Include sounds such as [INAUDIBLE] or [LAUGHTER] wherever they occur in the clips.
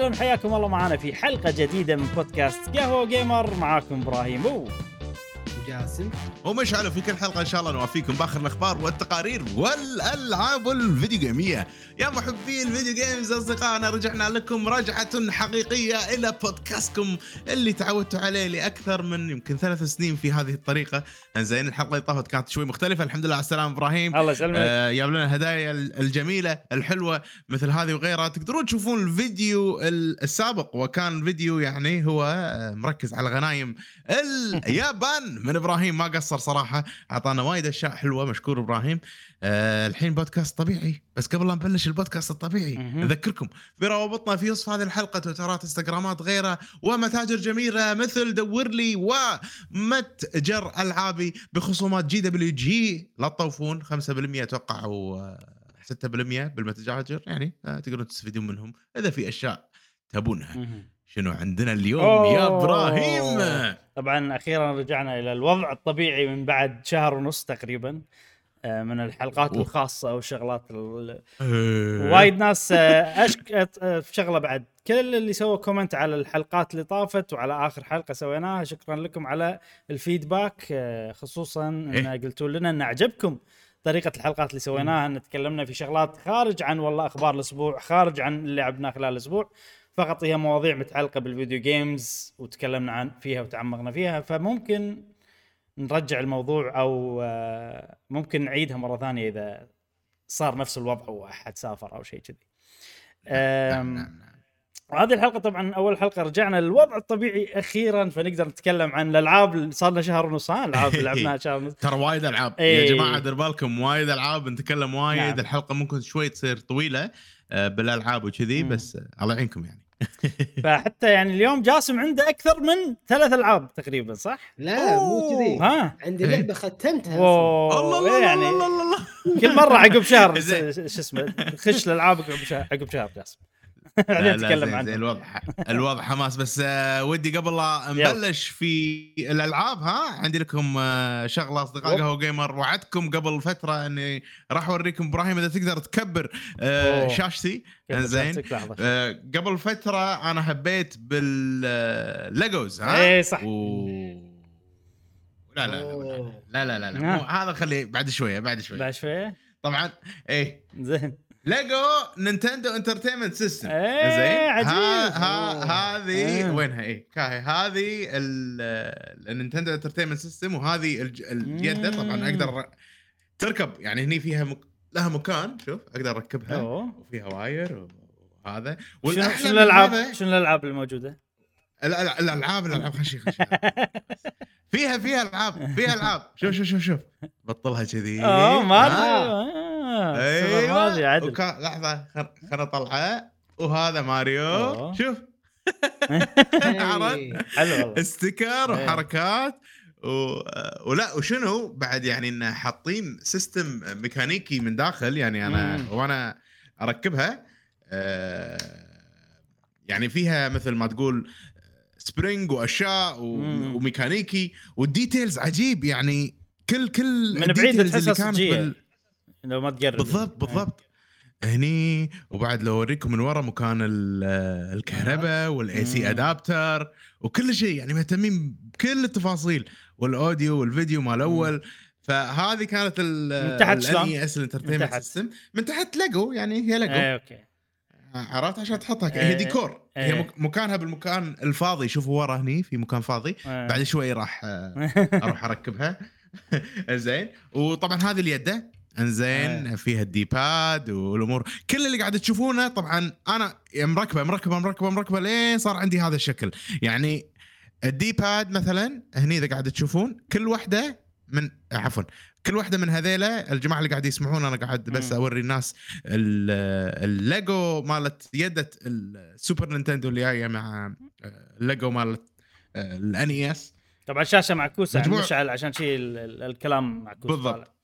وسهلا حياكم الله معنا في حلقة جديدة من بودكاست قهوة وقيمر معاكم إبراهيم و جاسم ومشعل في كل حلقة إن شاء الله نوافيكم بآخر الأخبار والتقارير والألعاب ال video game يه يا محبي ال video games أصدقائنا رجعنا لكم رجعة حقيقية إلى بودكاستكم اللي تعودتوا عليه لأكثر من يمكن ثلاث سنين في هذه الطريقة. زين الحلقة اللي طافت كانت شوي مختلفة. الحمد لله على السلامه إبراهيم. الله يسلمك. آه، جاب لنا الهدايا الجميلة الحلوة مثل هذه وغيرها. تقدرون تشوفون الفيديو السابق وكان فيديو يعني هو آه، مركز على غنايم اليابان. من إبراهيم ما قصر صراحة. أعطانا وايد أشياء حلوة مشكور إبراهيم. آه الحين بودكاست طبيعي. بس قبل لا نبلش البودكاست الطبيعي. نذكركم بروابطنا في وصف هذه الحلقة تويترات إنستغرامات غيرها ومتاجر جميلة مثل دور لي ومتجر ألعابي بخصومات GWG. لا تطوفون 5% أتوقع أو آه، 6% بالمتاجر يعني آه، تقدرون تستفيدون منهم إذا في أشياء تبونها. شنو عندنا اليوم؟ يا. إبراهيم! طبعا أخيرا رجعنا إلى الوضع الطبيعي من بعد شهر ونص تقريبا آه، من الحلقات أوه. الخاصة والشغلات ال- آه. وايد ناس آه، اشك آه، في شغلة بعد كل اللي سووا كومنت على الحلقات اللي طافت وعلى آخر حلقة سويناها شكرا لكم على الفيدباك خصوصا إن إيه. قلتوا لنا إن عجبكم طريقة الحلقات اللي سويناها إن تكلمنا في شغلات خارج عن والله أخبار الأسبوع خارج عن اللي لعبناه خلال الأسبوع فقط هي مواضيع متعلقة بالفيديو جيمز وتكلمنا عن فيها وتعمقنا فيها فممكن نرجع الموضوع أو آه، ممكن نعيدها مرة ثانية إذا صار نفس الوضع واحد سافر أو شيء كذي. نعم، نعم، نعم. وهذه الحلقة طبعا أول حلقة رجعنا للوضع الطبيعي أخيرا فنقدر نتكلم عن الألعاب صار لنا شهر ونص ها اللي لعبناها [LAUGHS] شهر ونص ترى وايد ألعاب إيه. يا جماعة دير بالكم وايد ألعاب نتكلم وايد نعم. نعم. الحلقة ممكن شوي تصير طويلة بالألعاب وكذي. بس آه، الله يعينكم يعني. [LAUGHS] فحتى يعني اليوم جاسم عنده أكثر من ثلاث ألعاب تقريبا صح؟ لا مو كذي. ها؟ عندي إيه. لعبة ختمتها الله الله إيه يعني الله الله الله. كل مرة عقب شهر [LAUGHS] شو اسمه خش الألعاب عقب شهر عقب شهر جاسم. بعدين لا، نتكلم زين الوضع الوضع حماس بس آه، ودي قبل لا. نبلش في الالعاب ها عندي لكم آه، شغله اصدقاء. قهوه جيمر وعدتكم قبل فتره اني راح اوريكم إبراهيم اذا تقدر تكبر آه،. شاشتي زين آه، قبل فتره أنا هبيت بالليجوز ها إيه صح و... لا لا لا. لا لا لا, لا. ها. مو هذا خليه بعد شوية بعد شوية بعد شوية طبعا إيه زين LEGO Nintendo Entertainment System إيه، زين عجيب. ها ها أوه. هذه إيه. وينها إيه كاهي هذه ال- ال Nintendo Entertainment System وهذه الج- اليده طبعا. أقدر تركب يعني هني فيها مك... لها مكان شوف أقدر أركبها أوه وفيها wire وهذا شنو الالعاب شنو الألعاب الموجودة؟ ال- ال- الألعاب الألعاب خشي خشي فيها فيها ألعاب فيها ألعاب شوف شوف شوف شوف بطلها كذي آه ما آه. آه، أيوه عدل وكا... لحظة خل اطلعه وهذا ماريو أوه. شوف [LAUGHS] عرفت؟ إيه. sticker إيه. وحركات و... ولا وشنو بعد يعني انه حاطين system ميكانيكي من داخل يعني أنا مم. وأنا أركبها آه، يعني فيها مثل ما تقول spring وأشياء و... وميكانيكي وال details عجيب. يعني كل كل من بعيد تحسها صجية. لو ما تقرب. بالضبط بالضبط. هني وبعد لو أوريكم من ورا مكان ال- الكهرباء وال AC adapter وكل شيء. يعني مهتمين بكل التفاصيل. وال audio والفيديو مال الأول فهذه كانت ال من تحت شلون؟ NES من ال entertainment تحت. system من تحت ليجو يعني هي ليجو إيه أوكي. عرفت عشان تحطها؟ ك- إيه. هي ديكور إيه. هي مك- مكانها بالمكان الفاضي. شوفوا ورا هني في مكان فاضي. آه. بعد شوي راح آه، [LAUGHS] أروح أركبها. [LAUGHS] زين. وطبعا هذه اليده انزين آه. فيها ال D-pad والأمور. كل اللي قاعد تشوفونه طبعا أنا مركبة مركبة مركبة مركبة لين صار عندي هذا الشكل. يعني ال D-pad مثلا هني إذا قاعد تشوفون كل واحدة من عفوا. كل واحدة من هذيلا الجماعة اللي قاعد يسمعون أنا قاعد بس مم. أوري الناس ال- الليجو مالت يده السوبر نينتندو اللي جاية مع آه، الليجو مالت ال NES طبعا شاشة معكوسة مجموع- مشعل عشان شيء ال- ال- الكلام معكوس. بالضبط.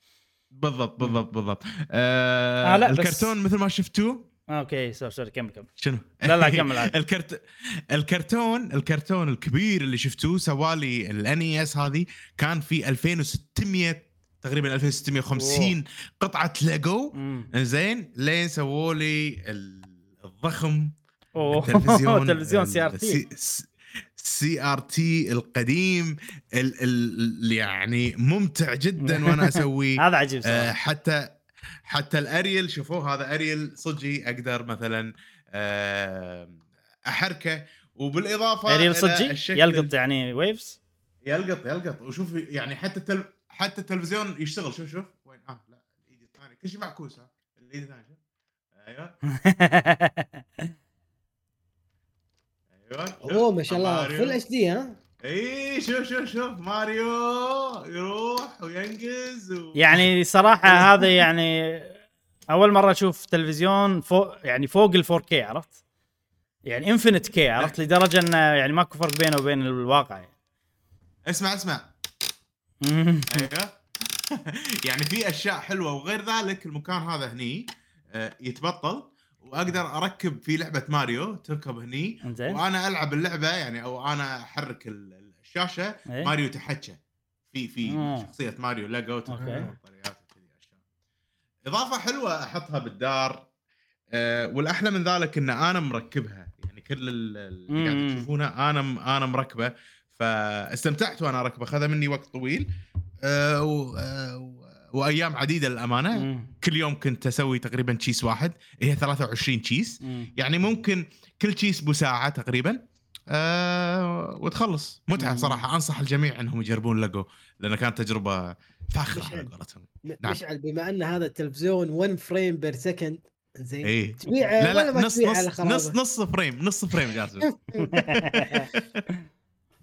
بالضبط بالضبط بالضبط. آه آه، لا، بس- الكرتون مثل ما شفتوه آه، أوكي sorry sorry كمل كمل. شنو؟ لا لا كمل [LAUGHS] الكرت... الكرتون الكرتون الكبير اللي شفتوه سوالي ال NES هذه كان في 2600 تقريبا 2650 قطعة ليجو. زين لين سووا لي ال- الضخم أوه، التلفزيون [LAUGHS] تلفزيون سي ار تي سي ار تي القديم ال ال يعني ممتع جدا وأنا [LAUGHS] اسويه هذا عجيب آه، صراحة. حتى حتى الأريل شوفوه هذا أريل صجي أقدر مثلا آه، أحركه. وبالإضافة أريل صجي يلقط يعني ويفز يلقط يلقط. وشوف يعني حتى التل... حتى التلفزيون يشتغل. شوف شوف. وين؟ آه لا الإيد الثانية. كل شيء معكوس ها. الإيد الثانية شوف. أيوه. [LAUGHS] أيوه. أوه ما شاء الله. full HD ها. إي شوف شوف شوف ماريو يروح وينقز و... يعني صراحة [LAUGHS] هذا يعني أول مرة أشوف تلفزيون فوق يعني فوق ال 4K عرفت؟ يعني infinite K عرفت لدرجة إنه يعني ماكو فرق بينه وبين الواقع يعني. اسمع اسمع. [LAUGHS] أيوه [LAUGHS] يعني في أشياء حلوة وغير ذلك المكان هذا هني آه، يتبطل واقدر اركب في لعبة ماريو تركب هني إنزين وأنا العب اللعبة يعني أو أنا احرك ال- الشاشة إيه. ماريو تحكى في في آه. شخصية ماريو وكذي أشياء. إضافة حلوة أحطها بالدار آه، والأحلى من ذلك إن أنا مركبها يعني كل ال- اللي قاعد. تشوفونه أنا أنا مركبة فاستمتعت وأنا اركبه خذ مني وقت طويل و- آه، وأيام عديدة للأمانة مم. كل يوم كنت أسوي تقريبا تشيس واحد هي 23 تشيس مم. يعني ممكن كل تشيس بساعة تقريبا أه وتخلص متعة مم. صراحة أنصح الجميع إنهم يجربون لقو لأن كانت تجربة فاخرة على. قولتهم نعم. مشعل بما أن هذا التلفزيون 1 frame per second زين اي تبيعه إيه. لا ولا لا ما نص تبيعه نص نص نص frame نص frame جاسم [LAUGHS]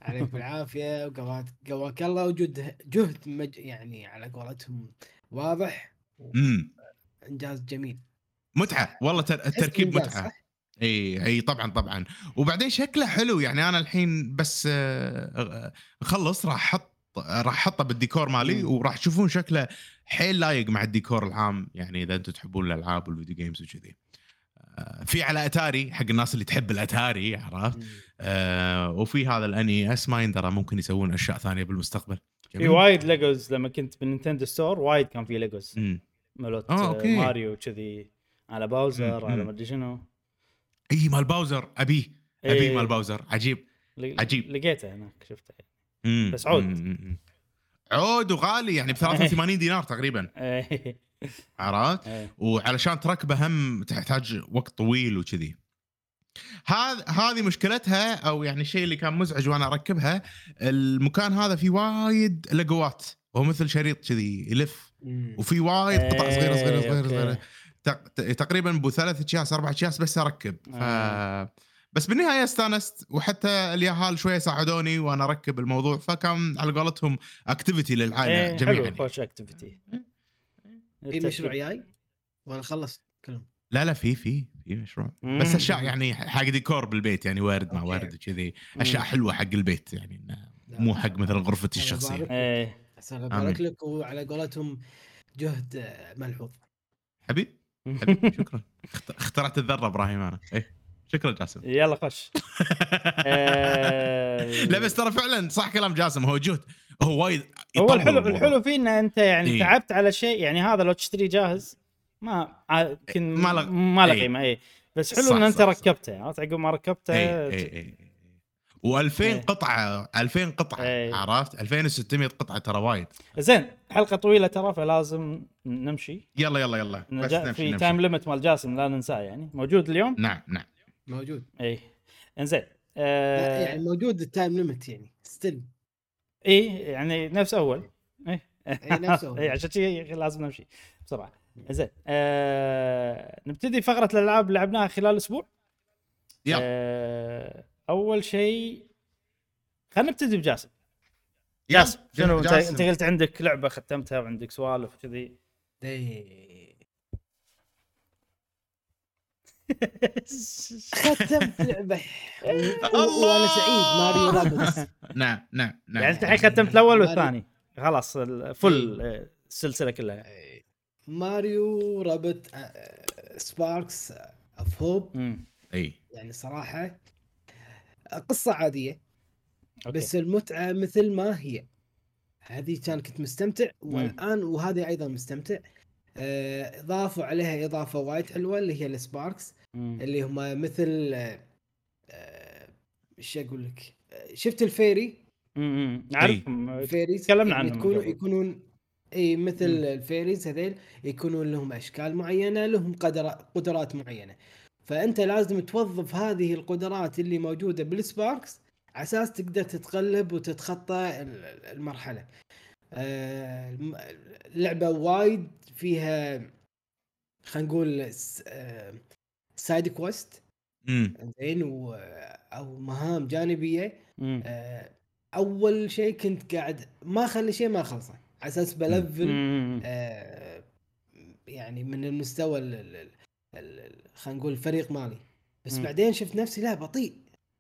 عليك بالعافية وقواك قواك الله وجود جهد مج يعني على قولتهم واضح امم انجاز جميل. متعة. والله التركيب متعة. صح؟ إي إي طبعا طبعا. وبعدين شكله حلو. يعني أنا الحين بس آه، أخلص راح أحط راح أحطه بالديكور مالي. وراح تشوفون شكله حيل لايق مع الديكور العام. يعني إذا أنتم تحبون الألعاب وال video games وكذي. في على أتاري حق الناس اللي تحب الأتاري عرفت. آه وفي هذا ال NES ما يندرى ممكن يسوون أشياء ثانية بالمستقبل في وايد Legos لما كنت بال Nintendo Store وايد كان في Legos. ملوت آه، آه. ماريو كذي على Bowser مم، على. مدري شنو إي مال باوزر ابيه ابيه إيه. مال باوزر عجيب عجيب. لقيته هناك شفته. بس عود. مم. عود وغالي يعني ب 83 دينار تقريبا [LAUGHS] إيه. عرفت إيه. وعلشان تركبه هم تحتاج وقت طويل وكذي هذا هذه مشكلتها أو يعني الشيء اللي كان مزعج وأنا أركبها المكان هذا فيه وايد لقوات هو مثل شريط كذي يلف. وفي وايد قطع صغيرة صغيره إيه، صغيرة. صغيرة ت- تقريبا بو ثلاث اكياس أربع اكياس بس أركب ف آه. بس بالنهاية استانست وحتى اليهال شوية ساعدوني وأنا أركب الموضوع فكان على قولتهم activity للعائلة إيه، جميعا حلو يعني. خوش activity في مشروع جاي ولا خلصت كلهم؟ لا لا في في في مشروع. مم. بس أشياء يعني حق ديكور بالبيت يعني وارد مع أوكي. وارد وكذي. أشياء مم. حلوة حق البيت يعني مو حق مثلا غرفتي الشخصية. إيه. يبارك لك وعلى قولتهم جهد آه، ملحوظ. حبيب؟ حبيب. [LAUGHS] شكرا. اخت- اخترعت الذرة إبراهيم أنا. إيه. شكرا جاسم. يلا خش. [LAUGHS] آه، لا بس ترى فعلا صح كلام جاسم. هو جهد. هو وايد هو الحلو الموضوع. الحلو فيه إن أنت يعني إيه. تعبت على شيء يعني هذا لو تشتريه جاهز ما يمكن ما له- ما له إيه. قيمة اي بس حلو صح، إن أنت صح،. ركبته عرفت عقب ما ركبته اي اي اي و2000 إيه. قطعة 2000 قطعة إيه. عرفت 2600 قطعة ترى وايد زين حلقة طويلة ترى فلازم نمشي يلا يلا يلا بس نمشي في نمشي. time limit مال جاسم لا ننساه يعني موجود اليوم نعم نعم موجود اي إنزين آه يعني موجود ال time limit يعني still اي يعني نفس أول. اي إي، نفس [LAUGHS] أول. اي عشان شي لازم نمشي بسرعة. زين. آه نبتدي فقرة الألعاب اللي لعبناها خلال الأسبوع يلا. آه أول شيء خلينا نبتدي بجاسم. جاسم شنو انت قلت عندك لعبة ختمتها وعندك سوالف وكذي. إيه. ختمت لعبة. وأنا سعيد ماريو رابطس [LAUGHS] نعم نعم نعم. يعني أنت الحين ختمت الأول والثاني؟ خلاص الفل آه، السلسلة كلها. ماريو رابط Sparks of Hope امم إي. يعني صراحة قصة عادية. أوكي. بس المتعة مثل ما هي. هذه كان كنت مستمتع والآن وهذه أيضا مستمتع. آه، اضافوا عليها إضافة وايد حلوة اللي هي ال Sparks. اللي هم مثل آه، إيش أقول لك؟ آه، شفت ال fairy؟ امم اعرفهم ال fairies تكلمنا يعني عنهم يكونوا. يكونون إي مثل مم. الهيروز هذيل يكونون لهم أشكال معينة لهم قدر قدرات معينة. فأنت لازم توظف هذه القدرات اللي موجودة بال Sparks على أساس تقدر تتغلب وتتخطى ال- المرحلة. آه، الم- اللعبه وايد فيها خلينا نقول س- آه، side quest زين و- أو مهام جانبية. مم. آه، أول شيء كنت قاعد ما أخلي شيء ما خلصه على أساس ب level. آه، يعني من المستوى ال- ال- ال- ال- خلينا نقول الفريق مالي. بس مم. بعدين شفت نفسي لا بطيء.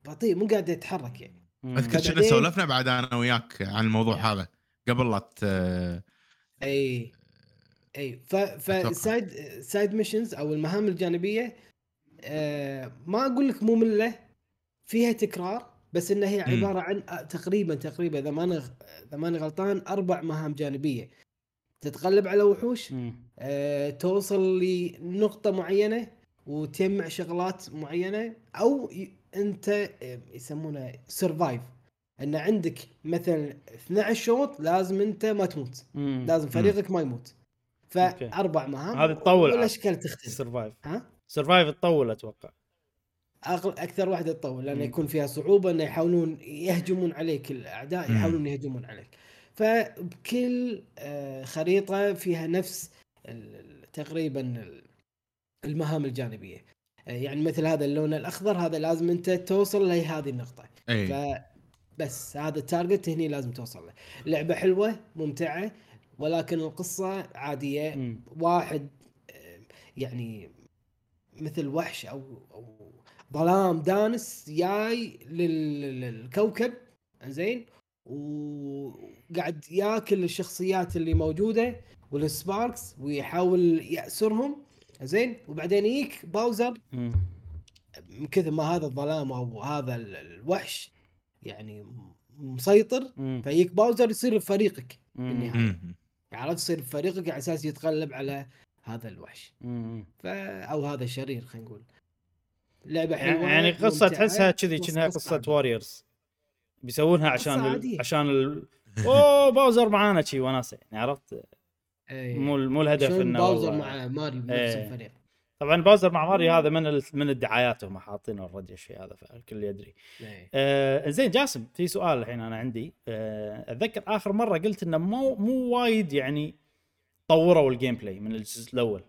بطيء مو قاعد يتحرك يعني. أذكر كنا سولفنا بعد أنا وياك عن الموضوع هذا. قبل لا ت- أي أي ف فال side side missions أو المهام الجانبية آه ما أقول لك ممله فيها تكرار بس إنها هي. عبارة عن آه، تقريبا تقريبا إذا ماني إذا ماني غلطان أربع مهام جانبية تتغلب على وحوش. آه، توصل لنقطة معينة وتجمع شغلات معينة أو أنت آه، يسمونه سرفايف أن عندك مثلا 12 شوط لازم أنت ما تموت. مم. لازم فريقك ما يموت. فأربع مهام هذه تطول. عاد. والاشكال تختلف. survive ها؟ survive تطول أتوقع. أغل... أكثر واحدة تطول لأن مم. يكون فيها صعوبة انه يحاولون يهجمون عليك الأعداء مم. يحاولون يهجمون عليك. فبكل آه، خريطة فيها نفس تقريبا ال- المهام الجانبية. آه، يعني مثل هذا اللون الأخضر هذا لازم أنت توصل لهذه النقطة. اي فبس هذا ال target هني لازم توصل له لعبة حلوة ممتعة ولكن القصة عادية مم. واحد يعني مثل وحش أو أو ظلام دانس جاي لل- للكوكب زين وقاعد ياكل الشخصيات اللي موجودة وال Sparks ويحاول يأسرهم زين وبعدين يجيك باوزر. من كثر ما هذا الظلام أو هذا ال- الوحش يعني مسيطر. فيجيك باوزر يصير فريقك مم. بالنهاية. عرفت يصير فريقك على أساس يتغلب على هذا الوحش. ف أو هذا الشرير خلينا نقول لعبة حلوة يعني قصة تحسها كذي كأنها قصة. واريورز بيسوونها عشان ال... عشان ال... أوه باوزر معانا شي وناسة يعني عرفت إيه. مو مو الهدف إنه باوزر مع ماريو بنفس إيه. الفريق طبعا باوزر مع ماريو هذا من ال... من الدعايات هم حاطينه already الشيء هذا فالكل يدري. إيه. آه زين جاسم في سؤال الحين أنا عندي. آه أتذكر آخر مرة قلت إنه مو مو وايد يعني طوروا ال gameplay من الجزء الأول.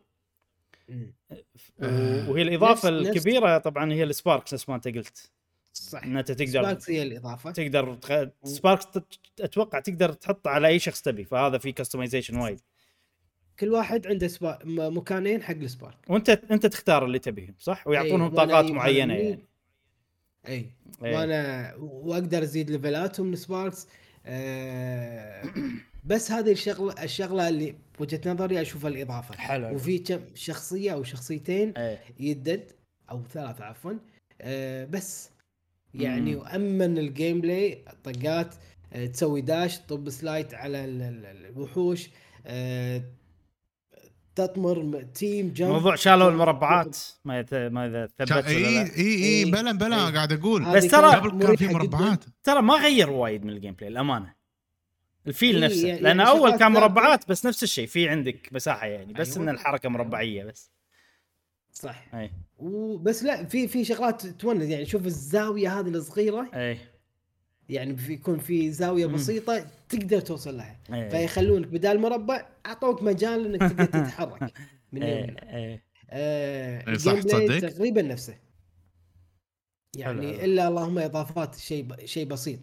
و- وهي الإضافة نفس- نفس- الكبيرة طبعا هي ال Sparks نفس ما أنت قلت. صح. ان انت تقدر Sparks هي الإضافة. تقدر تخ... Sparks تت- أتوقع تقدر تحطه على أي شخص تبي فهذا في customization وايد. كل واحد عنده سبا... مكانين حق ال Spark. وانت انت تختار اللي تبيهم صح؟ ويعطونهم إيه، وأنا طاقات معينة يعني. اي إيه. وأنا وأقدر أزيد ليفلاتهم السباركس آه [CLEARS THROAT] بس هذه الشغله الشغلة اللي بوجهة نظري أشوفها الإضافة. حلو. وفي كم شخصية أو شخصيتين إيه. يدد أو ثلاثة عفوا. آه بس. يعني مم. وأمن الجيم بلاي طقات آه تسوي داش طب سلايت على ال- ال- ال- الوحوش. آه تطمر تيم جمب موضوع شالوا المربعات ما يت... ما إذا ثبت اي. اي اي إيه. بلا بلا إيه. قاعد أقول بس ترى- قبل كان في. مربعات ترى ما غير وايد من ال gameplay الامانه ال feel إيه، نفسه يعني- لأن يعني أول كان. مربعات بس نفس الشيء في عندك مساحة يعني بس أيوة. إن الحركة. مربعية بس صح اي وبس لا في في شغلات تونس يعني شوف الزاوية هذه الصغيرة اي يعني في يكون في زاوية. بسيطة تقدر توصل لها. اي فيخلونك بدال مربع أعطوك مجال إنك [LAUGHS] تقدر تتحرك من اي يمين. اي آه إيه، صح، تصدق؟ تقريبا نفسه. يعني حلو. إلا اللهم إضافات شيء ب... شيء بسيط.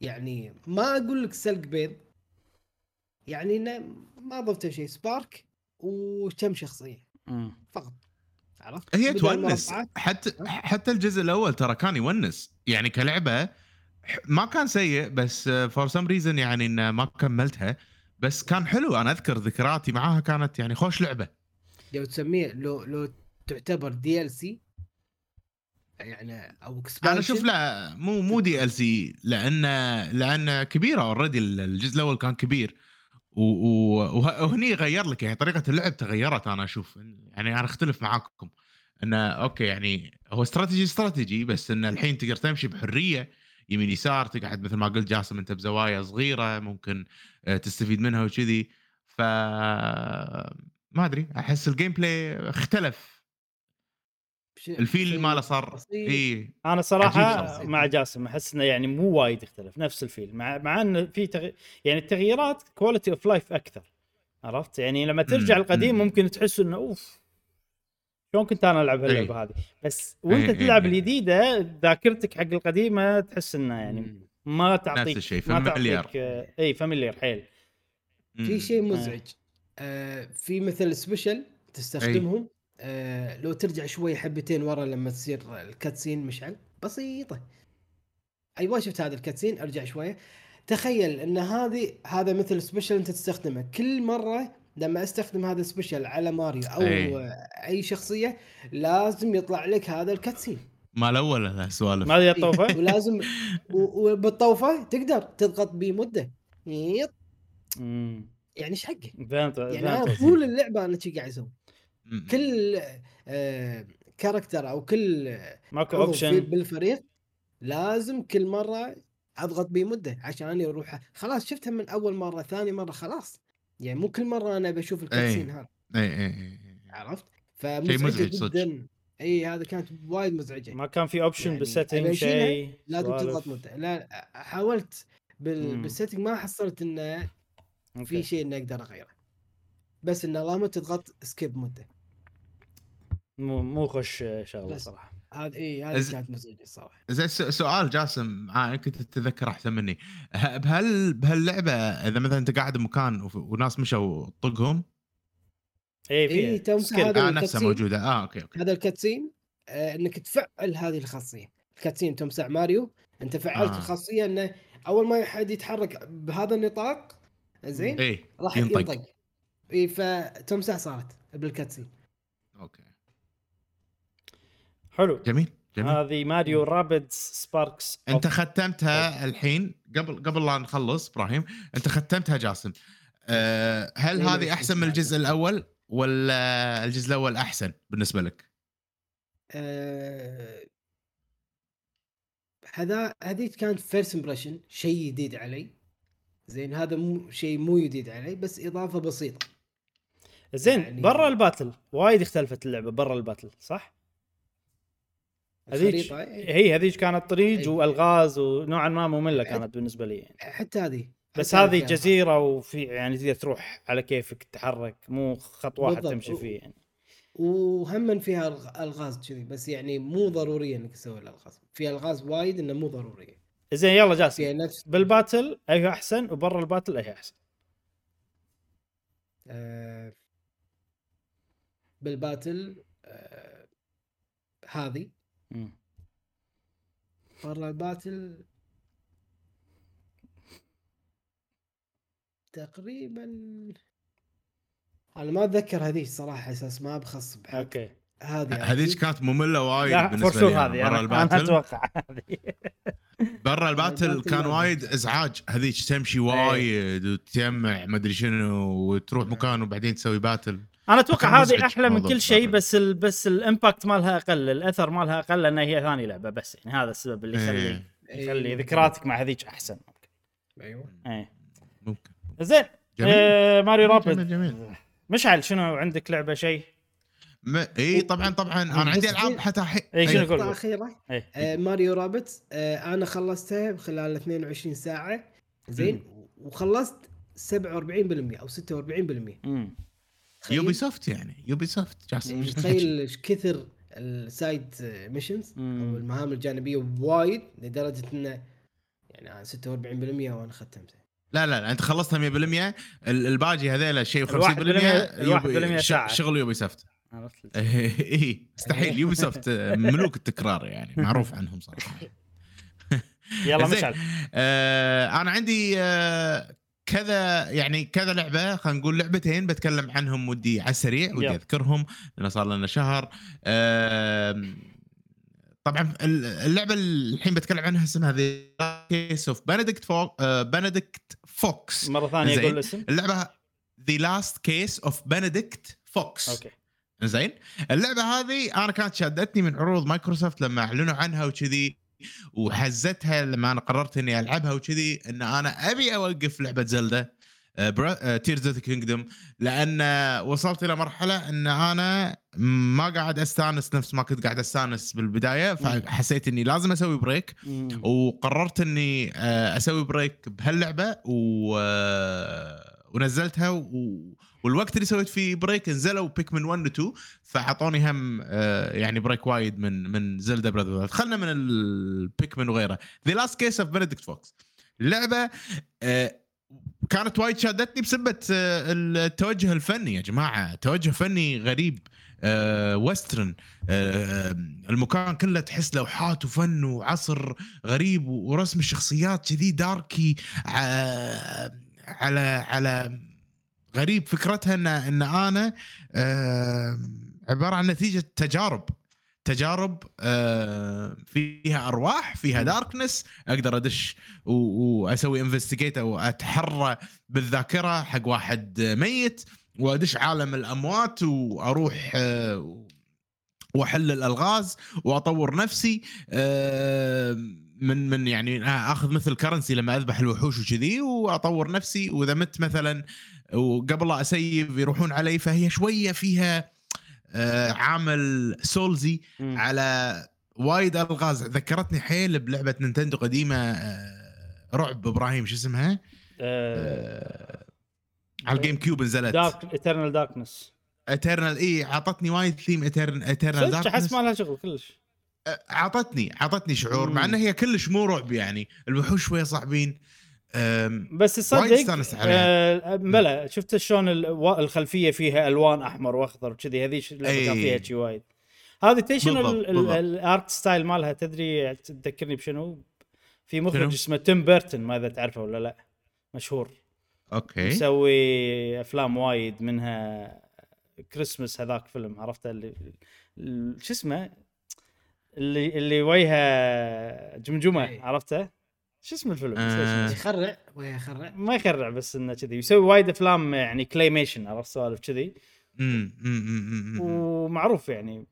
يعني ما أقول لك سلق بيض. يعني إنه ما ضفت شيء Spark وكم شخصية. مم. فقط. عرفت؟ هي تونس. حتى حتى الجزء الأول ترى كان يونس. يعني كلعبة ما كان سيء بس for some reason يعني إنه ما كملتها. بس كان حلو. أنا أذكر ذكرياتي معاها كانت يعني خوش لعبة. لو تسميه لو لو تعتبر DLC يعني أو expansion. أنا أشوف لا مو مو DLC لأن لأن كبيرة already الجزء الأول كان كبير. وهني غير لك يعني طريقة اللعب تغيرت أنا أشوف. يعني أنا أختلف معاكم. إنه okay يعني هو استراتيجي استراتيجي بس انه الحين تقدر تمشي بحرية. يمين يسار تقعد مثل ما قلت جاسم أنت بزوايا صغيرة ممكن آه، تستفيد منها وكذي. ف ما أدري أحس ال gameplay اختلف ال feel ماله صار. اي أنا صراحة مع جاسم أحس إنه يعني مو وايد اختلف نفس ال feel مع مع انه في تغ... يعني التغييرات quality of life أكثر عرفت؟ يعني لما ترجع القديم مم. ممكن تحس إنه أوف. شلون كنت أنا ألعب هاللعبة هذه؟ بس وأنت إيه، إيه، تلعب إيه. الجديدة ذاكرتك حق القديمة تحس إنه يعني. ما تعطيك الشيء، ما familiar. تعطيك آه، اي familiar حيل. في شيء مزعج آه في مثل special تستخدمهم آه لو ترجع شوي حبتين ورا لما تصير ال cutscene مشعل. بسيطة. أيوه شفت هذا ال cutscene أرجع شوية. تخيل إن هذه هذا مثل special أنت تستخدمه. كل مرة لما أستخدم هذا ال special على ماريو أو أي. أي شخصية لازم يطلع لك هذا ال cutscene ما الأول له سوالف ما الطوفه [LAUGHS] ولازم وبالطوفة تقدر تضغط بمدة. يعني إيش حقه؟ فهمت يعني فهمت أنا. طول اللعبه أنا شي قاعد أسوي. كل آه character أو كل ماكو option بالفريق لازم كل مرة أضغط بمدة عشان يروح خلاص شفتها من أول مرة ثاني مرة خلاص يعني مو كل مرة أنا بشوف ال cutscene هذا اي اي اي عرفت؟ مزعج فمزعجه. جدا إي هذا كانت وايد مزعجة ما كان في option يعني بال setting شيء لازم. تضغط مده لا حاولت بال... بال setting ما حصلت إنه في. شيء إني أقدر أغيره بس إنه اللهم تضغط skip مده مو مو خش شغله. صراحة هذا اي هذه كانت مزعجه الصراحة. زين س- سؤال جاسم آه يمكن تتذكر أحسن مني. بهال بهاللعبة إذا مثلا أنت قاعد بمكان وناس مشوا طقهم؟ اي فيها إيه،. هذا آه نفسها. موجودة. آه أوكي أوكي. هذا ال cutscene آه إنك تفعل هذه الخاصية. ال cutscene تمسح ماريو أنت فعلت آه. الخاصية إنه أول ما حد يتحرك بهذا النطاق زين اي راح ينطق. ينطق. اي فتمسح صارت بال cutscene. أوكي. حلو. جميل جميل. هذه Mario Rabbids Sparks أنت ختمتها الحين قبل قبل لا نخلص إبراهيم أنت ختمتها جاسم. أه هل إيه، هذه أحسن من. الجزء الأول ولا الجزء الأول أحسن بالنسبة لك؟ آه هذا هذه كانت first impression شيء جديد علي. زين هذا مو شيء مو جديد علي بس إضافة بسيطة. زين يعني- برا ال battle. وايد اختلفت اللعبة برا ال battle صح؟ هذيك إيه. هي هذيك كانت طريق إيه. والغاز ونوعا ما مملة كانت بالنسبة لي يعني. حتى هذه بس هذه جزيرة وفي يعني تقدر تروح على كيفك تتحرك مو خط واحد بالضبط. تمشي فيه يعني. وهم فيها الغ- الغاز كذي بس يعني مو ضروريه إنك تسوي الالغاز في الغاز وايد إنه مو ضروريه زين يلا جاسم فيها نفس بالباتل أي أحسن وبرا الباتل أي أحسن آه بال battle آه هذه برا ال battle تقريبا أنا ما أتذكر هذه الصراحه أساس ما بخص أوكي. هذه هذيك كانت مملة وايد لا بالنسبة for sure لي هذه برا ال battle أتوقع هذه. برا ال battle كان ما وايد إزعاج هذيك تمشي وايد وتجمع مدري شنو وتروح مكان وبعدين تسوي battle أنا أتوقع هذه أحلى من كل شيء. بس ال بس ال impact مالها أقل الأثر مالها أقل لأن هي ثاني لعبة بس يعني هذا السبب اللي يخلي إيه. يخلي إيه، ذكرياتك مع هذيك أحسن أيوه إيه ممكن زين جميل. آه ماريو جميل Rabbids جميل مشعل شنو عندك لعبة شيء؟ ما اي طبعا طبعا أنا عندي ألعاب حتى الحين اي شنو أي. قول نقطه قول. اخيره إيه. آه Mario Rabbids آه أنا خلصتها خلال 22 ساعة زين وخلصت 47% أو 46% مم. Ubisoft يعني Ubisoft جاسم يعني تحكي؟ تخيل إيش كثر ال side missions. أو المهام الجانبية وايد لدرجة إنه يعني أنا 46% وأنا ختمته لا لا لا أنت خلصتها 100% ال- الباقي هذيلا شيء الواحد 50% بالمية- الواحد يوبي- بالمية ش- ساعة. شغل Ubisoft عرفت [LAUGHS] اي مستحيل [LAUGHS] Ubisoft ملوك التكرار يعني معروف عنهم صراحة يلا. [LAUGHS] مشعل آه أنا عندي آه كذا يعني كذا لعبة خلينا نقول لعبتين بتكلم عنهم ودي على السريع ودي. أذكرهم لأن صار لنا شهر. طبعا ال- اللعبة اللي الحين بتكلم عنها اسمها The Case of Benedict Fo- Benedict Fox مرة ثانية زين. قول الاسم. اللعبة The Last Case of Benedict Fox أوكي. زين. اللعبة هذه أنا كانت شادتني من عروض مايكروسوفت لما أعلنوا عنها وكذي. وحزتها لما أنا قررت إني ألعبها وكذي إن أنا أبي أوقف لعبة Zelda Tears of Kingdom لأن وصلت إلى مرحلة إن أنا ما قاعد أستانس نفس ما كنت قاعد أستانس بالبداية فحسيت إني لازم أسوي break. وقررت إني آه، أسوي break بهاللعبة و... ونزلتها و... والوقت اللي سويت فيه break نزلوا Pikmin 1 و 2 فأعطوني هم آه، يعني break وايد من من Zelda brother خلنا من ال Pikmin وغيره. The Last Case of Benedict Fox اللعبه كانت وايد شادتني بسبه آه، التوجه الفني. يا جماعة توجه فني غريب western آه، المكان كله تحس لوحات وفن وعصر غريب ورسم الشخصيات كذي dark ي على على غريب فكرتها ان إن أنا آه، عبارة عن نتيجة تجارب. تجارب آه، فيها أرواح فيها darkness أقدر أدش واسوي investigate أو أتحرى بالذاكرة حق واحد ميت وأدش عالم الأموات وأروح آه، وأحل الألغاز وأطور نفسي. آه، من من يعني أخذ مثل currency لما أذبح الوحوش وكذي وأطور نفسي. وإذا مت مثلا وقبل لا ا save يروحون علي فهي شوية فيها آه، عامل Souls ي. على وايد ألغاز. ذكرتني حيل بلعبة نينتندو قديمة آه، رعب إبراهيم شو اسمها؟ آه، على ال GameCube نزلت. Dark Eternal Darkness Eternal اي عطتني وايد theme Eternal صدق احس ما لها شغل كلش. عطتني عطتني شعور مم. مع انها هي كلش مو رعب يعني الوحوش شوية صعبين بس تصدق. آه بلا شفت شلون الخلفية فيها ألوان أحمر وأخضر وكذي اللعبة كان. فيها شي وايد هذه تدري شنو بالضبط. ال art style مالها تدري تذكرني بشنو؟ في؟ مخرج اسمه تيم بيرتون ما إذا تعرفه ولا لا مشهور okay مسوي أفلام وايد منها كريسمس هذاك فيلم عرفته اللي ال- شو اسمه اللي اللي وجهه جمجمة إيه. عرفته شو اسم الفيلم؟ آه. يخرع ويخرع ما يخرع بس إنه كذي. يسوي وايد أفلام يعني claymation عرفت سوالف كذي. أمم، أمم، أمم، أمم. ومعروف يعني.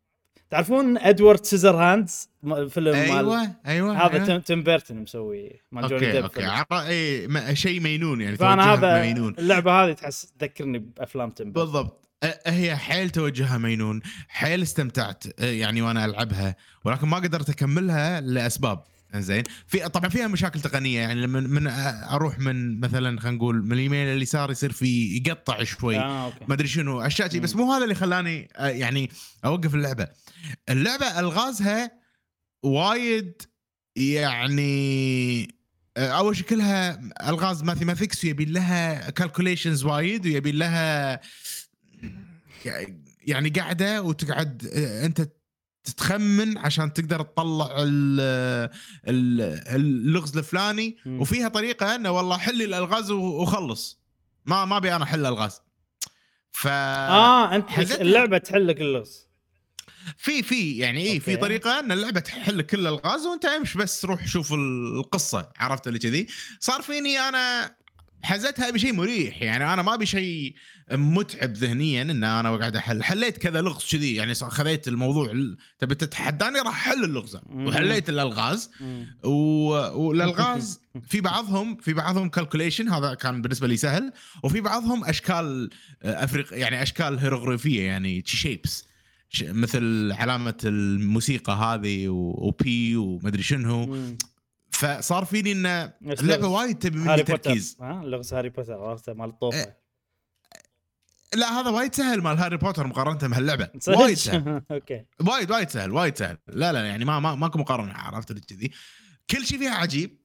تعرفون Edward Scissorhands م- فيلم مال أيوه أيوه هذا أيوة. تيم, بيرتون مسوي مال جوني okay. ديب okay. اي ما- شيء مينون يعني فأنا هذا مينون. اللعبة هذه تحس تذكرني بأفلام تيم بيرتون بالضبط. هي حيل توجهها مينون حيل استمتعت يعني وأنا ألعبها ولكن ما قدرت أكملها لأسباب. زين في طبعا فيها مشاكل تقنية يعني لما من أروح من مثلا خلينا نقول من اليمين لليسار يصير في يقطع شوي. okay. ما أدري شنو أشياء شي، بس. مو هذا اللي خلاني آه، يعني أوقف اللعبة. اللعبة ألغازها وايد يعني آه، أول شيء كلها ألغاز mathematics ويبي لها calculations وايد ويبي لها يعني قاعدة وتقعد آه، أنت تتخمن عشان تقدر تطلع ال- ال- اللغز الفلاني. وفيها طريقة إنه والله حل الألغاز وخلص ما ما أبي أنا أحل ألغاز ف آه أنت. اللعبة تحل لك اللغز في في يعني اي في. طريقة إن اللعبة تحل كل الألغاز وأنت أمش بس روح شوف القصة عرفت اللي كذي صار فيني أنا حزتها بشيء مريح. يعني أنا ما أبي شيء متعب ذهنيا إن أنا قاعد أحل. حليت كذا لغز كذي. يعني خذيت الموضوع ال- تبي تتحداني راح أحل اللغز مم. وحليت الألغاز. و... والألغاز [LAUGHS] في بعضهم في بعضهم calculation هذا كان بالنسبة لي سهل. وفي بعضهم أشكال آه، إغريق يعني أشكال هيروغليفيه يعني shapes مثل علامة الموسيقى هذه وبي ومدري شنو. فصار فيني ان اللعبة. وايد تبي مني تركيز. ها؟ لغز هاري بوتر. عرفته مال الطوفه إيه. لا هذا وايد سهل مال هاري بوتر مقارنة بهاللعبة؟ [LAUGHS] وايد سهل. [LAUGHS] okay. وايد وايد سهل وايد سهل. لا لا يعني ما ما ماكو مقارنة عرفت كذي. كل شيء فيها عجيب.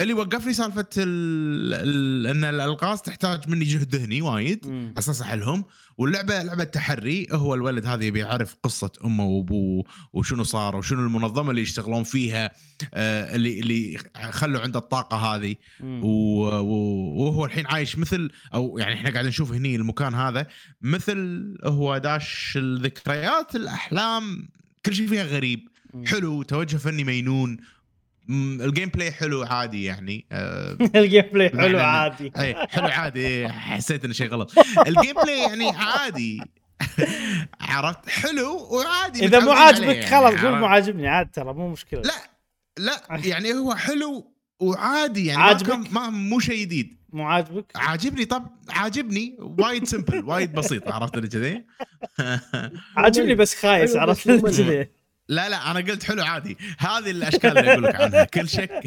اللي وقفني سالفة ال... ال... إن الألغاز تحتاج مني جهد ذهني وايد. على أساس أحلهم واللعبة لعبة تحري هو الولد هذا يبي يعرف قصة أمه وأبوه وشنو صار وشنو المنظمة اللي يشتغلون فيها آه اللي اللي خلوا عنده الطاقة هذه. و- وهو الحين عايش مثل أو يعني إحنا قاعد نشوف هني المكان هذا مثل هو داش الذكريات الأحلام كل شيء فيها غريب. حلو توجه فني مينون ال gameplay حلو عادي يعني. آه، [LAUGHS] ال gameplay بمعنى حلو عادي. اي حلو عادي. حسيت إنه شيء غلط. [LAUGHS] ال gameplay يعني عادي. [LAUGHS] عرفت؟ حلو وعادي إذا مو عاجبك عليه خلاص يعني، قول مو؟ عاجبني عاد ترى مو مشكلة. لا لا يعني هو حلو وعادي يعني ما عاجبك؟ ما مو شيء جديد. مو عاجبك؟ عاجبني؟ طب عاجبني. وايد simple وايد بسيط عرفت اللي كذي؟ عاجبني بس خايس عرفت ممل. كذي؟ لا لا أنا قلت حلو عادي هذه الأشكال اللي أقول لك عنها كل [LAUGHS] شك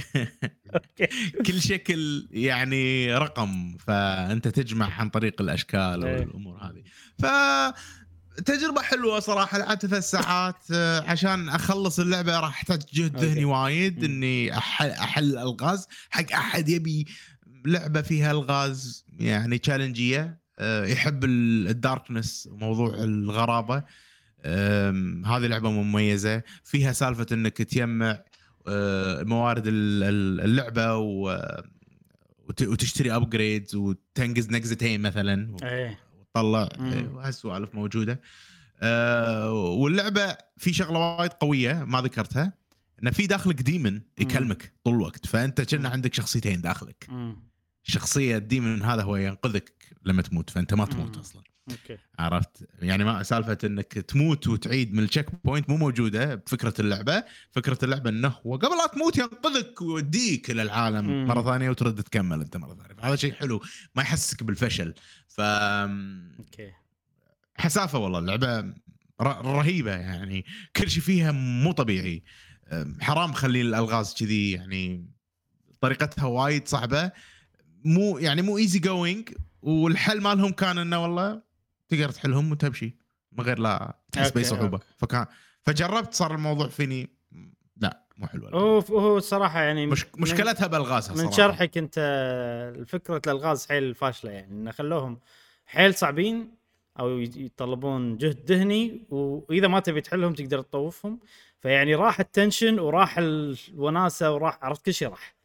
كل شكل يعني رقم فأنت تجمع عن طريق الأشكال إيه. والأمور هذه ف تجربة حلوة صراحة لعبت ثلاث ساعات آه، عشان أخلص اللعبة راح احتاج جهد. ذهني وايد. إني أحل, أحل الغاز حق أحد يبي لعبة فيها ألغاز يعني تشالنجية آه، يحب ال- الداركنس وموضوع الغرابة هذه لعبة مميزة. فيها سالفة إنك تجمع آه، موارد ال- ال- اللعبة و- وت- وتشتري upgrades وتنقز نقزتين مثلا. إيه. وتطلع. إيه، وهالسوالف موجودة. آه، واللعبة في شغلة وايد قوية ما ذكرتها انه في داخلك demon يكلمك طول الوقت. فأنت كنه. عندك شخصيتين داخلك. شخصية ال demon هذا هو ينقذك. لما تموت فأنت ما تموت. أصلا. okay. عرفت؟ يعني ما سالفة إنك تموت وتعيد من ال checkpoint مو موجودة بفكرة اللعبة. فكرة اللعبة إنه هو قبل لا تموت ينقذك ويوديك إلى العالم مم. مرة ثانية وترد تكمل أنت مرة ثانية. هذا شيء حلو ما يحسسك بالفشل. ف okay. حسافة والله اللعبة ر- رهيبة يعني. كل شيء فيها مو طبيعي. حرام خلي الألغاز كذي يعني طريقتها وايد صعبة. مو يعني مو easy going والحل مالهم كان إنه والله تقدر تحلهم وتمشي من غير لا تحس بأي صعوبة. فكان فجربت صار الموضوع فيني لا مو حلو هو هو الصراحه يعني مش مشكلتها بالغازها من شرحك أنت فكره الالغاز حيل فاشلة يعني انه خلوهم حيل صعبين أو يتطلبون جهد ذهني وإذا ما تبي تحلهم تقدر تطوفهم. فيعني راح ال tension وراح الوناسة وراح عرفت كل شيء راح.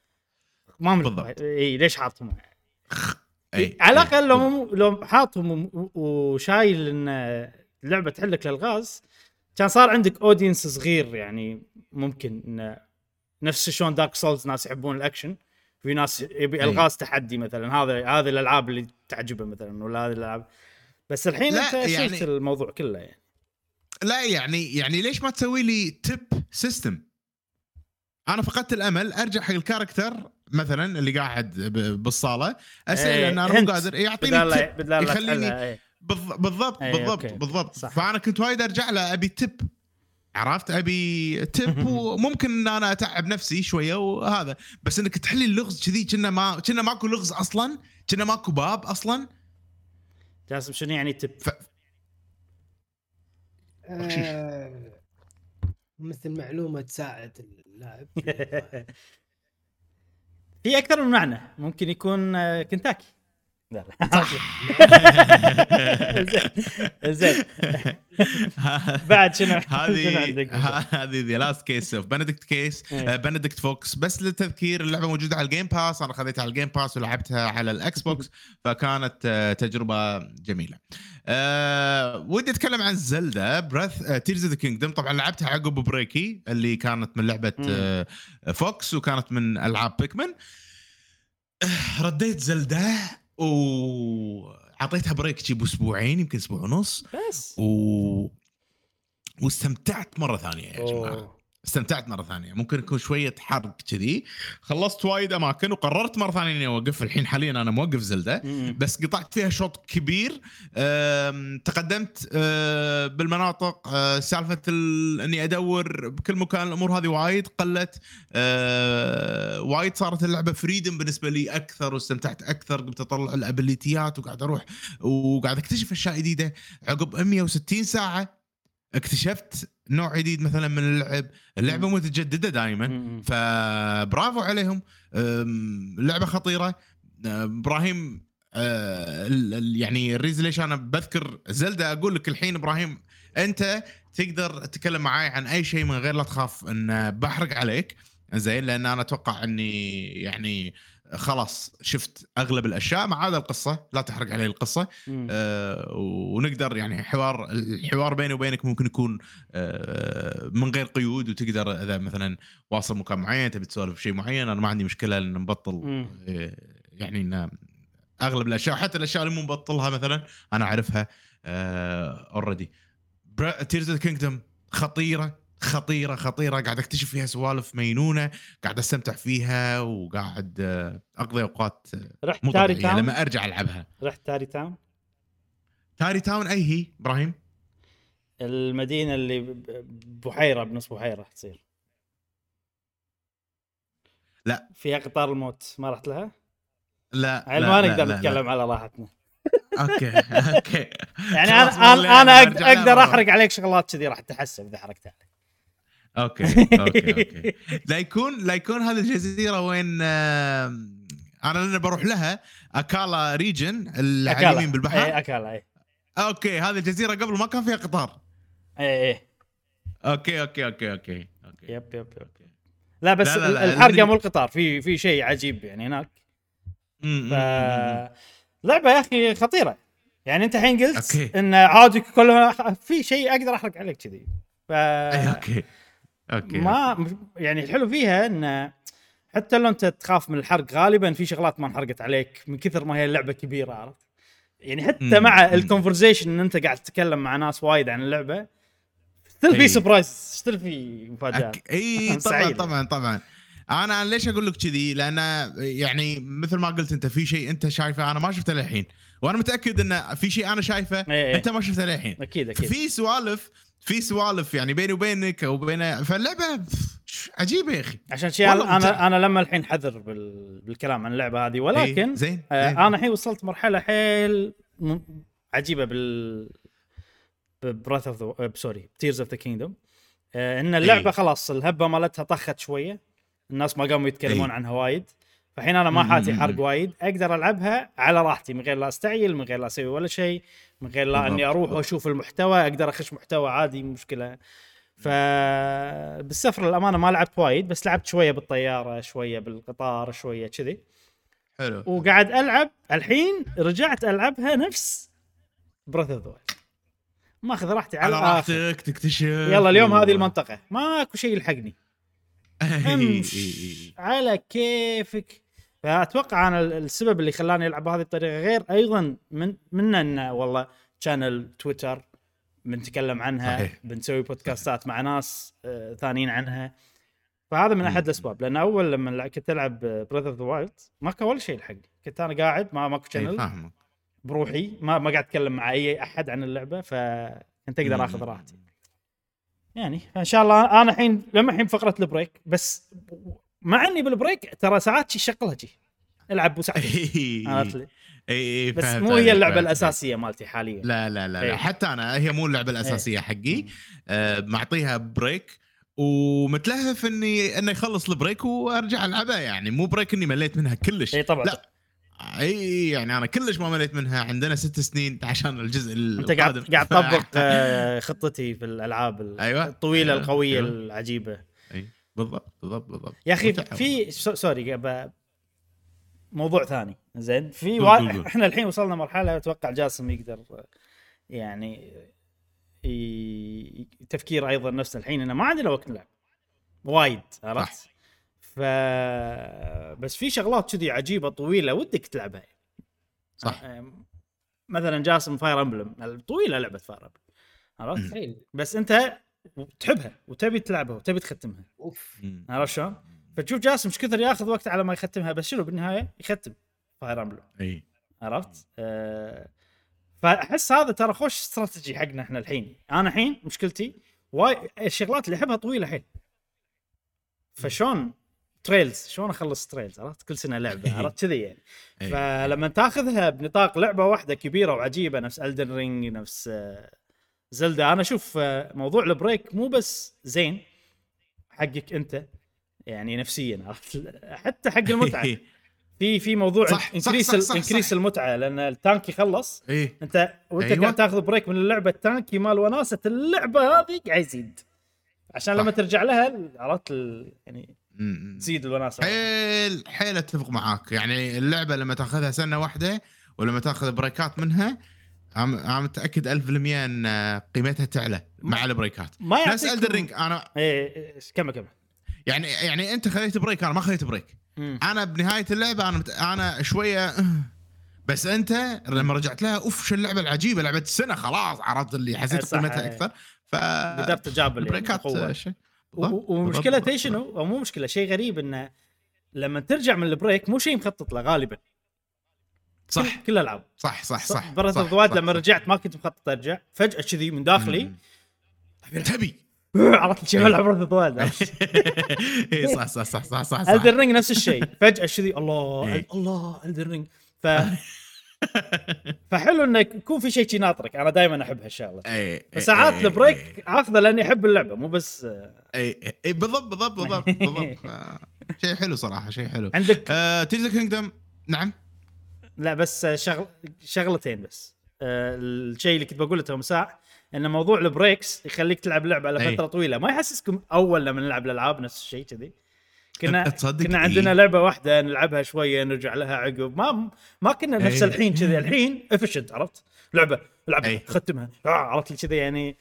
ما بالضبط. إي ليش حاطهم؟ أي. على أي. الأقل لو مو- لو حاطهم وشايل إن اللعبة تحلك الألغاز كان صار عندك audience صغير يعني ممكن انه نفس شلون Dark Souls ناس يحبون الأكشن في ناس يبي. الغاز تحدي مثلا هذا هذه الألعاب اللي تعجبه مثلا ولا هذه الألعاب بس الحين أنت يعني- شلت الموضوع كله يعني لا يعني يعني ليش ما تسوي لي tip system أنا فقدت الأمل أرجع حق الكاركتر مثلا اللي قاعد ب- بالصالة اساله إيه، لأن أنا مو. قادر. يعطيني tip. بدال لا يخليني إيه. بالض- بالضبط أي، بالضبط. بالضبط. صح. فأنا كنت وايد أرجع له أبي تip عرفت؟ أبي تب [LAUGHS] وممكن إن أنا أتعب نفسي شوية وهذا. بس إنك تحلي اللغز كذي كنا ما كنا ماكو لغز أصلا كنا ماكو باب أصلا. جاسم شنو يعني تب آه، مثل معلومة تساعد اللاعب. [LAUGHS] في أكثر من معنى ممكن يكون آه، كنتاكي. لا لا. [LAUGHS] زين [LAUGHS] بعد شنو؟ هذه؟ هذه The Last Case of Benedict Case. Benedict Fox بس للتذكير اللعبة موجودة على ال Game Pass أنا خذيتها على ال Game Pass ولعبتها على ال Xbox فكانت آه، تجربة جميلة. أه ودي أتكلم عن Zelda Breath Tears of the Kingdom طبعا لعبتها عقب break ي اللي كانت من لعبة. آه، Fox وكانت من ألعاب Pikmin آه، رديت Zelda وعطيتها break شي باسبوعين يمكن أسبوع ونص. بس. و... واستمتعت مرة ثانية يا جماعة. استمتعت مرة ثانية. ممكن يكون شوية حرق كذي. خلصت وايد أماكن وقررت مرة ثانية إني أوقف. الحين حاليا أنا موقف Zelda. بس قطعت فيها شوط كبير. تقدمت أه، بالمناطق أه، سالفة ال- إني أدور بكل مكان. الأمور هذه وايد قلت. أه، وايد صارت اللعبة فريدم بالنسبة لي أكثر واستمتعت أكثر. قمت أطلع الأبيليتيات وقاعد أروح وقاعد أكتشف أشياء جديدة. عقب 160 ساعة اكتشفت نوع جديد مثلا من اللعب. اللعبة متجددة دائما. فبرافو عليهم. لعبة خطيرة. إبراهيم أه، يعني الريز ليش أنا بذكر زلدا أقول لك الحين إبراهيم أنت تقدر تتكلم معاي عن أي شيء من غير لا تخاف ان بحرق عليك. زين لأن أنا أتوقع إني يعني خلاص شفت أغلب الأشياء ما عدا القصة لا تحرق علي القصة م-م. آه، ونقدر يعني حوار الحوار بيني وبينك ممكن يكون آه، من غير قيود وتقدر إذا مثلا واصل مكان معين تبي تسولف شيء معين أنا ما عندي مشكلة إن نبطل. آه، يعني إن أغلب الأشياء حتى الأشياء اللي مو مبطلها مثلا أنا أعرفها already Tears of Kingdom خطيرة خطيرة خطيرة. قاعد أكتشف فيها سوالف مينونة قاعد أستمتع فيها وقاعد آه، أقضي أوقات آه، رحت مو Tarrey Town؟ لما أرجع ألعبها. رحت Tarrey Town؟ Tarrey Town أي هي إبراهيم؟ المدينة اللي بحيرة بنص بحيرة تصير. لا. فيها قطار الموت ما رحت لها؟ لا ما نقدر. نتكلم على راحتنا. okay [LAUGHS] okay. يعني أنا أنا أقدر. أحرق عليك شغلات كذي راح تحسب إذا حرقت عليك. okay [LAUGHS] okay okay. لا يكون لا يكون هذه الجزيرة وين أنا لأن بروح لها أكالا region اللي على اليمين اي بالبحر أكالا اي okay هذه الجزيرة قبل ما كان فيها قطار. اي اي okay okay okay okay okay. yep yep yep. لا بس لا، لا، لا، الحرقه مو القطار في في شيء عجيب يعني هناك. ف لعبه يا أخي خطيرة. يعني أنت الحين قلت okay. إن عادي كلها في شيء أقدر أحرق عليك كذي. ف إيه، okay. okay ما يعني الحلو فيها إن حتى لو أنت تخاف من الحرق غالبا في شغلات ما انحرقت عليك من كثر ما هي اللعبة كبيرة عرفت يعني حتى. مع. ال conversation إن أنت قاعد تتكلم مع ناس وايد عن اللعبة still في. surprise still في مفاجآت. إي [LAUGHS] طبعا. طبعا طبعا أنا ليش أقول لك كذي؟ لأن يعني مثل ما قلت أنت في شيء أنت شايفه أنا ما شفته للحين وأنا متأكد إن في شيء أنا شايفه. أنت ما شفته للحين أكيد أكيد في سوالف في سوالف يعني بيني وبينك وبين فاللعبة عجيبة يا أخي عشان شيء أنا. أنا لما الحين حذر بال... بالكلام عن اللعبة هذه إيه، ولكن زين, آه زين. أنا الحين وصلت مرحلة حيل. عجيبة بال Breath of the sorry Tears of the Kingdom إن اللعبة إيه. خلاص الهبة مالتها طخت شوية الناس ما قاموا يتكلمون إيه. عنها وايد فالحين أنا ما حاتي حرق. وايد أقدر ألعبها على راحتي من غير لا أستعجل من غير لا أسوي ولا شيء من غير لا إني أروح. وأشوف المحتوى أقدر أخش محتوى عادي مشكلة. ف بالسفر الامانه ما لعبت وايد بس لعبت شوية بالطيارة شوية بالقطار شوية كذي. حلو. وقاعد ألعب الحين رجعت ألعبها نفس Breath of the ماخذ راحتي على راحتك تكتشف. يلا اليوم هذه المنطقة. ماكو شيء يلحقني. [LAUGHS] إي، امش إي، إي. على كيفك. فأتوقع أنا ال- السبب اللي خلاني ألعب بهذه الطريقة غير أيضا من من إنه والله channel تويتر بنتكلم عنها صحيح. بنسوي بودكاستات مع ناس آه ثانيين عنها فهذا من أحد. الأسباب لأن أول لما كنت ألعب Breath of the Wild ما كان ولا شيء يلحقني كنت أنا قاعد ما ماكو channel بروحي ما ما قاعد أتكلم مع أي أحد عن اللعبة فكنت أقدر آخذ. راحتي يعني فإن شاء الله أنا الحين لما الحين فترة ال break بس مع إني بال break ترى ساعات شي شغلها شي ألعب بو ساعتين إي، [LAUGHS] عرفت لي؟ إي بس مو هي اللعبة الأساسية مالتي حاليا. لا لا لا. لا. حتى أنا هي مو اللعبة الأساسية حقي آه معطيها break ومتلهف إني انه يخلص ال break وأرجع ألعبها يعني مو break إني مليت منها كلش إي طبعا لا إي يعني أنا كلش ما مليت منها عندنا ست سنين عشان الجزء أنت قاعد قاعد [LAUGHS] تطبق آه، خطتي في الألعاب ال- أيوة. الطويلة أيوة. القوية أيوة. العجيبة بالضبط بالضبط بالضبط. يا أخي. في so- sorry موضوع ثاني. زين في قول. إحنا الحين وصلنا مرحلة أتوقع جاسم يقدر يعني ي... تفكير أيضا نفس الحين. إنه ما عندنا وقت نلعب. وايد عرفت؟ ف بس في شغلات كذي عجيبة طويلة ودك تلعبها. صح. مثلا جاسم Fire Emblem طويلة لعبة Fire Emblem عرفت؟ بس أنت تحبها وتبي تلعبها وتبي تختمها. أوف. عرفت شلون؟ فتشوف جاسم إيش كثر ياخذ وقت على ما يختمها بس شنو بالنهاية يختم. Fire Emblem إي. عرفت؟ آه فأحس هذا ترى خوش استراتيجي حقنا إحنا الحين. أنا الحين مشكلتي واي الشغلات اللي أحبها طويلة حيل فشون Trails شلون أخلص Trails عرفت؟ كل سنة لعبة [LAUGHS] عرفت؟ كذي يعني. فلما تاخذها بنطاق لعبة واحدة كبيرة وعجيبة نفس Elden Ring نفس آه، زلدا أنا أشوف آه، موضوع ال break مو بس زين حقك أنت يعني نفسيا عرفت حتى حق المتعة [LAUGHS] في في موضوع صح، increase صح، صح، increase صح. المتعة لأن ال tank يخلص اي أنت وأنت أيوة. قاعد تاخذ break من اللعبة التانكي مال وناسة اللعبة هذه قاعد يزيد عشان صح. لما ترجع لها عرفت يعني. تزيد الوناسة حيل حيل أتفق معاك يعني اللعبة لما تاخذها سنة واحدة ولما تاخذ بريكات منها عم عم متأكد 1000% إن قيمتها تعلى مع البريكات ما نفس Elden Ring أنا إيه إيه، كمل كمل يعني يعني أنت خذيت break أنا ما خذيت break مم. أنا بنهاية اللعبة أنا مت... أنا شوية [LAUGHS] بس أنت لما رجعت لها أوف شو اللعبة العجيبة لعبة السنة خلاص عرفت اللي حسيت. قيمتها أكثر ف قدرت تجابل يعني البريكات بقوة. شيء و- بالضبط، ومشكلة بالضبط. إيش شنو؟ أو مو مشكلة شيء غريب إنه لما ترجع من ال break مو شيء مخطط له غالبا صح. كل الألعاب. صح صح صح. ذا صح، لما. رجعت ما كنت مخطط أرجع. فجأة كذي من داخلي. تبي. [LAUGHS] عرفت شو ألعب of the اي صح صح صح صح صح. Elden Ring نفس الشيء. [LAUGHS] فجأة كذي الله إيه. الله Elden Ring ف [LAUGHS] فحلو إنه يكون في شيء شي ناطرك. أنا دائما أحب هالشغلة. اي فساعات إي- إي- ال break اخذه لاني أحب اللعبة مو بس اي اي بالضبط بالضبط بالضبط بالضبط. ف- شيء حلو صراحة شيء حلو. عندك آه Tears Kingdom نعم. لا بس شغل شغلتين بس آه، الشيء اللي كنت بقوله تو مساع إن موضوع ال breaks يخليك تلعب لعبة على أي. فتره طويلة ما يحسسكم أول لما نلعب الألعاب نفس الشيء كذي كنا كنا إيه. عندنا لعبة واحدة نلعبها شوية نرجع لها عقب ما ما كنا نفس أي. الحين كذي الحين efficient عرفت لعبة العبها أي. ختمها آه، عرفت لي كذي يعني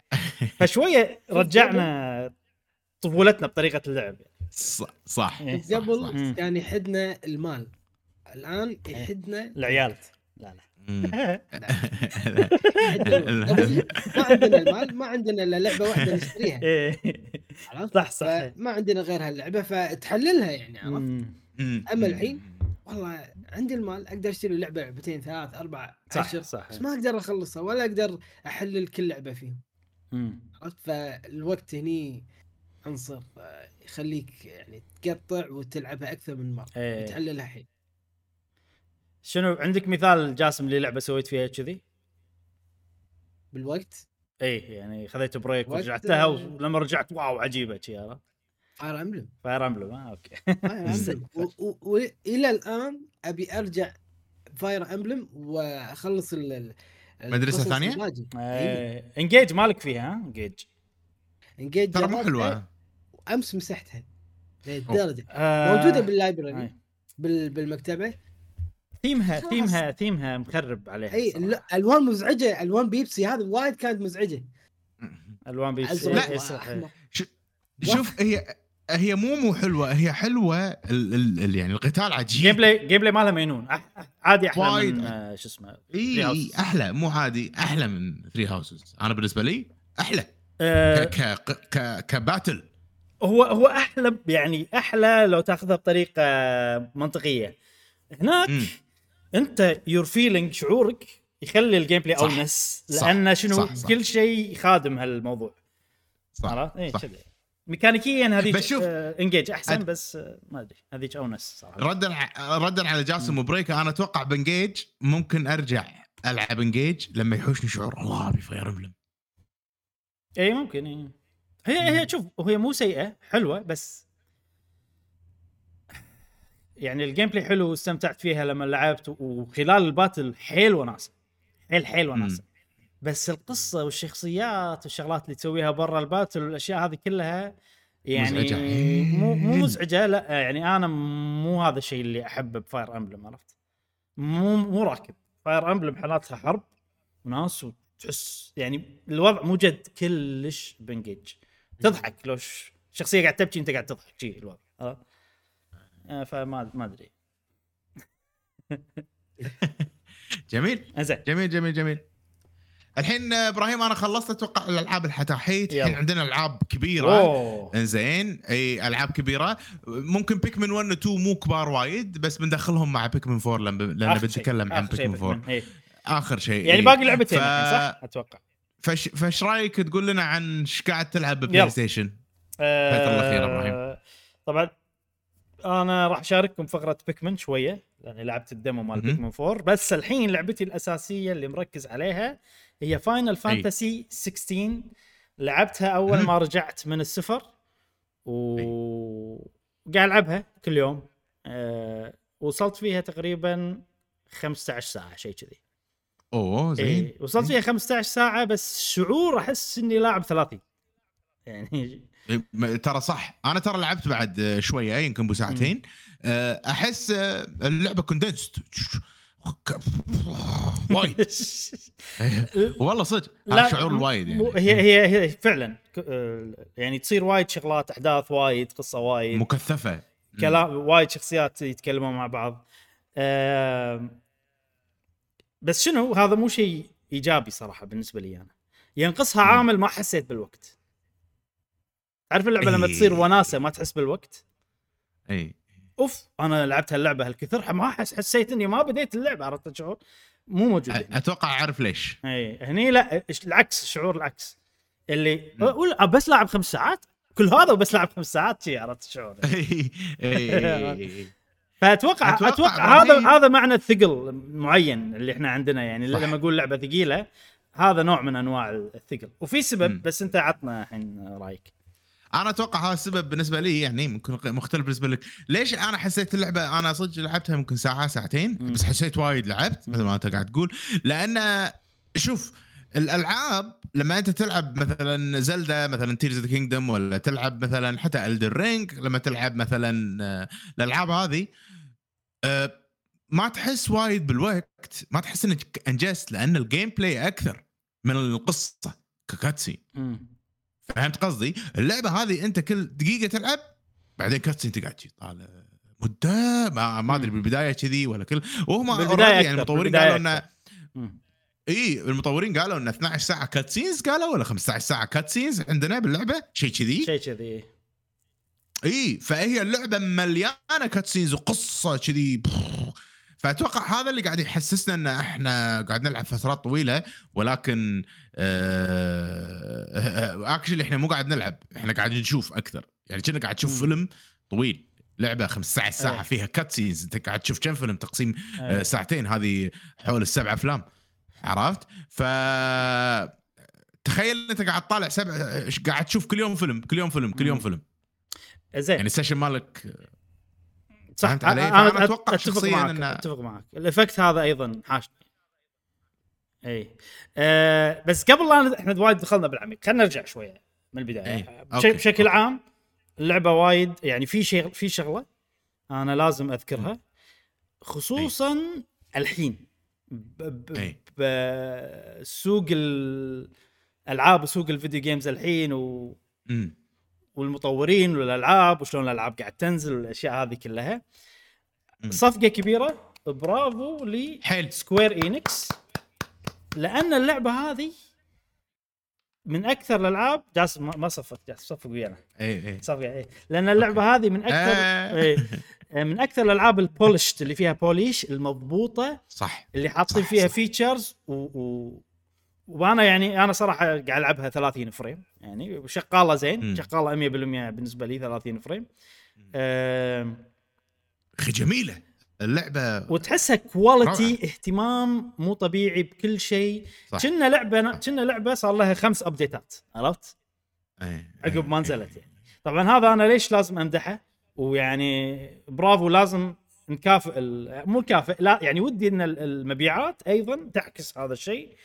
[LAUGHS] فشوية رجعنا طفولتنا بطريقة اللعب صح صح إيه. صح، صح. قبل كان يحدنا المال الآن يحدنا العيال. لا لا. [LAUGHS] [LAUGHS] ما عندنا المال ما عندنا إلا لعبة واحدة نشتريها. إيه. عرفت؟ صح صح. فما عندنا غير هاللعبه فتحللها يعني عرفت؟ أما الحين والله عندي المال أقدر أشتري لعبة لعبتين ثلاث أربع صح عشر. صح. بس ما أقدر أخلصها ولا أقدر أحلل كل لعبة فيهم. عرفت؟ فالوقت هني عنصر يخليك يعني تقطع وتلعبها أكثر من مرة إيه. وتحللها حين شنو عندك مثال جاسم للعبه سويت فيها كذي؟ بالوقت؟ اي يعني خذيت break ورجعت لها ولما رجعت wow عجيبة شي عرفت؟ Fire Emblem Fire Emblem ها okay. Fire Emblem والى الآن أبي أرجع Fire Emblem وأخلص ال- ثانية؟ الباقي. آه، Engage مالك فيها ها؟ Engage Engage ترى مو حلوة. امس مسحتها للدرجه آه، موجودة بال library بالمكتبة. theme ها. theme ها theme ها مخرب عليها إي ألوان مزعجة ألوان بيبسي هذه وايد كانت مزعجة ألوان بيبسي لا. شوف هي هي مو مو حلوة هي حلوة ال ال ال يعني القتال عجيب gameplay gameplay مالها مينون أح- عادي أحلى وايد. من آه، شو اسمه إي اي. أحلى مو عادي أحلى من Three Houses أنا بالنسبة لي أحلى آه، ك ك ك ك battle هو هو أحلى يعني أحلى لو تاخذها بطريقة منطقية هناك مم. انت your feeling شعورك يخلي ال gameplay. اونس. لأن شنو صح. صح. كل شيء يخادم هالموضوع صح عرفت؟ اي ميكانيكيا هذيك آه Engage أحسن أد- بس آه ما أدري هذيك اونس صراحة ردا ردا على جاسم و break ه أنا أتوقع ب Engage ممكن أرجع ألعب Engage لما يحوشني شعور الله أبي Fire Emblem اي ممكن إيه. هي هي شوف هي مو سيئة حلوة بس يعني ال gameplay حلو واستمتعت فيها لما لعبت وخلال ال battle حيل وناسة. حيل حيل وناسة. بس القصة والشخصيات والشغلات اللي تسويها برا ال battle والأشياء هذه كلها يعني مزعجة. مو مو مزعجة لا يعني أنا مو هذا الشيء اللي احبه ب Fire Emblem عرفت؟ مو مو راكب. فاير امبلم حالاتها حرب وناس وتحس يعني الوضع مو جد كلش بنجيج تضحك لو شخصية قاعد تبكي أنت قاعد تضحك شيء الوضع فما ما أدري [LAUGHS] جميل زين جميل جميل جميل الحين آه، إبراهيم أنا خلصت أتوقع الألعاب الحتاحيت الحين. عندنا ألعاب كبيرة أوه إنزين أي ألعاب كبيرة ممكن Pikmin 1 و 2 مو كبار وايد بس بندخلهم مع Pikmin 4 لما لأن. بنتكلم عن Pikmin 4 Pikmin، إيه. آخر شيء يعني. باقي لعبتين ف- صح؟ أتوقع فش فش رأيك تقول لنا عن إيش قاعد تلعب يلا. ب PlayStation؟ الفترة الأخيرة إبراهيم. آه، طبعا أنا راح اشارككم فقرة Pikmin شوية لاني لعبت ال demo مال. Pikmin 4 بس الحين لعبتي الأساسية اللي مركز عليها هي Final Fantasy 16 لعبتها أول. ما رجعت من السفر و قاعد ألعبها كل يوم. أه... وصلت فيها تقريبا 15 ساعة شيء كذي. أوه زين. إيه وصلت فيها 15 ساعة بس شعور أحس إني لاعب 30 يعني ترى صح. أنا ترى لعبت بعد شوية يمكن بو ساعتين. آه، أحس آه، اللعبة كوندنسد وايد. [LAUGHS] والله صدق. هذا شعور الوايد مو- يعني. هي هي هي فعلا. آه، يعني تصير وايد شغلات أحداث وايد قصة وايد. مكثفة. كلام وايد شخصيات يتكلمون مع بعض. بس شنو هذا مو شيء إيجابي صراحة بالنسبة لي أنا. ينقصها. عامل ما حسيت بالوقت. تعرف اللعبة لما إيه. تصير وناسة ما تحس بالوقت اي أوف أنا لعبت هاللعبة هالكثر ما حس حسيت إني ما بديت اللعبة عرفت شعور مو موجود هنا. أتوقع أعرف ليش اي هني لا العكس الشعور العكس اللي. أقول بس لاعب خمس ساعات كل هذا وبس لاعب خمس ساعات شي عرفت الشعور إي، إي، إي. فاتوقع أتوقع أتوقع هذا إبراهيم- هذا معنى الثقل معين اللي إحنا عندنا يعني صح. لما أقول لعبة ثقيلة هذا نوع من أنواع الثقل وفي سبب مم. بس أنت عطنا الحين رأيك أنا أتوقع هذا السبب بالنسبة لي يعني ممكن مختلف بالنسبة لك. ليش أنا حسيت اللعبة أنا صدق لعبتها ممكن ساعة ساعتين مم. بس حسيت وايد لعبت مثل ما أنت قاعد تقول. لأن شوف الألعاب لما أنت تلعب مثلا Zelda مثلا Tears the Kingdom ولا تلعب مثلا حتى Elden Ring لما تلعب مثلا آه، الألعاب هذه آه، ما تحس وايد بالوقت ما تحس إنك انجزت لأن ال gameplay أكثر من القصة ك cutscene فهمت قصدي؟ اللعبة هذه انت كل دقيقة تلعب بعدين cutscene تقعد طالع. مدة ما, ما أدري. بالبداية كذي ولا كل. وهم يعني المطورين قالوا انه. إي المطورين قالوا إنه 12 ساعة cutscenes قالوا ولا 15 ساعة cutscenes عندنا باللعبة؟ شيء كذي. شيء كذي. إي فهي اللعبة مليانة cutscenes وقصة كذي فأتوقع هذا اللي قاعد يحسسنا إن إحنا قاعد نلعب فترات طويلة ولكن آه actually إحنا مو قاعد نلعب إحنا قاعد نشوف أكثر يعني كنا قاعد تشوف. فيلم طويل لعبة 15 ساعة إيه. فيها cutscenes أنت قاعد تشوف كم فيلم تقسيم آه أي. ساعتين هذه حول السبع أفلام عرفت ف تخيل إنت قاعد تطالع سبع قاعد تشوف كل يوم فيلم كل يوم فيلم كل يوم. فيلم زين يعني ال session مالك صح فهمت علي؟ انا فأنا أتوقع أتفق شخصياً معك أتفق معك ال effect هذا أيضا حاشني اي أه بس قبل لا إحنا وايد دخلنا بالعميق خلينا نرجع شوية من البداية. بش- okay. بشكل أوكي. عام اللعبة وايد يعني في شيء في شغلة أنا لازم أذكرها خصوصا الحين ب- إي. بسوق الالعاب وسوق ال video games الحين و امم والمطورين والألعاب وشلون الألعاب قاعد تنزل والأشياء هذه كلها. صفقة كبيرة. برافو حيل ل Square Enix لأن اللعبة هذه من أكثر الألعاب جالس ما صفق جالس صفق ويانا. اي اي صفق اي لأن اللعبة هذه من أكثر آه. إيه، من أكثر الألعاب ال polished اللي فيها polish المضبوطة. صح. اللي حاطين فيها صح. features و... و... وأنا يعني أنا صراحة قاعد العبها 30 frame يعني شغالة زين. شغالة 100% بالنسبة لي 30 frame. أخي جميلة اللعبة. وتحسها quality روعة. اهتمام مو طبيعي بكل شيء. كنا لعبة كنا لعبة صار لها خمس update ات عرفت؟ إي، عقب ما إي، نزلت يعني. طبعا هذا أنا ليش لازم أمدحه؟ ويعني برافو لازم نكافئ مو نكافئ لا يعني ودي إن ال- المبيعات أيضا تعكس هذا الشيء.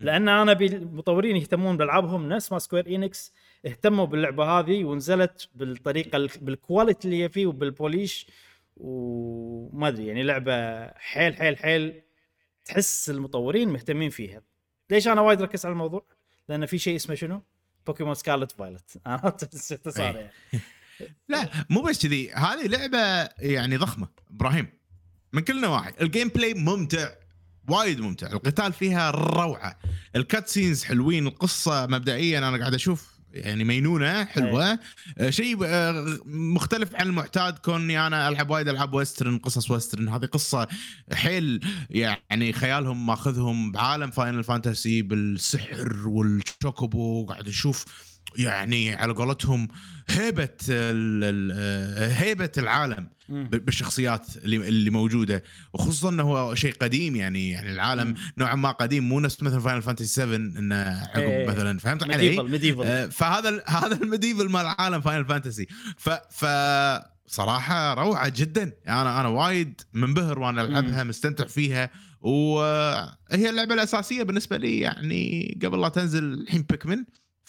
لأن أنا ابي المطورين يهتمون بألعابهم نفس ما Square Enix اهتموا باللعبة هذه ونزلت بالطريقة ال- بال quality اللي هي فيه وبال polish وما أدري يعني لعبة حيل حيل حيل تحس المطورين مهتمين فيها. ليش أنا وايد ركزت على الموضوع؟ لأن في شيء اسمه شنو؟ Pokémon Scarlet Violet عرفت؟ اختصار. يعني؟ [LAUGHS] لا مو بس كذي. هذه لعبة يعني ضخمة إبراهيم. من كل النواحي ال gameplay ممتع. وايد ممتع. القتال فيها روعة. ال cutscenes حلوين القصة مبدئيا أنا قاعد أشوف يعني مينونة حلوة. آه، شيء آه، مختلف عن المعتاد كوني أنا ألعب وايد ألعاب western قصص western. هذه قصة حيل يعني خيالهم ماخذهم بعالم Final Fantasy بالسحر وال Chocobo. قاعد أشوف يعني على قولتهم هيبة ال- هيبة العالم بالشخصيات اللي اللي موجودة. وخصوصا إنه هو شيء قديم يعني يعني العالم. نوعا ما قديم مو نفس مثلا Final Fantasy 7 إنه عقب إيه. مثلا فهمت علي؟ medieval آه، فهذا هذا ال medieval مال عالم Final Fantasy ف ف صراحة روعة جدا. أنا أنا وايد منبهر وأنا ألعبها مستمتع فيها. وهي اللعبة الأساسية بالنسبة لي يعني قبل لا تنزل الحين Pikmin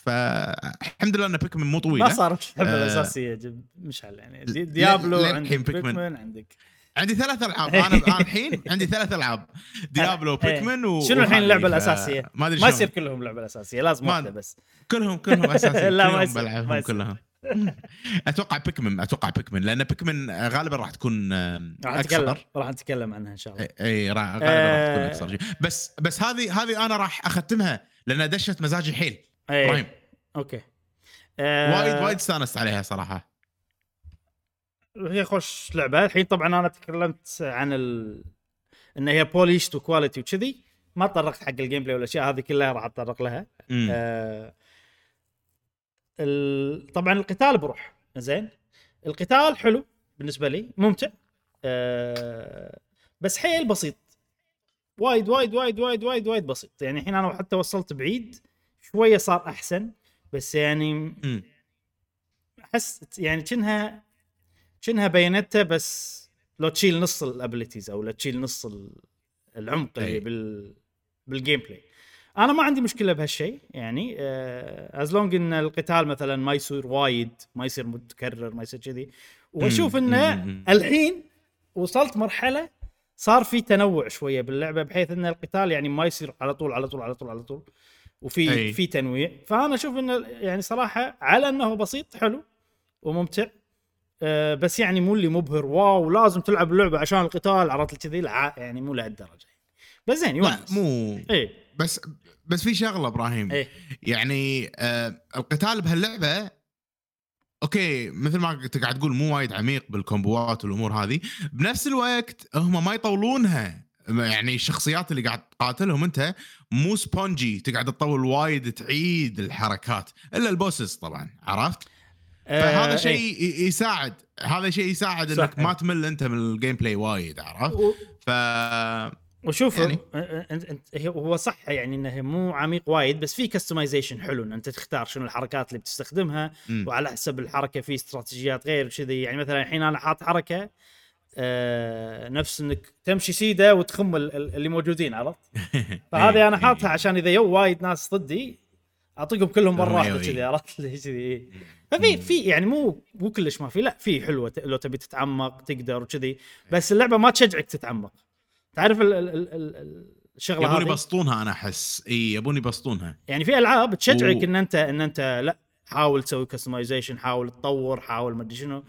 فالحمد لله إن Pikmin مو طويلة ما صارت اللعبه آه. الأساسية جب- مشعل يعني دي- ديابلو عندك بيكمن. بيكمن عندك عندي ثلاث ألعاب [LAUGHS] أنا الحين عندي ثلاث ألعاب [LAUGHS] ديابلو إيه. بيكمن و شنو الحين اللعبه الأساسية؟ ما أدري ما. يصير كلهم اللعبه الأساسية لازم ما- واحدة بس كلهم كلهم [LAUGHS] اساسي لا، ما يصير، بلعبهم. كلهم أتوقع بيكمن أتوقع بيكمن لأن بيكمن غالبا راح تكون راح نتكلم راح نتكلم عنها إن شاء الله اي راح غالبا راح تكون آه. أكثر بس بس هذه هذه أنا راح أختمها لأن دشت مزاجي حيل إبراهيم. Okay. آه، وايد وايد استانست عليها صراحة. هي خوش لعبة. الحين طبعا أنا تكلمت عن ال... إن هي polished و quality وكذي. ما تطرقت حق ال gameplay والاشياء هذه كلها راح أتطرق لها. مم. آه. ال... طبعا القتال بروح. زين. القتال حلو بالنسبة لي. ممتع. آه. بس حيل بسيط. وايد وايد وايد وايد وايد وايد بسيط. يعني الحين أنا حتى وصلت بعيد. شوية صار أحسن بس يعني مم. أحس يعني كأنها كأنها Bayonetta بس لو تشيل نص ال abilities أو لو تشيل نص ال- العمق اللي. بال بال gameplay أنا ما عندي مشكلة بهالشيء يعني as long إن القتال مثلا ما يصير وايد ما يصير متكرر ما يصير كذي وأشوف مم، انه مم، مم. الحين وصلت مرحلة صار في تنوع شوية باللعبة بحيث إن القتال يعني ما يصير على طول على طول على طول على طول وفي أي. في تنويع. فأنا أشوف انه يعني صراحة على إنه بسيط حلو وممتع. أه بس يعني مو اللي مبهر. واو لازم تلعب اللعبة عشان القتال عرفت كذي؟ لا يعني مو لهالدرجة. بس زين يونس. مو. إيه بس بس في شغلة إبراهيم. إيه يعني آه القتال بهاللعبة Okay مثل ما قاعد تقول مو وايد عميق بال combo ات والأمور هذه. بنفس الوقت هم ما يطولونها. يعني الشخصيات اللي قاعد تقاتلهم انت مو spongy تقعد تطول وايد تعيد الحركات إلا ال bosses طبعا عرفت؟ فهذا آه، شيء إيه. ي- يساعد هذا شيء يساعد إنك ما إيه. تمل أنت من ال gameplay وايد عرفت؟ و- ف وشوف يعني. هو صح يعني إنه مو عميق وايد بس في customization حلو إن أنت تختار شنو الحركات اللي بتستخدمها مم. وعلى حسب الحركة في استراتيجيات غير كذي يعني مثلا الحين أنا حاط حركة آه نفس إنك تمشي سيده وتخم ال- ال- اللي موجودين عرفت؟ [LAUGHS] فهذه أنا إيه، حاطها إيه. عشان إذا يو وايد ناس ضدي اعطيهم كلهم مرة واحدة. كذي عرفت؟ [LAUGHS] كذي؟ ففي في يعني مو مو كلش ما في لا في حلوة لو تبي تتعمق تقدر وكذي بس اللعبة ما تشجعك تتعمق. تعرف ال ال ال ال الشغلة يبون يبسطونها أنا أحس. إي يبون يبسطونها. يعني في ألعاب تشجعك. إن انت إن أنت لا حاول تسوي customization حاول تطور حاول ما أدري شنو.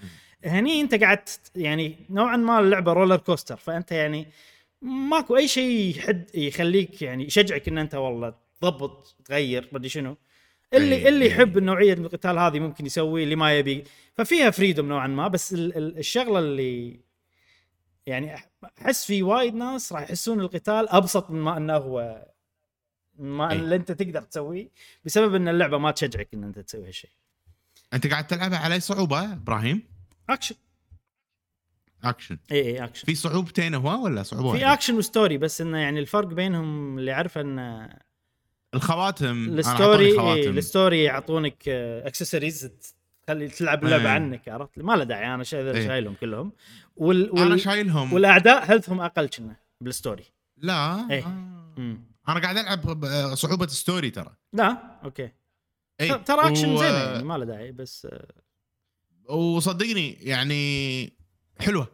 هني انت قاعد يعني نوعا ما اللعبة roller coaster فأنت يعني ماكو أي شيء يحد يخليك يعني يشجعك إن أنت والله تضبط تغير ما أدري شنو اللي أي، اللي أي. يحب النوعيه من القتال هذه ممكن يسوي اللي ما يبي ففيها freedom نوعا ما بس ال- ال- الشغلة اللي يعني أحس في وايد ناس راح يحسون القتال أبسط من ما إنه هو ما أي. اللي أنت تقدر تسويه بسبب إن اللعبة ما تشجعك إن أنت تسوي هالشيء أنت قاعد تلعبها على صعوبة إبراهيم action action اي اي اكشن في صعوبتين هو ولا صعوبه في؟ action و story بس انه يعني الفرق بينهم اللي اعرفه انه الخواتم. ال story إيه. ال story يعطونك اكسسوارز تخلي تلعب اللعبة إيه. عنك عرفت؟ ما له داعي أنا شايل إيه. شايلهم كلهم. وال, أنا وال شايلهم. والأعداء health هم أقل كنا بال story لا. إيه. آه. أنا قاعد ألعب صعوبة story ترى. لا okay. اي ترى اكشن و- زينه يعني ما له داعي بس آه، وصدقني يعني حلوة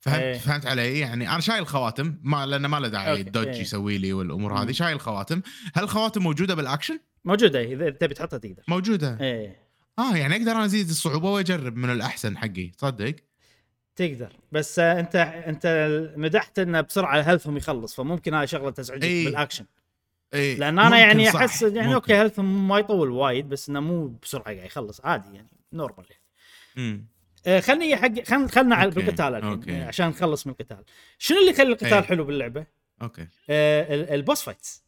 فهمت إيه. فهمت علي يعني أنا شايل خواتم ما لأن ما له داعي. ال dodge إيه. يسوي لي والأمور. هذه شايل خواتم هل الخواتم موجودة بالأكشن موجودة إذا تبي تحطها تقدر موجودة إيه آه يعني أقدر أنا أزيد الصعوبة وأجرب من الأحسن حقي تصدق تقدر بس أنت أنت مدحت انه بسرعة health هم يخلص فممكن هاي شغلة تزعجك إيه. بالأكشن اي لأن أنا يعني أحس يعني ممكن. okay health هم ما يطول وايد بس إنه مو بسرعة قاعد يخلص عادي يعني normal يعني. آه، خلني حق خل خلنا على بالقتال الحين okay. آه، عشان نخلص من القتال شنو اللي يخلي القتال إيه. حلو باللعبة؟ okay آه، ال- ال boss fights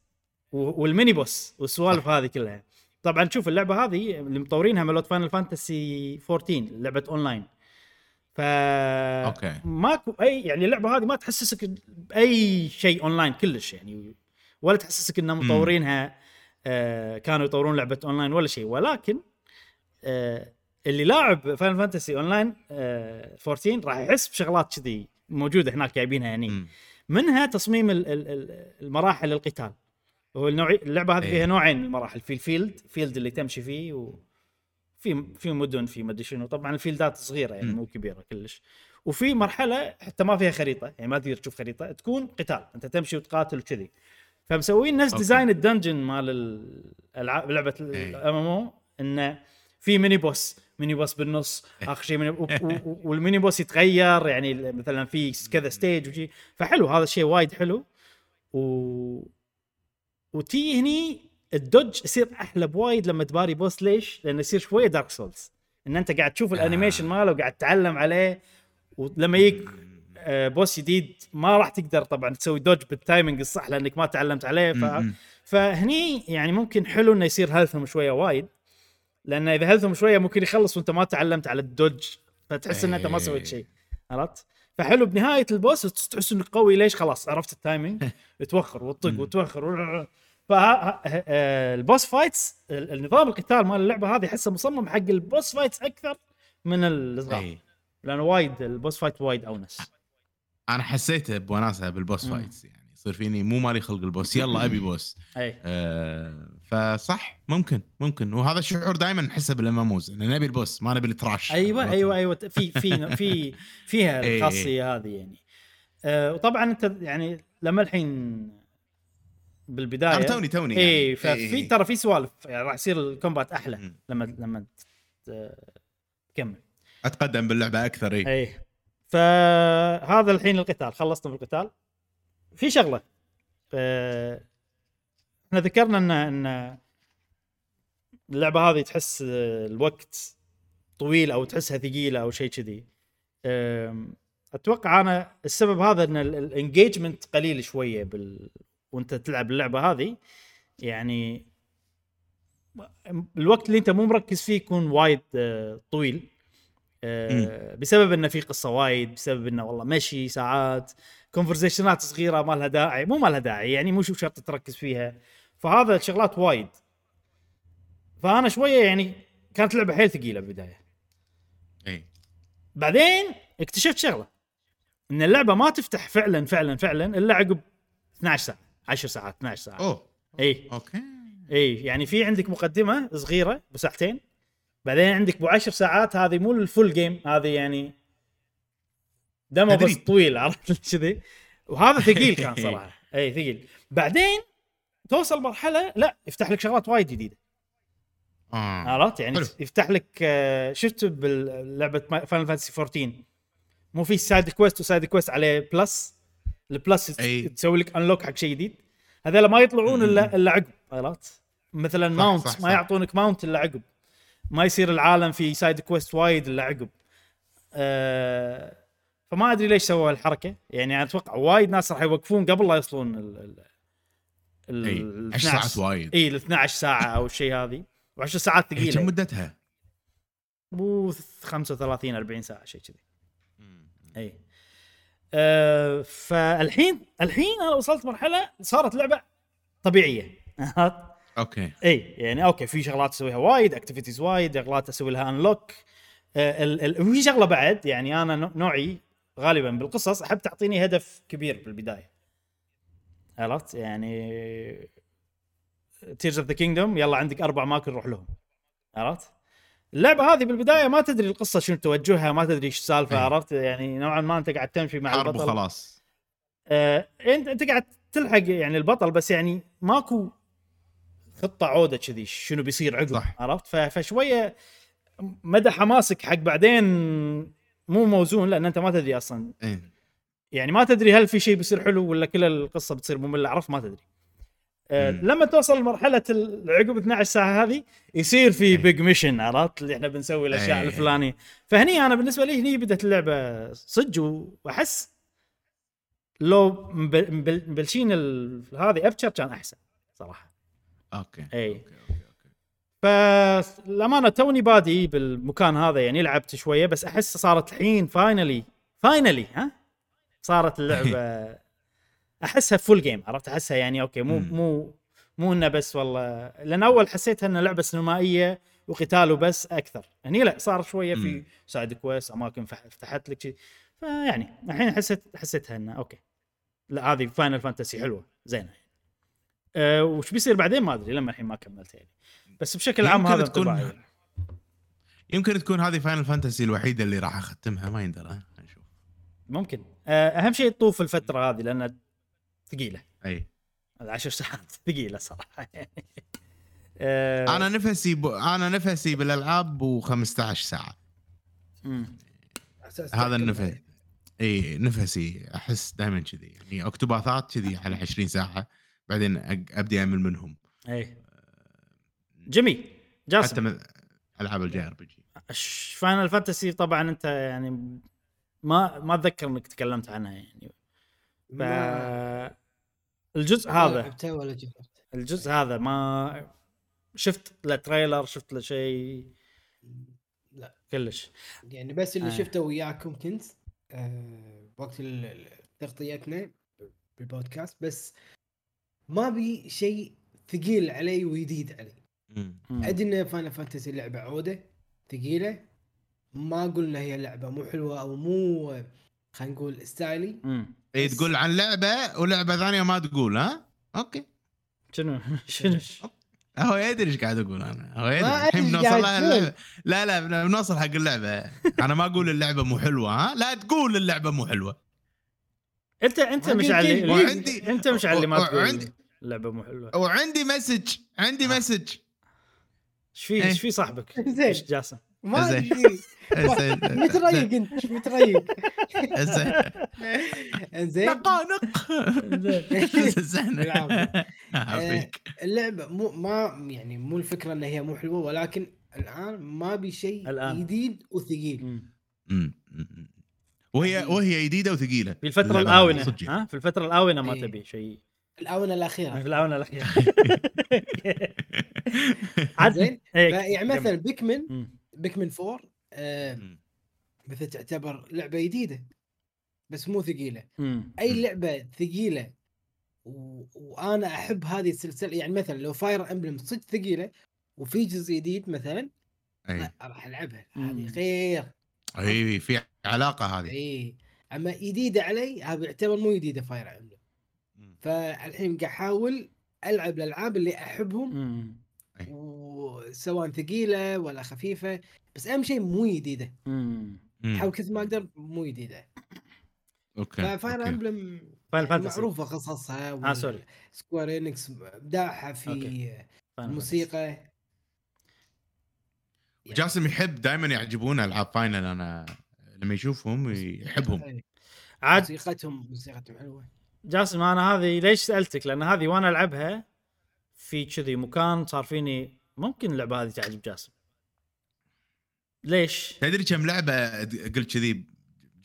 وال mini boss والسوالف هذه كلها طبعا شوف اللعبة هذه اللي مطورينها مالوت Final Fantasy 14 لعبة اونلاين ف okay. ماكو اي يعني اللعبة هذه ما تحسسك بأي شيء اونلاين كلش يعني ولا تحسسك إن مطورينها آه كانوا يطورون لعبة اونلاين ولا شيء ولكن آه اللي لاعب Final Fantasy online آه 14 راح يحس بشغلات كذي موجودة هناك جايبينها يعني مم. منها تصميم ال- ال- ال- المراحل القتال هو النوعي اللعبة هذه إيه. فيها نوعين من المراحل في ال field field اللي تمشي فيه وفي في مدن في مدري شنو طبعا ال field ات صغيرة يعني. مو كبيرة كلش وفي مرحلة حتى ما فيها خريطة يعني ما تقدر تشوف خريطة تكون قتال أنت تمشي وتقاتل وكذي فمسوين نفس. design ال dungeon مال الالعاب لعبة إيه. ال MMO إنه في mini boss mini boss بالنص آخر شيء [LAUGHS] و- و- وال mini boss يتغير يعني مثلا في كذا stage وشي. فحلو هذا الشيء وايد حلو. و وتي هني ال dodge يصير أحلى بوايد لما تباري boss. ليش؟ لأنه يصير شوية Dark Souls إن أنت قاعد تشوف ال animation ماله وقاعد تتعلم عليه ولما يجيك آه، boss جديد ما راح تقدر طبعا تسوي dodge بال timing الصح لأنك ما تعلمت عليه. ف... فهني يعني ممكن حلو إنه يصير health هم شوية وايد. لأن إذا health هم شوية ممكن يخلص وأنت ما تعلمت على ال dodge فتحس إن أنت ما سويت شيء. عرفت؟ فحلو بنهاية ال boss تحس إنك قوي ليش خلاص عرفت ال timing [LAUGHS] توخر وتطق وتوخر. فال boss fights النظام القتال مال اللعبة هذه أحسه مصمم حق ال boss fights أكثر من الصغار اي لأنه وايد ال boss fight وايد أونس. أنا حسيت بوناسة بال boss. fights يعني. يصير فيني مو مالي خلق ال boss يلا أبي [LAUGHS] boss أي آه فصح ممكن ممكن وهذا الشعور دائما نحسه بال MMOs ان نبي ال boss ما نبي ال trash أيوه؟ أيوه أيوه في في في فيها [LAUGHS] إيه. الخاصية هذه يعني آه وطبعا أنت يعني لما الحين بالبداية أنا توني توني اي يعني. ففي إيه. ترى في سوالف يعني راح يصير ال combat أحلى مم. لما لما تكمل أتقدم باللعبة أكثر اي اي فهذا الحين القتال خلصنا بالقتال في شغلة. آه، إحنا ذكرنا ان إن اللعبة هذه تحس الوقت طويل أو تحسها ثقيلة أو شيء كذي. أتوقع أنا السبب هذا إن الانجيجمنت قليل شوية بال وأنت تلعب اللعبة هذه. يعني الوقت اللي أنت مو مركز فيه يكون وايد آه، طويل. آه، بسبب انه في قصة وايد بسبب انه والله مشي ساعات. كونفرزيشنات صغيرة ما لها داعي مو ما لها داعي يعني مو شرط تركز فيها. فهذا شغلات وايد. فأنا شوية يعني كانت لعبة حيل ثقيلة بالبداية. إي. بعدين اكتشفت شغلة إن اللعبة ما تفتح فعلا فعلا فعلا إلا عقب 12 ساعة 10 ساعات 12 ساعة. أوه. إي. أوكي. إي يعني في عندك مقدمة صغيرة بساعتين بعدين عندك بو 10 ساعات هذه مو ال full game هذه يعني demo بس. طويل عرفت؟ [LAUGHS] كذي. وهذا ثقيل كان [LAUGHS] صراحة. إي ثقيل. بعدين توصل مرحلة لا يفتح لك شغلات وايد جديدة. آه. عرفت؟ يعني حلو. يفتح لك آه، شفت بلعبة فاينل فانتسي 14 مو في side quest و side quest عليه plus ال plus أي. تسوي لك unlock حق شيء جديد. هذول ما يطلعون إلا إلا عقب عرفت؟ مثلا صح، mount صح، ما صح. يعطونك mount إلا عقب. ما يصير العالم في side quest وايد إلا عقب. آه فما أدري ليش سووا هالحركة. يعني أتوقع وايد ناس راح يوقفون قبل لا يوصلون ال ال ال إي ال 10 ساعات وايد. إي ال 12 ساعة أو الشيء هذه و10 ساعات هي كم ثقيلة. مدتها؟ مو 35 40 ساعة شيء كذي. إي. أه فالحين الحين أنا وصلت مرحلة صارت لعبة طبيعية. [LAUGHS] أوكي. إي يعني أوكي في شغلات أسويها وايد activities وايد شغلات أسوي لها unlock ال- ال- وفي شغلة بعد يعني أنا نوع- نوعي غالبا بالقصص أحب تعطيني هدف كبير بالبداية. عرفت؟ يعني Tears of the Kingdom يلا عندك أربع اماكن روح لهم. عرفت؟ اللعبة هذه بالبداية ما تدري القصة شنو توجهها ما تدري إيش السالفة أي. عرفت؟ يعني نوعا ما أنت قاعد تمشي مع حرب البطل. وخلاص. آه، انت أنت قاعد تلحق يعني البطل بس يعني ماكو خطة عودة كذي شنو بيصير عقب. عرفت؟ فشوية مدى حماسك حق بعدين مو موزون لأن أنت ما تدري أصلا. اي يعني ما تدري هل في شيء بيصير حلو ولا كل القصة بتصير مملة عرفت؟ ما تدري. آه، مم. لما توصل لمرحلة عقب 12 ساعة هذه يصير في إيه. big mission عرفت؟ اللي إحنا بنسوي الأشياء إيه. الفلانية. فهني أنا بالنسبة لي هني بدأت اللعبة صدق وأحس لو مب- مبل- مبلشين هذه أبشر كان أحسن صراحة. أوكي اي أوكي. فالامانه توني بادي بالمكان هذا يعني لعبت شوية بس أحس صارت الحين finally finally ها؟ صارت اللعبة [LAUGHS] أحسها full game عرفت؟ أحسها يعني أوكي مو. مو مو إنه بس والله لأن أول حسيتها انها لعبة سينمائية وقتال وبس أكثر. هني لا صار شوية في. side quest أماكن فتحت لك شيء. فيعني الحين حسيت حسيتها إنه أوكي. لا هذه فاينل فانتسي حلوة زينة. أه وش بيصير بعدين؟ ما أدري لما الحين ما كملت يعني. بس بشكل عام هذا تكون- انطباعي. يمكن تكون هذه فاينل فانتسي الوحيدة اللي راح أختمها ما يندرى. نشوف. ممكن. آه، أهم شيء تطوف الفترة هذه لأنها ثقيلة. أي. العشر ساعات. [LAUGHS] ثقيلة صراحة. يعني [LAUGHS] أنا نفسي ب... أنا نفسي بالألعاب ب 15 ساعة. مم. أساس هذا النفس. إي نفسي. أحس دائما كذي. يعني Octopath ات كذي على 20 ساعة. بعدين أبدي امل منهم. إي. جميل. جاسم. حتى من ألعاب ال JRPG. فاينل فانتسي طبعا أنت يعني ما ما أتذكر إنك تكلمت عنها يعني. ف الجزء هذا. ولا الجزء هذا ما شفت له trailer شفت له شيء. لا. كلش. يعني بس اللي آه. شفته وياكم كنت آه وقت تغطيتنا بالبودكاست بس ما بي شيء ثقيل علي وجديد علي. ادري ان فاينل فانتسي لعبة عودة ثقيلة. ما قلنا هي لعبة مو حلوة أو مو خلينا نقول style ي. اي تقول عن لعبة ولعبة ثانية ما تقول ها؟ أوكي. شنو؟ [LAUGHS] شنو؟ هو يدري إيش قاعد أقول أنا. هو يدري. الحين بنوصل. لا لا بنوصل حق اللعبة. [LAUGHS] أنا ما أقول اللعبة مو حلوة ها؟ لا تقول اللعبة مو حلوة. أنت أنت مش قلت على لي. اللي وعندي- أنت مش اللي ما تقول اللعبة مو حلوة. وعندي message عندي آه. message إيش في إيه. إيش في صاحبك؟ [LAUGHS] زين. إيش جاسم؟ ما زين. ادري زين. [LAUGHS] [LAUGHS] متريق أنت إيش متريق زين إنزين نقا نق زين. عافيك اللعبة مو ما يعني مو الفكرة إن هي مو حلوة ولكن الآن ما بي شيء. جديد وثقيل. مم. مم. وهي وهي جديدة وثقيلة في الفترة الآونة. ها في الفترة الآونة ما إيه. تبي شيء الآونة الأخيرة في الآونة الأخيرة [LAUGHS] زين يعني. مثلا بيكمن. بيكمن 4 آه مم. مثل تعتبر لعبة جديدة بس مو ثقيلة. أي لعبة ثقيلة و... وأنا أحب هذه السلسلة يعني مثلا لو فاير امبلم صدق ثقيلة وفي جزء جديد مثلا لا راح ألعبها. هذه خير أي في علاقة هذه أي أما جديدة علي هذا يعتبر مو جديدة Fire Emblem. فالحين قاعد أحاول ألعب الألعاب اللي أحبهم مم. وسواء ثقيلة ولا خفيفة بس أهم شيء مو جديده. احاول كثر ما أقدر مو جديده okay okay. Emblem معروفة قصصها آه، sorry. Square Enix ابداعها في okay. الموسيقى يعني جاسم يحب دائما يعجبونه ألعاب Final أنا لما يشوفهم يحبهم إيه. عاد موسيقتهم موسيقتهم حلوة جاسم أنا هذه ليش سألتك؟ لأن هذه وأنا ألعبها في كذي مكان صار فيني ممكن اللعبة هذه تعجب جاسم. ليش؟ تدري كم لعبة قلت كذي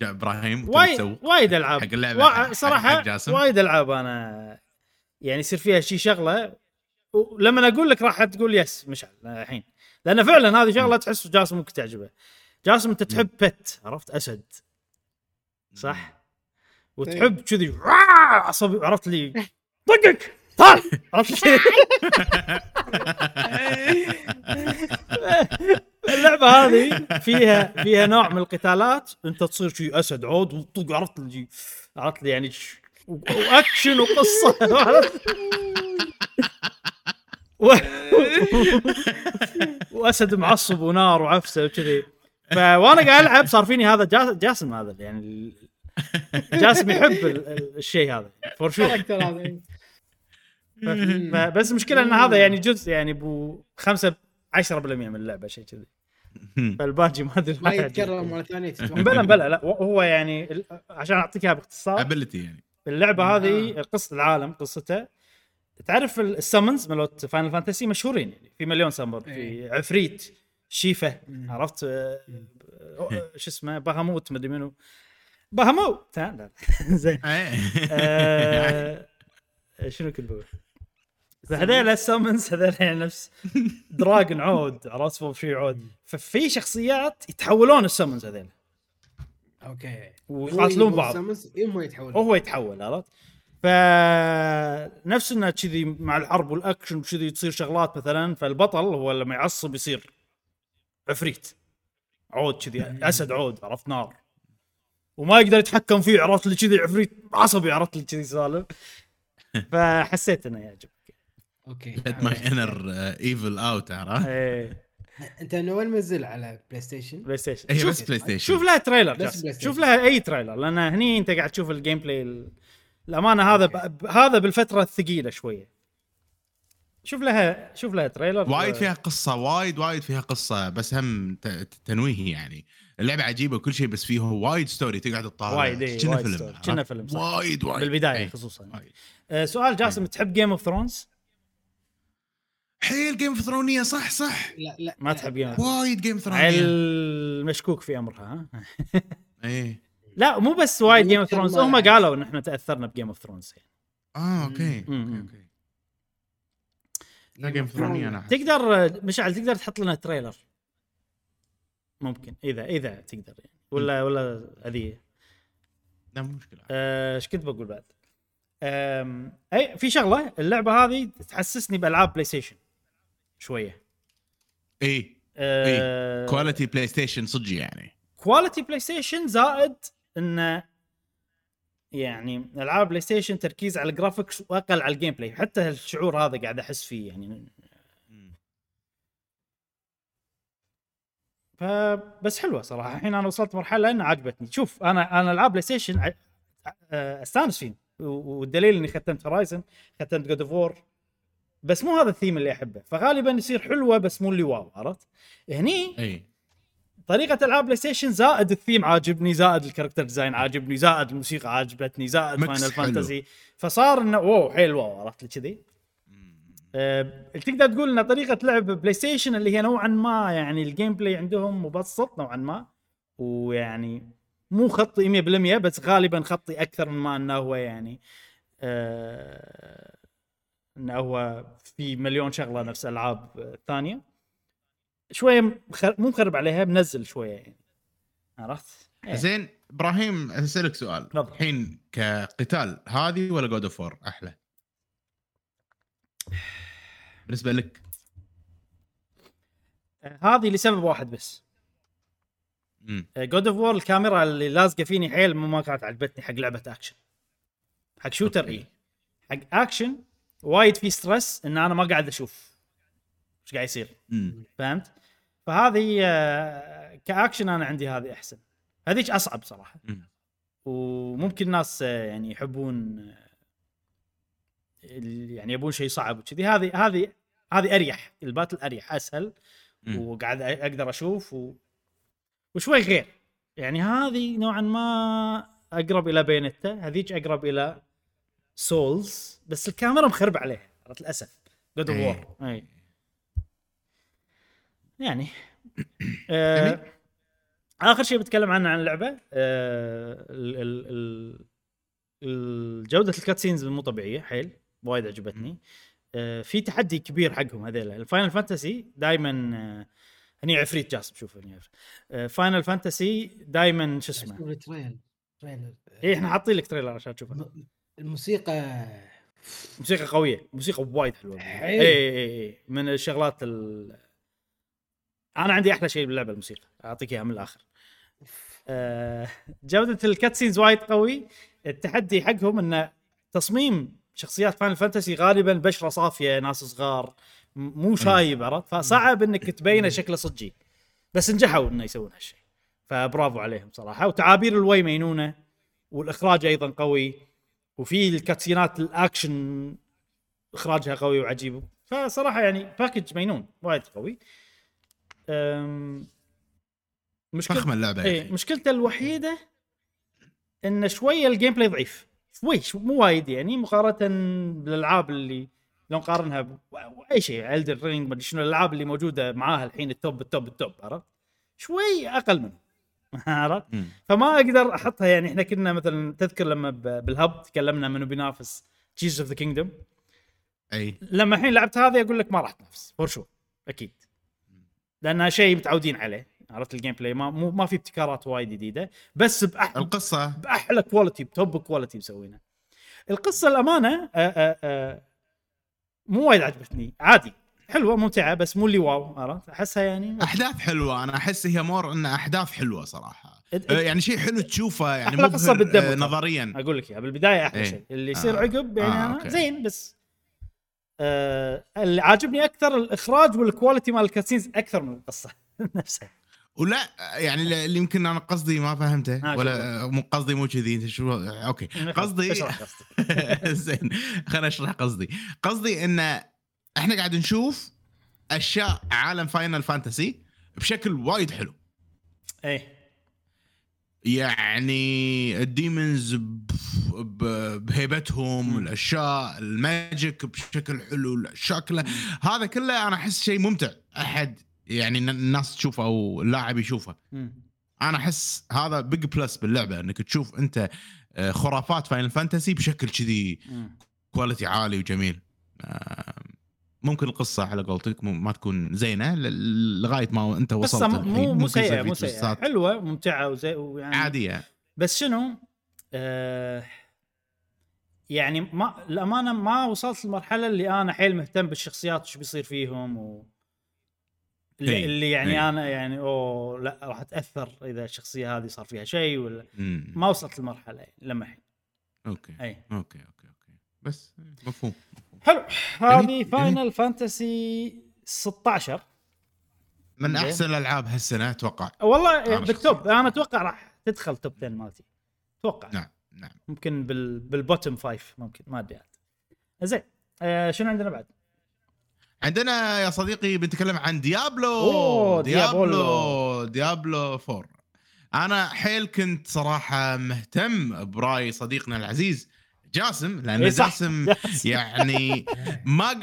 إبراهيم وايد؟ وايد ألعاب حق حق- حق صراحة؟ وايد ألعاب أنا يعني يصير فيها شي شغلة ولما أقول لك راح تقول يس مشعل الحين لأن فعلا هذه شغلة تحس جاسم ممكن تعجبه جاسم أنت تحب بت عرفت أسد صح وتحب كذي عصبي عرفت لي طقك! تعال عرفت لي؟ [LAUGHS] اللعبة هذه فيها فيها نوع من القتالات أنت تصير شي أسد عود وطق عرفت لي عرفت لي يعني وأكشن وقصة؟ و... وأسد معصب ونار وعفسة وكذي. فوانا قاعد ألعب صار فيني هذا جا- جاسم هذا يعني [LAUGHS] جاسم يحب ال- ال- الشيء هذا. for sure هذا بس المشكلة إن هذا يعني جزء يعني بو 5 10% من اللعبة شيء كذي. فالباقي ما أدري ما يتكرر. مرة ثانية blah blah لا. هو يعني عشان أعطيك إياها باختصار. ability يعني. اللعبة آه. هذه قصة العالم قصته. تعرف ال summons مالت Final Fantasy مشهورين يعني في مليون سمر في إيه. عفريت Shiva. عرفت؟ آه، آه، شو اسمه؟ Bahamut مدري منو. Bahamut ها لا زين آه، شنو كنت بقول؟ فهذول ال summons هذول يعني نفس. dragon عود عرفت فوق شيء عود. ففي شخصيات يتحولون ال summons هذول okay. ويقاتلون بعض. هم يتحولون. وهو يتحول عرفت؟ ف نفس إنه كذي مع الحرب والأكشن وكذي تصير شغلات مثلا فالبطل هو لما يعصب يصير عفريت. عود كذي أسد عود عرفت؟ نار. وما يقدر يتحكم فيه عرفت لي كذي عفريت عصبي عرفت لي كذي سالف [LAUGHS] فحسيت إنه يعجبك. okay. Let my inner uh, evil out عرفت؟ إيه. أنت إنه وين منزل على PlayStation؟ PlayStation هي شوف بس PlayStation شوف لها trailer. شوف لها أي trailer لأن هني أنت قاعد تشوف ال gameplay ال- الامانه هذا ب... هذا بالفترة الثقيلة شوية. شوف لها شوف لها trailer. وايد فيها قصة وايد وايد فيها قصة بس هم ت- ت- تنويه يعني. اللعبة عجيبة وكل شيء بس فيه وايد story تقعد تطالع وايد، إيه، كأنه وايد فيلم؟ كأنه فيلم،. وايد وايد بالبداية إيه. خصوصا وايد. آه سؤال جاسم تحب Game of Thrones؟ حيل Game of Throneيه صح صح لا لا ما تحب Game of وايد Game Throneيه عيل مشكوك في أمرها ها [LAUGHS] إيه لا مو بس وايد Game of Thrones هم يعني. قالوا إن إحنا تأثرنا ب Game of Thrones آه okay. okay okay لا Game of Throneيه أنا. تقدر مشعل تقدر تحط لنا trailer ممكن إذا إذا تقدر يعني. ولا ولا هذه. لا مو مشكلة. آه، إيش كنت بقول بعد؟ آم، أي في شغلة اللعبة هذه تحسسني بألعاب PlayStation شوية. إي آه، quality PlayStation صدق يعني. quality PlayStation زائد انه يعني ألعاب PlayStation تركيز على ال graphics وأقل على ال gameplay حتى الشعور هذا قاعد أحس فيه يعني. فبس حلوة صراحة. الحين أنا وصلت مرحلة انها عجبتني. شوف أنا أنا ألعاب PlayStation ع- آه، استانس فيه والدليل إني ختمت Horizon ختمت God of War بس مو هذا الثيم اللي أحبه. فغالبا يصير حلوة بس مو اللي wow عرفت؟ هني أي. طريقة ألعاب PlayStation زائد الثيم عاجبني زائد ال character design عاجبني زائد الموسيقى عجبتني زائد Final. Fantasy فصار إنه wow حيل wow عرفت؟ لي كذي. تقدر تقول إن طريقة لعب PlayStation اللي هي نوعا ما يعني ال gameplay عندهم مبسط نوعا ما ويعني مو خطي 100% بس غالبا خطي أكثر من ما إنه هو يعني أه إنه هو في مليون شغلة نفس ألعاب ثانية شوية مخر... مو مخرب عليها منزل شوية يعني عرفت؟ إيه. زين إبراهيم أسألك سؤال. الحين كقتال هذه ولا God of أحلى؟ بالنسبة لك؟ هذه لسبب واحد بس. God of War الكاميرا اللي لازقة فيني حيل ما كانت عجبتني حق لعبة اكشن حق shooter. إي. حق اكشن وايد في stress إن أنا ما قاعد أشوف. إيش قاعد يصير؟ فهمت؟ فهذه آه، كاكشن أنا عندي هذه أحسن. هذيك أصعب صراحة. وممكن ناس آه، يعني يحبون آه، يعني يبون شيء صعب وكذي. هذه هذه هذه أريح. ال battle أريح. أسهل. وقاعد أقدر أشوف و... وشوي غير. يعني هذه نوعا ما أقرب إلى Bayonetta هذيك أقرب إلى Souls. بس الكاميرا مخرب عليها عرفت؟ للأسف. God of. War اي يعني آه. آخر شيء بتكلم عنه عن اللعبة آه ال ال ال ال- جودة ال cutscenes مو طبيعية حيل. وايد عجبتني. آه في تحدي كبير حقهم هذيل ال Final Fantasy دائما هني عفريت جاسم شوف هني عفريت. Final Fantasy دائما شو اسمه؟ اسمه trail trailer اي إحنا حاطين لك trailer عشان تشوفه. الموسيقى. موسيقى قوية. موسيقى وايد حلوة. اي اي اي من الشغلات ال... أنا عندي أحلى شيء باللعبة الموسيقى. أعطيك إياها من الآخر. آه، جودة ال cutscenes وايد قوي. التحدي حقهم إنه تصميم شخصيات Final Fantasy غالبا بشرة صافية ناس صغار مو شايب عرفت؟ فصعب إنك تبينه شكله صجي بس نجحوا إنه يسوون هالشيء فبرافو عليهم صراحة. وتعابير الويه مينونة والإخراج أيضا قوي وفي ال cutscene ات الأكشن إخراجها قوي وعجيب. فصراحة يعني package مينون وايد قوي. أم، مشكلة فخمة اللعبة اي أخي. مشكلته الوحيدة إن شوية ال gameplay ضعيف. شوي شو مو وايد يعني مقارنة بالألعاب اللي لو نقارنها ب- أي شيء Elden Ring مدري شنو الألعاب اللي موجودة معاها الحين ال top ال top ال top عرفت؟ شوي أقل منه [LAUGHS] عرفت؟ فما أقدر أحطها يعني إحنا كنا مثلا تذكر لما بال hype تكلمنا منو بينافس Tears of the Kingdom أي. لما الحين لعبت هذه أقول لك ما راح تنافس for sure أكيد. لأنها شيء متعودين عليه. عرفت ال gameplay؟ ما مو ما في ابتكارات وايد جديدة بس بأح... القصة. بأحلى quality ب top quality مسوينه القصة الأمانة آآ آآ مو وايد عجبتني. عادي. حلوة ممتعة بس مو اللي wow عرفت؟ أحسها يعني أحداث حلوة. أنا أحس هي more إن أحداث حلوة صراحة. آه، يعني شيء حلو تشوفه يعني بالدم آه، ترى. نظريا. أقول لك إياها. بالبداية أحلى إيه. شيء. اللي يصير آه. عقب يعني آه، أنا. زين بس آه اللي عاجبني أكثر الإخراج وال quality مال ال cutscenes أكثر من القصة [LAUGHS] نفسها. ولا يعني اللي يمكن أنا قصدي ما فهمته آه، ولا مو قصدي مو كذي أنت شو أوكي. قصدي [LAUGHS] زين خليني أشرح قصدي. قصدي انه إحنا قاعد نشوف أشياء عالم Final Fantasy بشكل وايد حلو. إيه. يعني ال demons ب- بهيبتهم. الأشياء ال magic بشكل حلو كلها. هذا كله أنا أحس شيء ممتع. أحد يعني الناس تشوفه أو اللاعب يشوفه. أنا أحس هذا big plus باللعبة إنك تشوف أنت آه، خرافات Final Fantasy بشكل كذي. quality عالي وجميل آه، ممكن القصة على قولتك مو- ما تكون زينة لغاية ما أنت وصلت مو الحين. مو يصير سيئة مو سيئة حلوة ممتعة وزي ويعني عادية بس شنو؟ آه يعني ما الامانه ما وصلت للمرحلة اللي أنا حيل مهتم بالشخصيات وش بيصير فيهم و اللي, إي، اللي يعني إي. أنا يعني أوه لا راح أتأثر إذا الشخصية هذه صار فيها شيء ولا مم. ما وصلت للمرحله يعني لما الحين. أوكي. اي أوكي أوكي أوكي. بس مفهوم حلو. هذه. Final Fantasy 16 من. أحسن الألعاب هالسنة أتوقع. والله أنا بال top. أنا أتوقع راح تدخل top 10 مالتي. أتوقع. نعم نعم. ممكن بال بال bottom five ممكن ما أدري زين آه شنو عندنا بعد؟ عندنا يا صديقي بنتكلم عن Diablo. أوه، Diablo. Diablo. 4 أنا حيل كنت صراحة مهتم برأي صديقنا العزيز جاسم لأن إي صح. [LAUGHS] جاسم يعني ما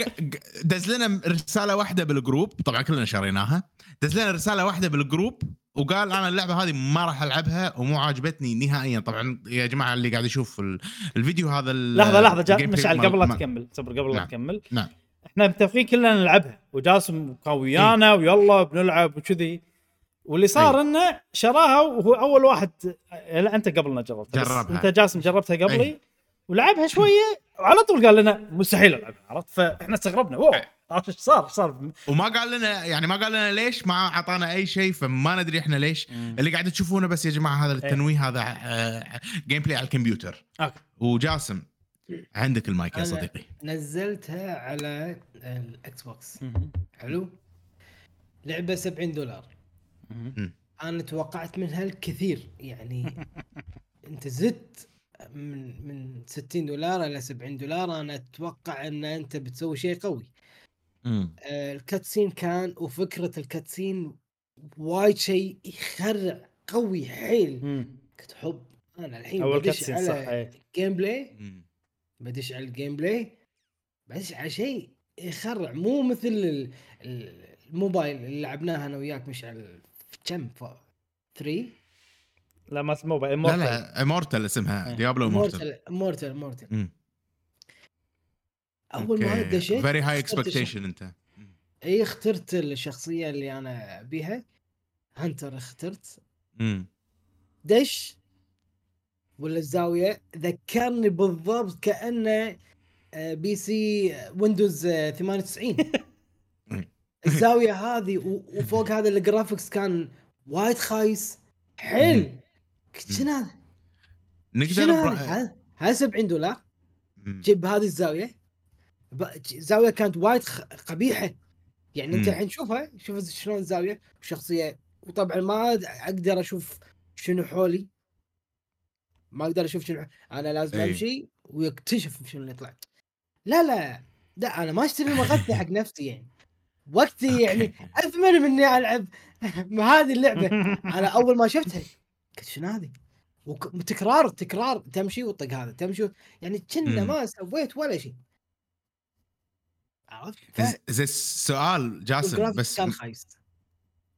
دز لنا رسالة واحدة بال group. طبعا كلنا شريناها دز لنا رسالة واحدة بال group وقال أنا اللعبة هذه ما راح ألعبها ومو عاجبتني نهائيا. طبعا يا جماعة اللي قاعد يشوف ال- الفيديو هذا لحظة لحظة مشعل قبل لا تكمل. صبر قبل لا نعم. تكمل. نعم. إحنا متفقين كلنا نلعبها. وجاسم كان ويانا ويلا بنلعب وكذي. واللي صار إنه شراها وهو أول واحد لا أنت قبلنا جربتها جربها. أنت جاسم جربتها قبلي. أي. ولعبها شوية وعلى طول قال لنا مستحيل ألعبها عرفت؟ فإحنا استغربنا اوه أي. عرفت إيش صار؟ صار وما قال لنا يعني ما قال لنا ليش ما أعطانا أي شيء فما ندري إحنا ليش. اللي قاعد تشوفونه بس يا جماعة هذا التنويه هذا آه، gameplay على الكمبيوتر. okay. وجاسم عندك المايك يا صديقي نزلتها على ال Xbox. حلو لعبة 70 دولار. أنا توقعت منها الكثير يعني [LAUGHS] أنت زدت من من 60 دولار إلى 70 دولار أنا أتوقع أن أنت بتسوي شيء قوي. آه، الكاتسين كان وفكرة الكاتسين وايد شيء يخرع قوي حيل. كنت حب أنا الحين أول كاتسين صح جيم بلاي مم. بدش على الجيم بلاي بدش على شيء يخرع. مو مثل ال- ال- الموبايل اللي لعبناها أنا وياك مش على كم؟ 3 لا ما مو لا مورتال لا امورتال اسمها. ديابلو امورتال مورتل مورتل أول ما very دشيت high اخترت expectation أنت. إي اخترت الشخصية اللي أنا بيها. Hunter اخترت. مم. دش ولا الزاوية ذكرني بالضبط كأنه آه، PC Windows آه، 98 [LAUGHS] الزاوية هذه وفوق هذا ال graphics كان وايد خايس. حيل! قلت شنو هذا؟ نقدر هذا؟ هذا- هذا 70 دولار. جيب بهذه الزاوية. زاوية كانت وايد قبيحة. يعني أنت. الحين شوفها شوف شلون الزاوية وشخصيه وطبعا ما أقدر أشوف شنو حولي. ما أقدر أشوف شنو أنا لازم إي. أمشي ويكتشف شنو اللي يطلع لا لا لا أنا ما أشتري مغذي حق نفسي يعني وقتي [LAUGHS] يعني. اثمن من اني ألعب [LAUGHS] هذه اللعبة [LAUGHS] أنا أول ما شفتها قلت شنو هذه؟ وتكرار تكرار تمشي وطق هذا تمشي يعني كنا مم. ما سويت ولا شيء عرفت؟ ف- زي السؤال جاسم بس كان خايس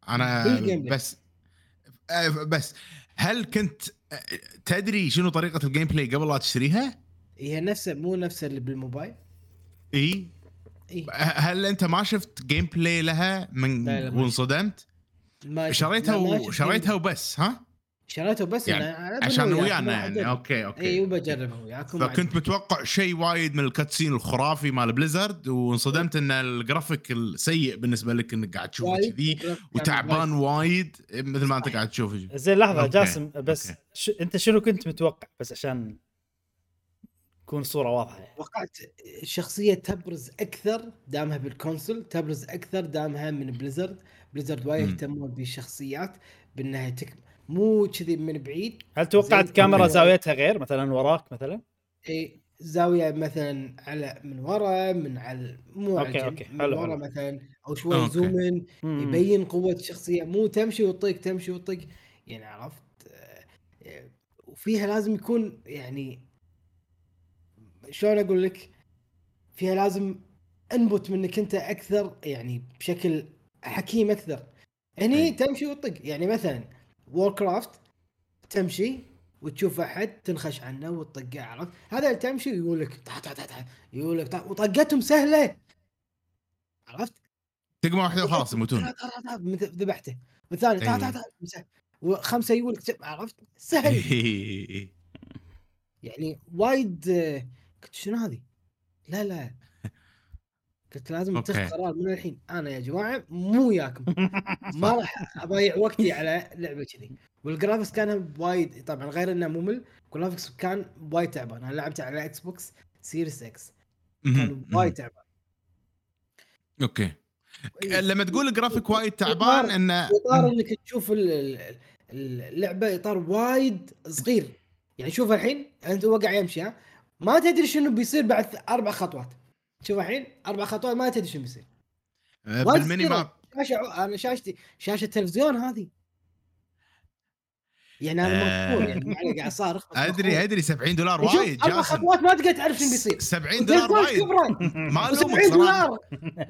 أنا. بس آه، بس هل كنت تدري شنو طريقة ال gameplay قبل لا تشتريها؟ هي نفسها مو نفسها اللي بالموبايل إي إي هل أنت ما شفت gameplay لها من وانصدمت؟ شريتها لا، ما و... شفت شريتها game- وبس ها؟ شريتها بس يعني أنا- عشان ويانا يعني. أوكي أوكي اي وبجربها وياكم فكنت متوقع شيء وايد من ال cutscene الخرافي مال Blizzard وانصدمت إن الجرافيك السيء بالنسبة لك إنك قاعد تشوفه. كذي وتعبان وايد. مثل ما أنت قاعد تشوف زين لحظة أوكي، جاسم بس أوكي. ش... أنت شنو كنت متوقع بس عشان تكون الصورة واضحة يعني. توقعت الشخصيه تبرز أكثر دامها بال console تبرز أكثر دامها من Blizzard Blizzard وايد. يهتمون بالشخصيات بأنها تك مو كذي من بعيد هل توقعت. كاميرا. زاويتها غير مثلا وراك مثلا؟ اي زاوية مثلا على من ورا من على مو على أوكي، الجنب، أوكي. من ورا. مثلا أو شوي أوكي. zoom in مم. يبين قوة الشخصية مو تمشي وتطق تمشي وتطق يعني عرفت آه، وفيها لازم يكون يعني شلون أقول لك فيها لازم انبت منك أنت أكثر يعني بشكل حكيم أكثر هني أي. تمشي وتطق يعني مثلا وور كرافت تمشي وتشوف أحد تنخش عنه وتطقه عرفت هذا تمشي يقول لك طح طح طح طح يقول لك طح وطقتهم سهلة عرفت تقمه واحدة وخلاص يموتون طح طح طح ذبحته والثاني طح. طح طح مسح. وخمسة يقول لك عرفت سهل إيه. يعني وايد آه، قلت شنو هذه؟ لا لا قلت لازم. اتخذ قرار من الحين أنا يا جماعة مو وياكم. [LAUGHS] ما راح أضيع وقتي على لعبة كذي. وال graphics كان وايد طبعا غير إنه ممل ال graphics كان وايد تعبان. أنا لعبته على Xbox Series X كان. وايد تعبان. أوكي. لما تقول الجرافيك وايد تعبان انه إطار إنك تشوف ال- ال- اللعبة إطار وايد صغير. يعني شوف الحين أنت هو قاعد يمشي ها؟ ما تدري شنو بيصير بعد أربع خطوات. شوف الحين أربع خطوات ما تدري شنو بيصير. وايد بال mini. map. أنا شاشتي شاشة تلفزيون هذه. يعني أنا آه. مبسوط يعني قاعد صارخ [LAUGHS] أدري. أدري 70 دولار وايد أربع خطوات ما تقدر تعرف شنو بيصير. 70 دولار وايد. [LAUGHS] ما 70 ألومك صراحة. دولار.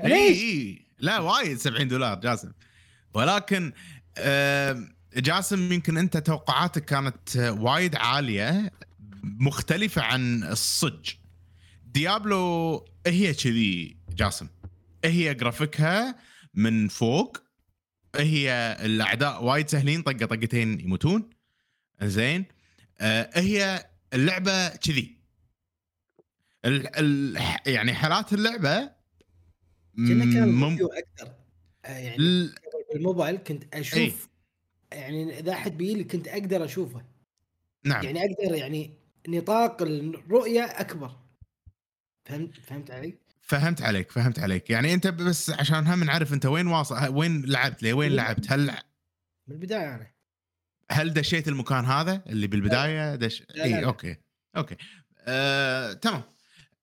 إي ليش؟ إي لا وايد 70 دولار جاسم. ولكن آه، جاسم يمكن أنت توقعاتك كانت آه، وايد عالية مختلفة عن الصج. ديابلو هي كذي جاسم. هي جرافيكها من فوق هي الأعداء وايد سهلين طقة طقتين يموتون. زين. آه هي اللعبة كذي. ال ال يعني حالات اللعبة مم- أكثر. آه، يعني ال- بالموبايل كنت أشوف. إي. يعني إذا أحد بيجي كنت أقدر أشوفه. نعم. يعني أقدر يعني نطاق الرؤية أكبر. فهمت فهمت علي؟ فهمت عليك فهمت عليك. يعني أنت بس عشان هم نعرف أنت وين واصل وين لعبت ليه وين لعبت؟ هل من البدايه أنا. هل دشيت المكان هذا اللي بالبداية دش اي. أوكي أوكي. آه، تمام.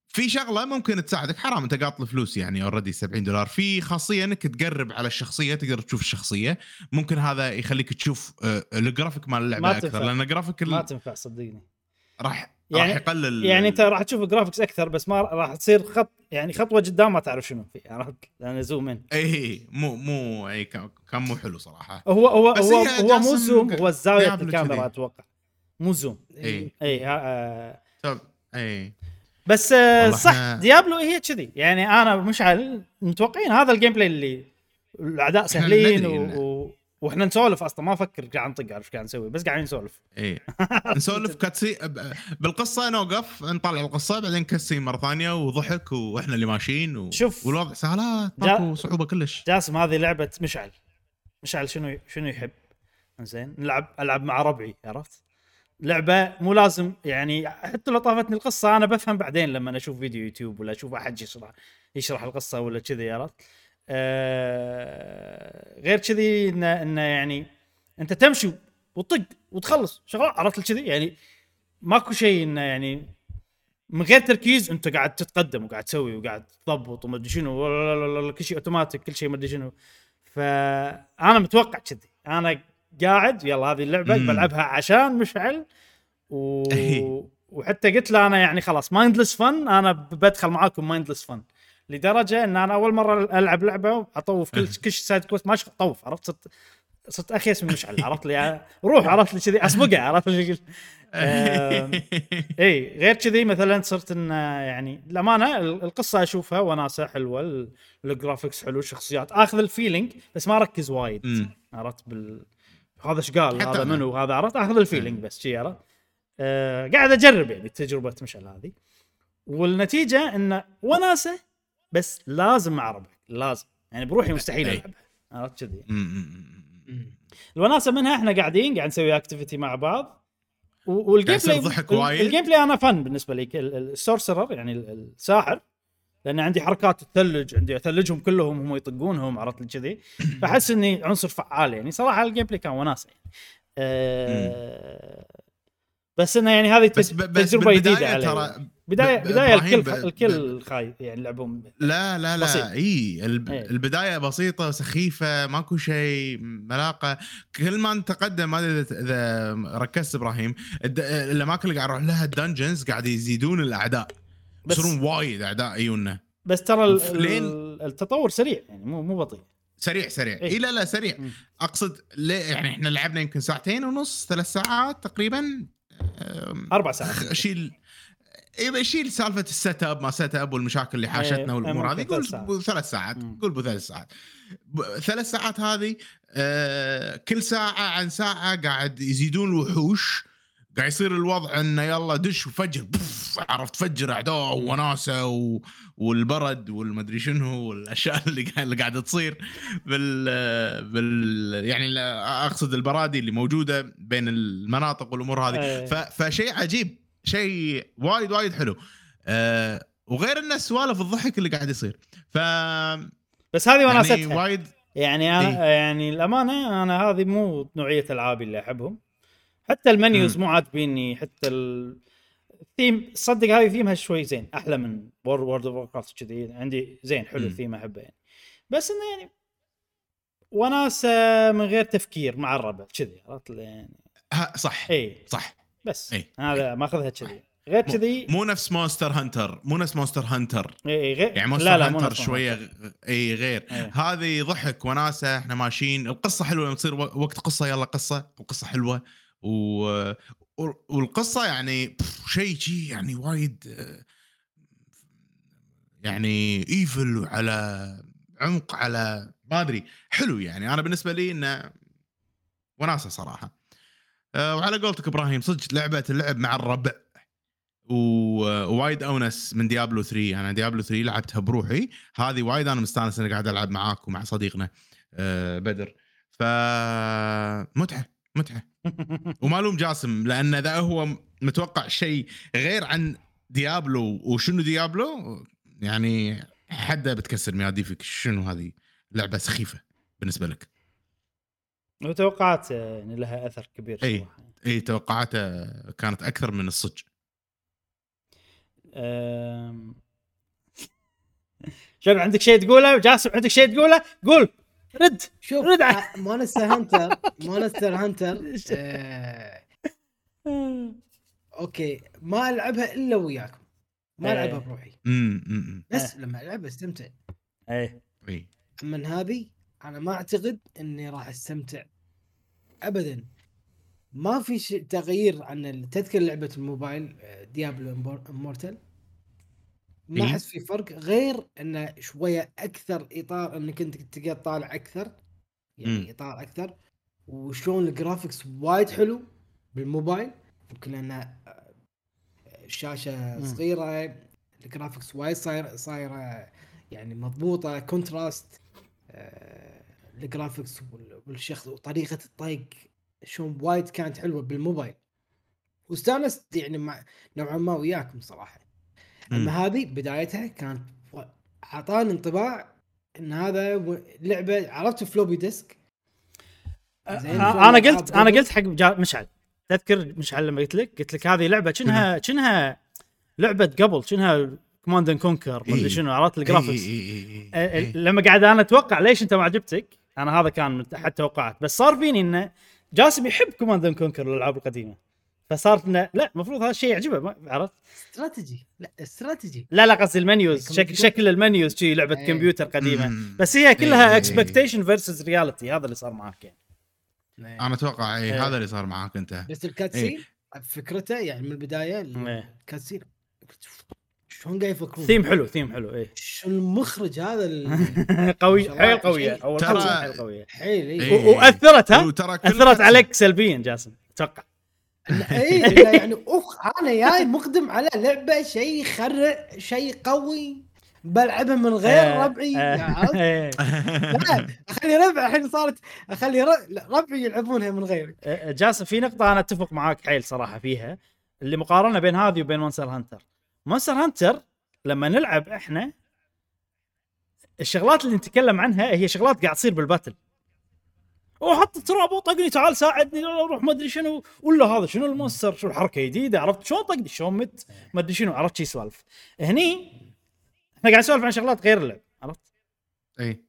في شغلة ممكن تساعدك حرام أنت قاط الفلوس يعني already 70 دولار. في خاصية إنك تقرب على الشخصية تقدر تشوف الشخصية. ممكن هذا يخليك تشوف آه، الجرافيك مال اللعبة ما أكثر تنفع. لأن الجرافيك ما تنفع صدقني. راح يعني- راح يقلل يعني انت راح تشوف graphics أكثر بس ما راح تصير خط يعني خطوة قدام ما تعرف شنو في عرفت؟ لأن zoom in اي مو مو اي كان مو حلو صراحة. هو هو هو, هي هو مو zoom هو زاويه الكاميرا. أتوقع. مو zoom. اي ها- آه. طب اي بس آه صح Diablo هي كذي. يعني أنا مشعل متوقعين هذا ال gameplay اللي الأعداء سهلين و... وإحنا نسولف أصلا ما أفكر قاعد نطق عارف قاعد نسوي بس قاعدين نسولف. اي [LAUGHS] نسولف cutscene بالقصة نوقف نطلع القصة بعدين كسي مرة ثانية وضحك وإحنا اللي ماشيين و... شوف. والوضع سهلات ماكو صعوبة كلش. جاسم هذه لعبة مشعل. مشعل شنو شنو يحب؟ زين نلعب ألعب مع ربعي عرفت؟ لعبة مو لازم يعني حتى لو طافتني القصة أنا بفهم بعدين لما أشوف فيديو يوتيوب ولا أشوف أحد يشرح يشرح القصة ولا كذي عرفت؟ آه غير كذي انه انه يعني أنت تمشي وتطق وتخلص. شغال عرفت كذي؟ يعني ماكو شيء انه يعني من غير تركيز أنت قاعد تتقدم وقاعد تسوي وقاعد تضبط وما أدري شنو كل شيء أوتوماتيك كل شيء ما أدري شنو. فأنا متوقع كذي. أنا قاعد يلا هذه اللعبة مم. بلعبها عشان مشعل و... [LAUGHS] وحتى قلت له أنا يعني خلاص mindless fun أنا بدخل معاكم mindless fun لدرجة أن أنا أول مرة ألعب لعبة اطوف كل كل side quest ماشي أطوف عرفت؟ صرت صرت اخيس من مشعل عرفت لي؟ روح عرفت لي كذي أسبقه عرفت لي آم، إي غير كذي مثلا صرت إن يعني الأمانة ال- القصة أشوفها وناسه حلوة ال- ال graphics حلو الشخصيات آخذ ال feeling بس ما أركز وايد. عرفت؟ بال هذا إيش قال؟ هذا. منو؟ هذا عرفت؟ آخذ ال feeling بس شي عرفت؟ آه قاعد أجرب يعني تجربه مشعل هذه. والنتيجة انه وناسة بس لازم مع ربعك لازم. يعني بروحي مستحيل أي. العبها عرفت كذي؟ الوناسة منها إحنا قاعدين قاعد نسوي activity مع بعض. وال gameplay ضحك وايد. ال gameplay أنا fun بالنسبة لي ال- ال- ال sorcerer يعني ال- الساحر لأن عندي حركات الثلج عندي أثلجهم كلهم هم يطقونهم عرفت لي كذي فأحس إني عنصر فعال يعني. صراحة ال gameplay كان وناسة يعني. أه بس إنه يعني هذه بس تج- ب- بس تجربه جديده علي. ترى بدايه بداية الكل الكل خايف يعني يلعبون لا لا لا. بسيط. إي الب... البداية بسيطة سخيفة ماكو شيء ملاقة. كل ما نتقدم ما أدري اذا ركزت إبراهيم الد... الاماكن اللي قاعد نروح لها ال dungeons قاعد يزيدون الأعداء. بس يصيرون وايد أعداء يجونا بس ترى ال- التطور سريع يعني مو مو بطيء. سريع سريع. إيه. إي لا لا سريع. مم. أقصد ليه؟ يعني إحنا لعبنا يمكن ساعتين ونص ثلاث ساعات تقريبا. أربع ساعات. شيل أيوه شيل سالفة ال setup ما setup والمشاكل اللي إيه، حاشتنا والأمور هذه. قول ثلاث ساعات. بو- ثلاث ساعات. مم. قول بو ثلاث ساعات ثلاث ساعات هذه آه كل ساعة عن ساعة قاعد يزيدون الوحوش. قاعد يصير الوضع إنه يلا دش وفجر. بوف عرفت فجر أعداء وناسة و... والبرد والمدري شنو والأشياء [LAUGHS] اللي اللي قاعدة تصير بال بال يعني أقصد البرادي اللي موجودة بين المناطق والأمور هذه. إيه. ف... فشيء عجيب. شيء وايد وايد حلو. أه وغير إنه سوالف الضحك اللي قاعد يصير. ف بس هذه يعني وناستها وايد يعني أنا إيه. يعني الأمانة أنا هذه مو نوعية العابي اللي أحبهم. حتى ال menus. مو عاجبيني حتى ال- الثيم صدق هذه ثيمها شوي زين أحلى من World of Warcraft كذي. عندي زين حلو. الثيم أحبه يعني. بس إنه يعني وناسة من غير تفكير مع الربع كذي عرفت؟ يعني صح. اي صح. بس. إيه. هذا ماخذها كذي. غير كذي مو نفس مونستر هانتر. مو نفس مونستر هانتر. إي غير يعني مونستر لا لا هانتر شوية إي غير. إيه. هذه ضحك وناسة إحنا ماشيين. القصة حلوة لما تصير وقت قصة يلا قصة. القصة حلوة. و... والقصة يعني شيء شي يعني وايد يعني evil على عمق على ما أدري. حلو يعني. أنا بالنسبة لي إنه وناسة صراحة. آه، وعلى قولتك إبراهيم صدق لعبة اللعب مع الربع. ووايد أونس من ديابلو 3 أنا ديابلو 3 لعبتها بروحي. هذه وايد أنا مستانس إني قاعد ألعب معاك ومع صديقنا آه، بدر. ف متعة متعة. [LAUGHS] ومالوم جاسم لأن ذا هو متوقع شيء غير عن ديابلو وشنو ديابلو يعني حدة بتكسر مياديفك. شنو هذه لعبة سخيفة بالنسبة لك؟ وتوقعات يعني لها أثر كبير إي. صراحة. إي توقعاته كانت أكثر من الصج. أم... [LAUGHS] شنو عندك شيء تقوله؟ جاسم عندك شيء تقوله؟ قول رد شوف رد. على- مونستر هانتر [LAUGHS] مونستر هانتر [LAUGHS] آه، أوكي ما ألعبها إلا وياكم. ما إيه. ألعبها بروحي. بس لما ألعبها استمتع. إيه. إي. من هذه أنا ما أعتقد إني راح أستمتع ابدا ما في شيء تغيير عن تذكر لعبة الموبايل آه، ديابلو امورتال ما. أحس في فرق غير إنه شوية أكثر إطار إنك أنت تقدر تطالع أكثر يعني. إطار أكثر وشلون ال graphics وايد حلو بالموبايل يمكن لأن آه، الشاشه مم. صغيرة ال graphics وايد صاير صايرة يعني مضبوطة contrast آه، ال graphics وال- والشخص وطريقة الطق شلون وايد كانت حلوة بالموبايل واستانست يعني مع نوعا ما وياكم صراحة. أما هذه بدايتها كانت أعطاني انطباع إن هذا لعبة عرفت floppy disk أنا قلت أنا؟ قلت حق جا- مشعل تذكر مشعل لما قلت لك قلت لك هذه لعبة كأنها كأنها لعبة قبل كأنها Command and Conquer ما. أدري شنو عرفت ال graphics. لما قاعد أنا أتوقع ليش أنت ما عجبتك أنا هذا كان من احد توقعات بس صار فيني إنه جاسم يحب Command and Conquer الألعاب القديمة. فصارت إنه لا المفروض هذا الشيء يعجبه ما- عرفت؟ استراتيجي. لا استراتيجي. لا لا قصدي ال menus. Command شكل. شكل ال menus شي لعبة إيه. كمبيوتر قديمة. مم. بس هي كلها إيه. expectation versus reality هذا اللي صار معك يعني. أنا أتوقع اي إيه. هذا اللي صار معاك أنت. بس ال cutscene فكرته يعني من البداية إيه. ال cutscene. شلون قاعد يفكرون ثيم حلو ثيم حلو إيه شو المخرج هذا ال- [LAUGHS] قوي حيل قوية. أول ترى- قوية حيل إيه. اي و- وأثرت ها أثرت عليك سلبيا جاسم أتوقع [LAUGHS] اي يعني اخ أنا جاي مقدم على لعبة شيء يخرع شيء قوي بلعبها من غير آه، ربعي آه،؟ [LAUGHS] إيه. لا أخلي ربع الحين صارت أخلي ربعي يلعبونها من غيري آه، جاسم في نقطة أنا أتفق معاك حيل صراحة فيها اللي مقارنة بين هذه وبين مونستر هانتر. مونستر هانتر لما نلعب إحنا الشغلات اللي نتكلم عنها هي شغلات قاعد تصير بال battle. وحط تراب وطقني تعال ساعدني لا أروح ما أدري شنو. ولا هذا شنو المونستر؟ شو الحركة جديدة؟ عرفت شلون طقني؟ شلون مت؟ ما أدري شنو عرفت شي سوالف هني إحنا قاعد نسولف عن شغلات غير اللعب عرفت؟ إي.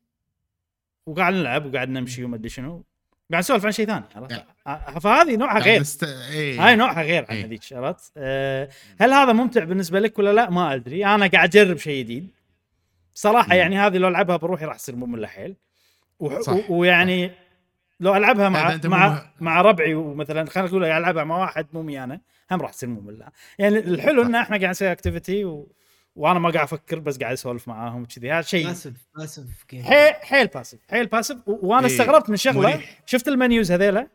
وقاعد نلعب وقاعد نمشي وما أدري شنو. قاعد نسولف عن شيء ثاني عرفت؟ آه، فهذه نوعها غير. نست... اي هاي نوعها غير عن إيه. هذيك عرفت؟ أه هل هذا ممتع بالنسبة لك ولا لا؟ ما أدري. أنا قاعد أجرب شيء جديد. صراحة مم. يعني هذه لو ألعبها بروحي راح تصير ممله حيل صح. و- ويعني لو ألعبها مع مع مع ربعي ومثلا خلينا نقول ألعبها مع واحد مو مي أنا هم راح تصير ممله يعني الحلو إن إحنا قاعد نسوي activity و... وأنا ما قاعد أفكر بس قاعد اسولف معاهم وكذي. هذا شيء passive passive حيل حيل passive حيل passive وأنا إيه، استغربت من شغلة. مريح. شفت ال menus هذيلا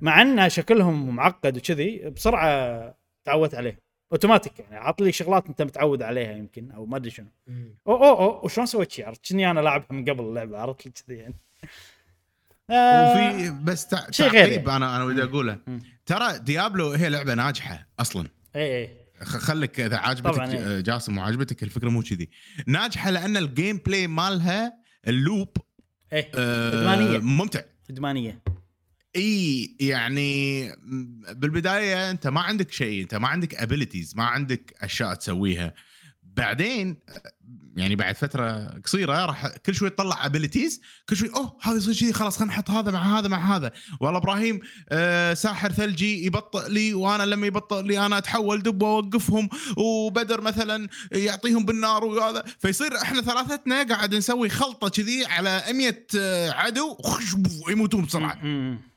مع إن شكلهم معقد وكذي بسرعة تعودت عليه. اوتوماتيك يعني عط لي شغلات أنت متعود عليها يمكن أو ما أدري شنو. أو أو أو وشلون سويت شي؟ عرفت كني أنا لاعبها من قبل اللعبة عرفت لي كذي يعني. آه، وفي بس تع... شيء غير تعقيب. أنا أنا ودي أقوله. ترى ديابلو هي لعبة ناجحة أصلا. اي اي خليك إذا عاجبتك إيه. آه، جاسم وعاجبتك الفكرة مو كذي ناجحة لأن ال gameplay مالها ال loop اي آه، إدمانية. ممتع إدمانية إي يعني بالبداية أنت ما عندك شيء أنت ما عندك abilities ما عندك أشياء تسويها بعدين يعني بعد فترة قصيرة راح كل شوي تطلع abilities كل شوي أوه هذا يصير شيء خلاص خلينا نحط هذا مع هذا مع هذا. والله إبراهيم آه ساحر ثلجي يبطئ لي وأنا لما يبطئ لي أنا أتحول دب وأوقفهم وبدر مثلا يعطيهم بالنار وهذا. فيصير إحنا ثلاثتنا قاعد نسوي خلطة كذي على 100 آه، عدو يموتون بسرعة.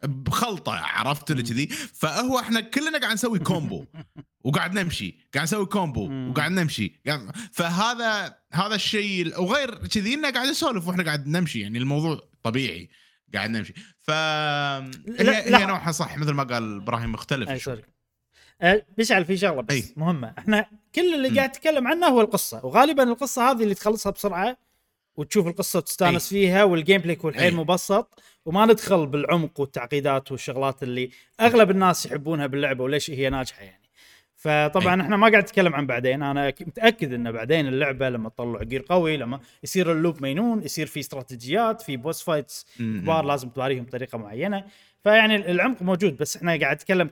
بخلطة عرفت؟ اللي كذي. فهو إحنا كلنا قاعد نسوي combo [LAUGHS] وقاعد نمشي قاعد نسوي combo مم. وقاعد نمشي قاعد فهذا هذا الشيء وغير كذي إنه قاعد نسولف وإحنا قاعد نمشي يعني الموضوع طبيعي قاعد نمشي ف لا- هي. هي نوعها صح مثل ما قال إبراهيم مختلف أي شوي. أه، بيشعل في شغلة بس أي. مهمة إحنا كل اللي مم. قاعد نتكلم عنه هو القصة وغالبا القصة هذه اللي تخلصها بسرعة وتشوف القصة وتستانس فيها وال gameplay يكون حيل أي. مبسط وما ندخل بالعمق والتعقيدات والشغلات اللي أغلب الناس يحبونها باللعبة وليش هي ناجحة يعني فطبعا إحنا ما قاعد نتكلم عن بعدين أنا متأكد إن بعدين اللعبة لما تطلع غير قوي لما يصير ال loop مينون يصير في استراتيجيات في boss fights. كبار لازم تباريهم بطريقة معينة فيعني العمق موجود بس إحنا قاعد نتكلم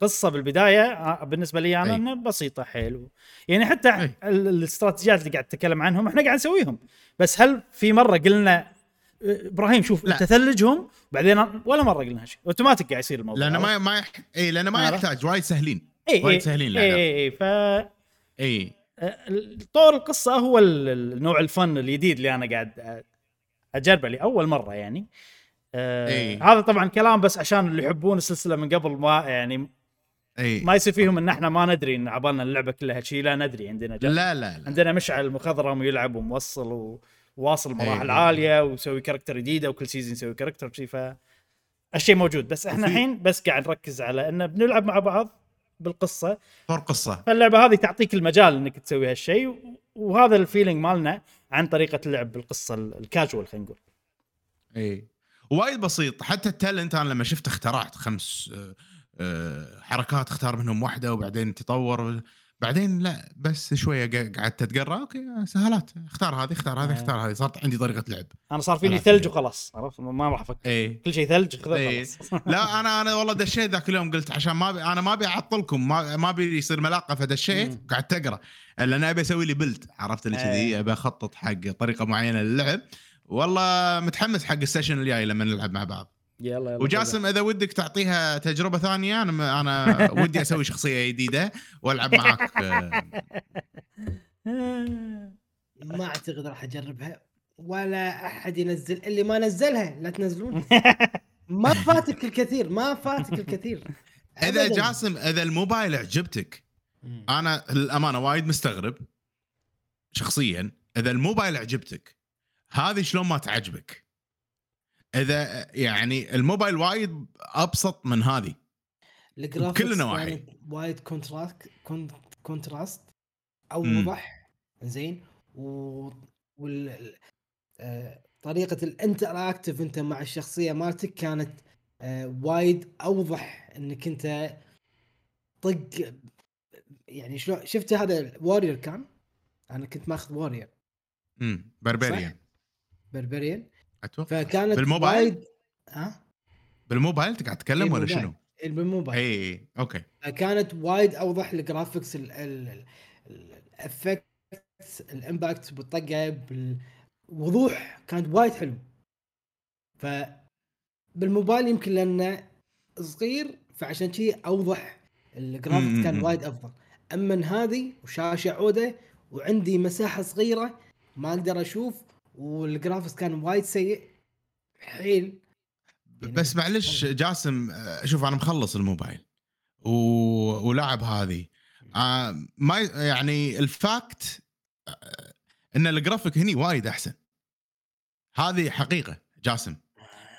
كقصة بالبداية آه، بالنسبة لي أنا أي. إنه بسيطة حيل يعني حتى أي. ال- الاستراتيجيات اللي قاعد تتكلم عنهم إحنا قاعد نسويهم بس هل في مرة قلنا آه، إبراهيم شوف لا. انت ثلجهم بعدين ولا مرة قلنا هالشيء أوتوماتيك قاعد يصير الموضوع لأنه؟ ما ما يح... اي لأنه ما؟ يحتاج وايد سهلين اي وايد اي سهلين اي اي, اي ف اي طور القصة هو ال- ال- النوع الفن الجديد اللي أنا قاعد أجربه لأول مرة يعني آه إيه. هذا طبعا كلام بس عشان اللي يحبون السلسلة من قبل ما يعني اي ما يصير فيهم إن إحنا ما ندري إن عبالنا اللعبة كلها شيء لا ندري عندنا جد. لا لا لا عندنا مشعل مخضرم ويلعب وموصل وواصل مراحل إيه. عالية ويسوي character جديدة وكل season يسوي character شيء ف الشيء موجود بس إحنا الحين بس قاعد نركز على انه بنلعب مع بعض بالقصة. طور قصة. فاللعبة هذه تعطيك المجال إنك تسوي هالشيء وهذا ال feeling مالنا عن طريقة اللعب بالقصة ال- الكاجوال خلينا نقول. إي. وايد بسيط. حتى ال talent أنا لما شفت اخترعت خمس آه، آه، حركات اختار منهم واحدة وبعدين تطور. بعدين لا بس شوية قعدت أتقرأ أوكي سهالات اختار هذه اختار هذه آه. اختار هذه. صارت عندي طريقة لعب. أنا صار فيني. ثلج وخلاص عرفت؟ ما راح أفكر. اي كل شيء ثلج إيه. خلاص. [LAUGHS] لا أنا أنا والله دشيت ذاك اليوم قلت عشان ما بي أنا ما أبي أعطلكم ما ما أبي يصير ملاقة فدشيت مم. قعدت أقرأ. لأن أبي أسوي لي بلد عرفت اللي كذي؟ إيه. أبي أخطط حق طريقة معينة للعب. والله متحمس حق السيشن الجاي لما نلعب مع بعض. يلا يلا وجاسم إذا ودك تعطيها تجربة ثانية أنا أنا ودي أسوي شخصية جديدة وألعب معاك [LAUGHS] ما أعتقد راح أجربها ولا أحد ينزل اللي ما نزلها لا تنزلون. ما فاتك الكثير ما فاتك الكثير. [LAUGHS] إذا. جاسم إذا الموبايل عجبتك. أنا للامانه وايد مستغرب شخصيا إذا الموبايل عجبتك هذه شلون ما تعجبك؟ إذا يعني الموبايل وايد أبسط من هذه. ال graphics بكل النواحي. وايد كونتراست كون- كونتراست. اوضح زين. و وال آه، طريقة ال interactive أنت مع الشخصية مالتك كانت آه، وايد أوضح إنك أنت طق يعني شلون شفت هذا warrior كان؟ أنا كنت ماخذ warrior امم بربريان بربريان أتوقع فكانت بالموبايل؟ وايد ها بالموبايل انت قاعد تتكلم ولا. شنو؟ إيه، بالموبايل اي okay كانت وايد أوضح ال graphics ال- ال- ال- ال effect ال impact بالطقة بالوضوح كانت وايد حلو ف بالموبايل يمكن لأنه صغير فعشان شي أوضح ال graphics كان. وايد أفضل أما هذه وشاشة عودة وعندي مساحة صغيرة ما أقدر أشوف وال graphics كان وايد سيء حيل. يعني بس معلش جاسم آه، شوف أنا مخلص الموبايل و... ولاعب هذه. آه ما يعني ال fact آه، إن الجرافيك هني وايد أحسن. هذه حقيقة جاسم.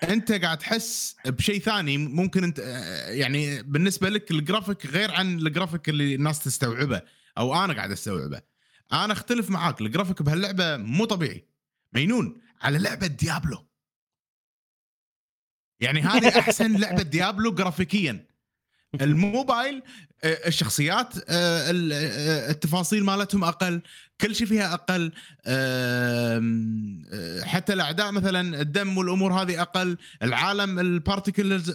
أنت قاعد تحس بشيء ثاني ممكن أنت يعني بالنسبة لك الجرافيك غير عن الجرافيك اللي الناس تستوعبه أو أنا قاعد أستوعبه. أنا أختلف معاك الجرافيك بهاللعبة مو طبيعي. مجنون على لعبة ديابلو. يعني هذه أحسن [LAUGHS] لعبة ديابلو جرافيكيا. الموبايل آه، الشخصيات آه، آه، التفاصيل مالتهم أقل كل شيء فيها أقل حتى الأعداء مثلا الدم والأمور هذه أقل العالم ال particles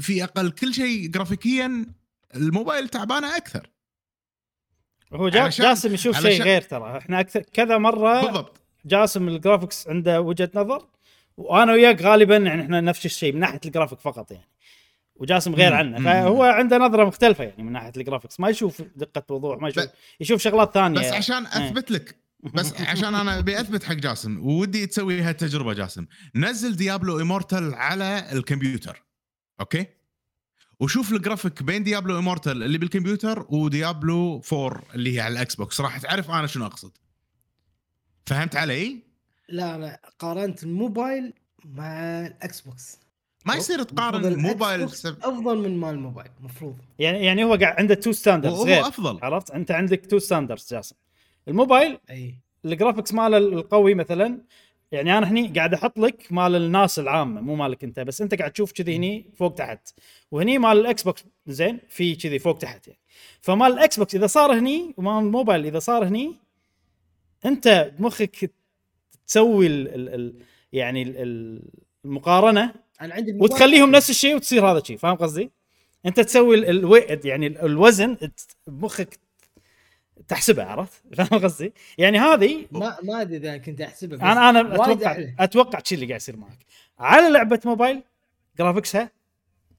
فيه أقل كل شيء جرافيكيا الموبايل تعبانة أكثر. هو جاسم يشوف شيء غير ترى إحنا أكثر كذا مرة بالضبط. جاسم ال graphics عنده وجهة نظر وأنا وياك غالبا يعني إحنا نفس الشيء من ناحية الجرافيك فقط يعني وجاسم غير. عنه. فهو عنده نظرة مختلفة يعني من ناحية ال graphics ما يشوف دقة وضوح ما يشوف يشوف شغلات ثانية بس عشان. أثبت لك [LAUGHS] بس عشان أنا أبي أثبت حق جاسم ودي تسوي هالتجربة جاسم نزل ديابلو إيمورتال على الكمبيوتر okay وشوف الجرافيك بين ديابلو إيمورتال اللي بالكمبيوتر وديابلو 4 اللي هي على الإكس بوكس راح تعرف أنا شنو أقصد فهمت علي؟ لا أنا قارنت الموبايل مع الإكس بوكس. ما يصير تقارن الإكس موبايل بوكس سب... أفضل من مال الموبايل المفروض يعني يعني هو قاعد عنده two standards هو غير أفضل. عرفت؟ أنت عندك two standards جاسم. الموبايل أي. ال graphics ماله القوي مثلا يعني أنا هني قاعد أحط لك مال الناس العامة مو مالك أنت بس أنت قاعد تشوف كذي هني فوق تحت. وهني مال الإكس بوكس زين في كذي فوق تحت يعني. فمال الإكس بوكس إذا صار هني ومال الموبايل إذا صار هني انت بمخك تسوي ال ال ال يعني ال- ال- المقارنة أنا عندي وتخليهم نفس الشيء وتصير هذا الشيء فاهم قصدي؟ انت تسوي ال- ال weight يعني ال- الوزن ت- بمخك تحسبه عرفت؟ [LAUGHS] فاهم قصدي؟ يعني هذه ما ما أدري إذا كنت أحسبه بس أنا أنا أتوقع أحلى. أتوقع شيء اللي قاعد يصير معك على لعبة موبايل graphics ها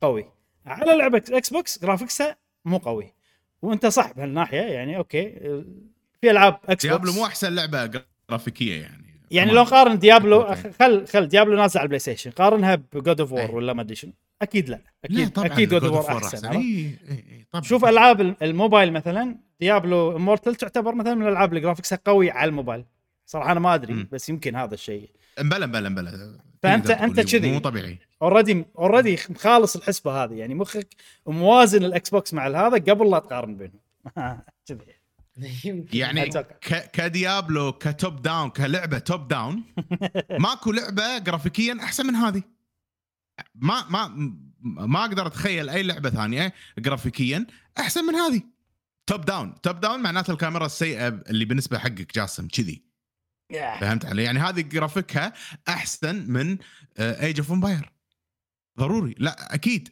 قوي على لعبة إكس بوكس graphics ها مو قوي وأنت صح بهالناحيه يعني okay في ألعاب إكس Diablo مو أحسن لعبة جرافيكية يعني يعني. لو قارن Diablo. خل خل Diablo نازل على ال PlayStation قارنها ب God of. War ولا ما أدري شنو أكيد لا لا أكيد طبعا أكيد God of War أحسن أحسن. عرفت؟ إي- إي- إي، طبعا شوف ألعاب الموبايل مثلا Diablo Immortal تعتبر مثلا من الألعاب اللي graphics ها قوي على الموبايل صراحة أنا ما أدري مم. بس يمكن هذا الشيء مبلا مبلا مبلا فأنت- تقدر أنت تقول كذي. مو طبيعي already already خالص الحسبة هذه يعني مخك موازن ال Xbox مع هذا قبل لا تقارن بينهم [LAUGHS] كذي. [LAUGHS] يعني. ك... ك Diablo ك top down كلعبة top down. [LAUGHS] ماكو لعبة جرافيكيا أحسن من هذه. ما ما ما أقدر أتخيل أي لعبة ثانية جرافيكيا أحسن من هذه. top down. top down معناته الكاميرا السيئة اللي بالنسبة حقك جاسم كذي. فهمت علي؟ يعني هذه جرافيكها أحسن من Age of Empire ضروري. لا أكيد.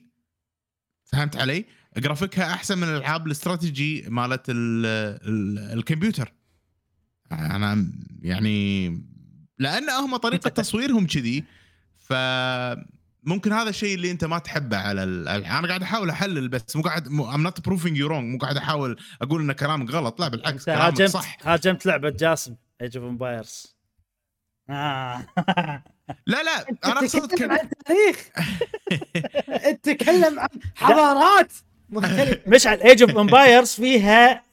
فهمت علي؟ جرافيكها أحسن من الألعاب الاستراتيجي مالت ال ال الكمبيوتر. أنا يعني لأن هم طريقة [LAUGHS] تصويرهم كذي ف ممكن هذا الشيء اللي أنت ما تحبه على ال... أنا قاعد أحاول أحلل بس مو قاعد I'm not proving you wrong مو قاعد أحاول أقول إن كلامك غلط. لا بالعكس كلامك هاجمت صح. هاجمت لعبة جاسم Age of Empires آه. لا لا أنا أقصد تتكلم. عن تاريخ. [LAUGHS] تتكلم عن حضارات. مختلفه [LAUGHS] مش على Age of Empires فيها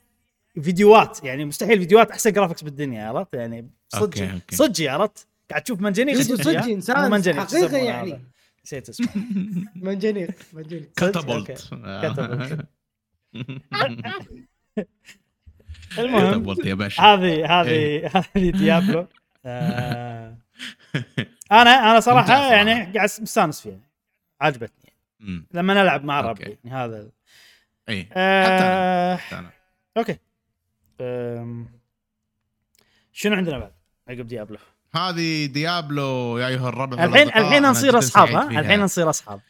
فيديوهات. يعني مستحيل فيديوهات أحسن graphics بالدنيا عرفت؟ يعني صدق. صدق عرفت؟ قاعد تشوف منجنيق صدق إنسان منجنيق حقيقة يعني؟ نسيت اسمه. [LAUGHS] منجنيق منجنيق catapult catapult. [LAUGHS] المهم catapult يا باشا. هذه هذه هذه Diablo. آه، أنا أنا صراحة. يعني قاعد مستانس فيها. عجبتني. لما نلعب مع. ربعي يعني هذا اي آه، حتى أنا. okay. أم، شنو عندنا بعد؟ عقب Diablo؟ هذه Diablo يا أيها الربع الحين الحين نصير أصحاب ها. الحين نصير أصحاب.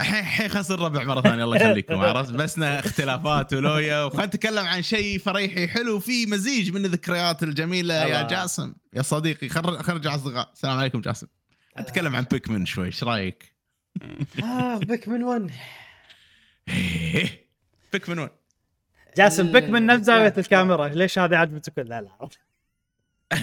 الحين الحين خلينا نصير ربع مرة ثانية الله يخليكم [LAUGHS] عرفت؟ بسنا اختلافات ولويا وخلينا نتكلم عن شيء فريحي حلو في مزيج من الذكريات الجميلة يا. جاسم. يا صديقي خر- خرج اصدقاء السلام عليكم جاسم. نتكلم عن بيكمن شوي إيش رأيك؟ آه بيكمن 1 [LAUGHS] بيكمن 1 جاسم بك من نفس زاوية الكاميرا. ليش هذه عجبتك لا لا. [LAUGHS]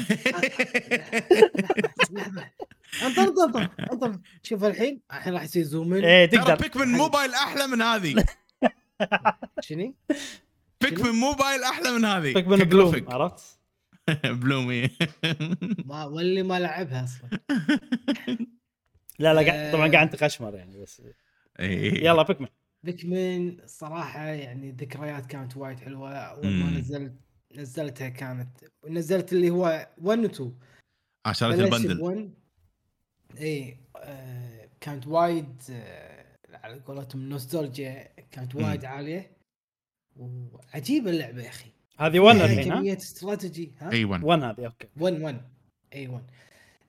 انطر انطر انطر شوف الحين الحين راح يصير زوم ان إيه تقدر. بيكمن موبايل أحلى من هذه. [LAUGHS] شنو؟ بيكمن موبايل أحلى من هذه. بك من بلوم. عرفت؟ [LAUGHS] بلومي ما واللي ما لعبها أصلا. لا لا آه. طبعا قاعد تخشمر يعني بس. إيه. يلا بيكمن. بيكمن الصراحه يعني ذكريات كانت وايد حلوة أول ما مم. نزلت نزلتها كانت نزلت اللي هو 1 و 2 آه شريت بلشت ال bundle. 1 إي آه كانت وايد آه على قولتهم نوستالجيا كانت مم. وايد عالية. وعجيبة اللعبة يا أخي. هذه 1 فيها الحين ها؟ كمية استراتيجي ها؟ أيوه 1 هذه okay. 1 1 إي 1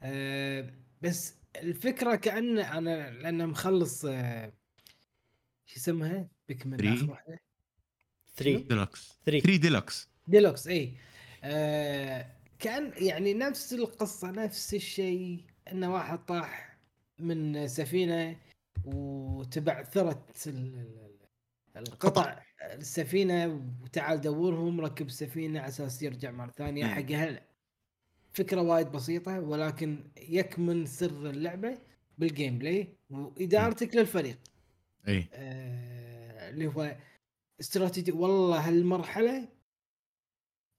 آه بس الفكرة كأن أنا لأن مخلص آه شو اسمها؟ Pikmin Three؟ اخر واحدة 3 ديلوكس 3 3 ديلوكس ديلوكس اي آه كان يعني نفس القصة نفس الشيء انه واحد طاح من سفينة وتبعثرت ال- ال- القطع السفينة وتعال دورهم ركب السفينه على أساس يرجع مرة ثانية. حق اهله فكرة وايد بسيطة ولكن يكمن سر اللعبة بال gameplay وإدارتك للفريق. إي آه، اللي هو استراتيجي والله هالمرحلة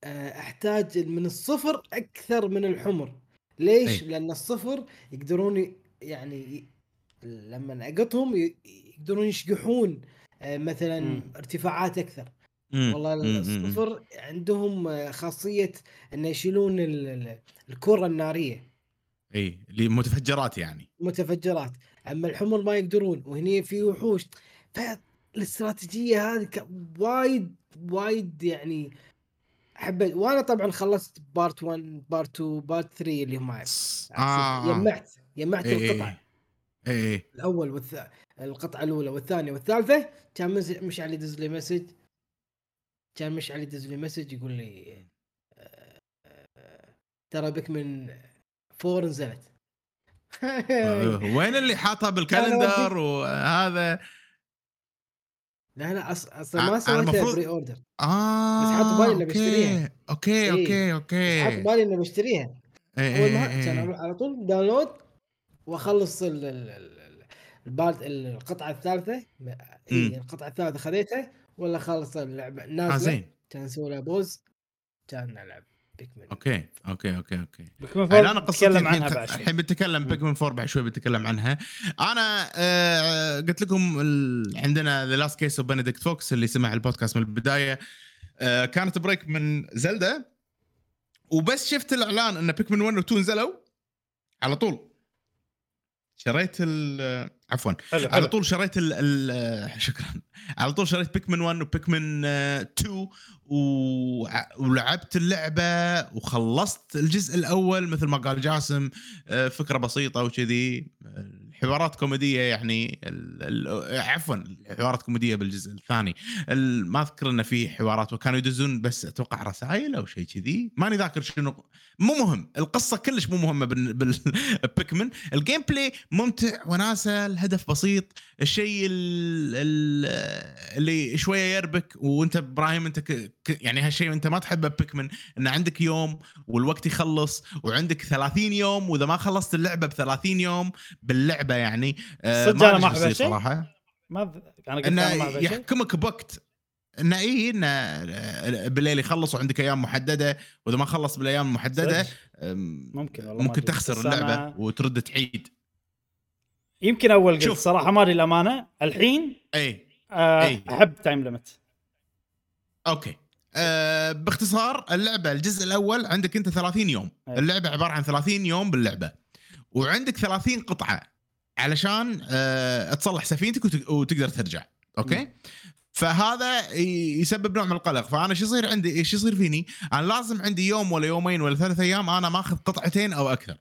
آه، أحتاج من الصفر أكثر من الحمر ليش؟ أي. لأن الصفر يقدرون يعني لما أقطهم يقدرون يشقحون آه، مثلا مم. ارتفاعات أكثر مم. والله. الصفر عندهم آه، خاصية إنه يشيلون ال- ال- الكرة النارية إي اللي متفجرات يعني متفجرات أما الحمر ما يقدرون وهني في وحوش. فالاستراتيجية هذه وايد وايد يعني حبيت وأنا طبعا خلصت part 1 part 2 part 3 اللي هم آه. يمعت يمعت إيه، إيه. القطع اي الأول والث... القطعة الأولى والثانية والثالثة كان مز... مشعل يدز لي message كان مشعل يدز لي message يقول لي آه، آه، ترى Pikmin Four نزلت. [LAUGHS] وين اللي حاطها بال calendar وهذا لا لا أصلا ما سويتها المفروض- pre-order آه بس حاط بالي okay. بشتريها. okay إيه. okay okay حاط بالي اني بشتريها إيه، أول ما إيه، كان إيه. على طول download وأخلص ال... ال part القطعة الثالثة. اي القطعة الثالثة خذيتها ولا خلص اللعبة نازلة زين كان لها pause كان العب بيكمن أوكي أوكي أوكي أوكي. بيكمن يعني أنا 4 قصتي الحين عنها بعد. الحين بنتكلم Pikmin 4 بعد شوي بنتكلم عنها. أنا آه قلت لكم ال... عندنا The Last Case of Benedict Fox اللي سمع البودكاست من البداية. آه كانت break من Zelda وبس شفت الإعلان إن Pikmin 1 و 2 نزلوا على طول. شريت ال عفوا. حلو على طول شريت ال ال [LAUGHS] شكرا. على طول شريت Pikmin 1 و Pikmin آه، 2 وع- ولعبت اللعبة وخلصت الجزء الأول مثل ما قال جاسم آه، فكرة بسيطة وكذي. الحوارات كوميدية يعني عفوا الحوارات كوميدية بالجزء الثاني. ال- ما أذكر انه في حوارات وكانوا يدزون بس أتوقع رسائل أو شيء كذي. ماني ذاكر شنو مو مهم. القصة كلش مو مهمة بال- بال [LAUGHS] Pikmin ال gameplay ممتع وناسة الهدف بسيط. الشيء ال- ال- اللي شوية يربك وأنت إبراهيم أنت يعني هالشيء أنت ما تحبه بيكمن. إن عندك يوم والوقت يخلص وعندك 30 يوم وإذا ما خلصت اللعبة ب 30 يوم باللعبة يعني آه، صدق أدري ما هالشيء؟ صراحة ما ب... أنا قلت أنا ما. يحكمك بوقت إنه اي إنه آه، بالليل يخلص وعندك أيام محددة وإذا ما خلص بالأيام المحددة ممكن والله ممكن. تخسر اللعبة أنا- وترد تعيد يمكن أول قلت شوف. صراحة ما أدري الأمانة الحين اي آه إي. أحب تايم ليمت أوكي أه باختصار اللعبة الجزء الأول عندك أنت 30 يوم أي. اللعبة عبارة عن 30 يوم باللعبة وعندك 30 قطعة علشان أه تصلح سفينتك وت- وتقدر ترجع. okay. فهذا يسبب نوع من القلق. فأنا شو يصير عندي؟ إيش يصير فيني؟ أنا لازم عندي يوم ولا يومين ولا ثلاث أيام أنا ماخذ قطعتين أو أكثر.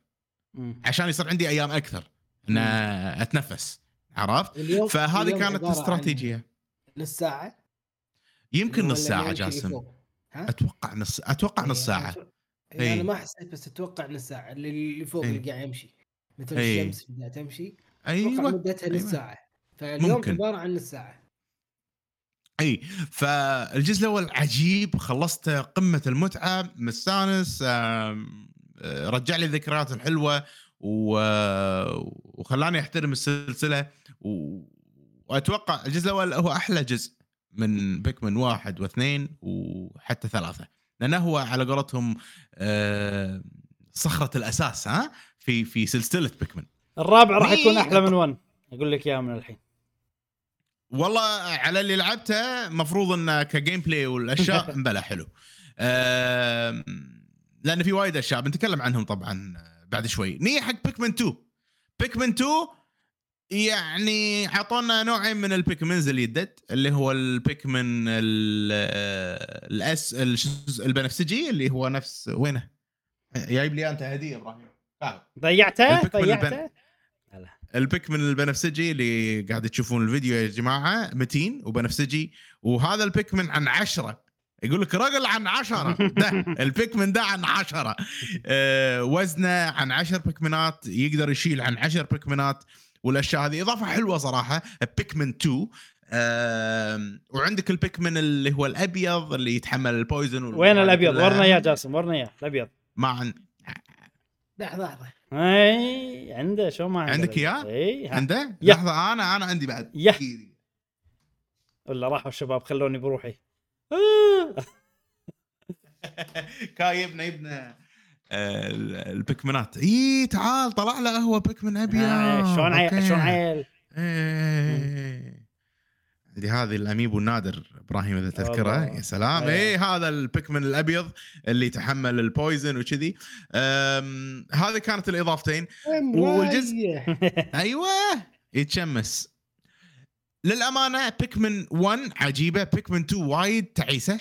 عشان يصير عندي أيام أكثر. إن أتنفس. عرفت؟ فهذه كانت استراتيجية. نص ساعة؟ يمكن نص ساعة جاسم؟ أتوقع نص أتوقع نص إيه، ساعة. أتو- إيه. أنا ما حسيت بس أتوقع نص ساعة. اللي اللي فوق إيه. اللي قاعد يمشي. مثل إيه. الشمس قاعد تمشي؟ أيوه مدتها نص أيوة. ساعة. فاليوم ممكن. عبارة عن نص ساعة. أي. فالجزء الأول عجيب. خلصته قمة المتعة. مستانس. آه، رجع لي الذكريات الحلوة. و- وخلاني أحترم السلسلة. و... وأتوقع الجزء الأول هو أحلى جزء من بيكمن واحد واثنين وحتى ثلاثة. لأنه هو على قولتهم آه، صخرة الأساس ها؟ في في سلسلة بيكمن الرابع راح؟ يكون أحلى من 1 أقول لك إياها من الحين. والله على اللي لعبته مفروض انه كجيم بلاي والأشياء [LAUGHS] مبلى حلو. لأن في وايد أشياء بنتكلم عنهم طبعا بعد شوي. نيجي حق Pikmin 2 Pikmin 2 يعني اعطونا نوعين من ال Pikmins اللي يدد اللي هو ال Pikmin ال- الاس اسمه- البنفسجي اللي هو نفس وينه؟ جايب لي أنت هدية إبراهيم. ضيعته؟ ال Pikmin ضيعته؟ لا. ال Pikmin البنفسجي اللي قاعد تشوفون الفيديو يا جماعة متين وبنفسجي وهذا ال Pikmin عن عشرة. يقول لك رجل عن عشرة. [LAUGHS] ده البيكمن ده عن عشرة. آه وزنه عن عشر بيكمنات يقدر يشيل عن عشر بيكمنات والأشياء هذه إضافة حلوة صراحة. بيكمن 2 آه وعندك البيكمن اللي هو الأبيض اللي يتحمل البويزن وين الأبيض؟ ورنا اياه جاسم ورنا اياه الأبيض. ما عن... لحظة لحظة إي عنده شو ما عنده عندك إياه؟ إي. عنده. لحظة أنا أنا عندي بعد يا. ولا راحوا الشباب خلوني بروحي. [LAUGHS] كايبنا يبنا آه، البيكمنات إي تعال طلع له هو Pikmin أبيض شلون عيل. شلون عيل إيه. عندي هذه ال amiibo النادر إبراهيم إذا تذكره. يا سلام إيه. اي هذا ال Pikmin الأبيض اللي يتحمل ال poison وكذي هذه كانت الإضافتين والجزء-. [LAUGHS] أيوه يتشمس للأمانة بيكمن 1 عجيبة بيكمن 2 وايد تعيسة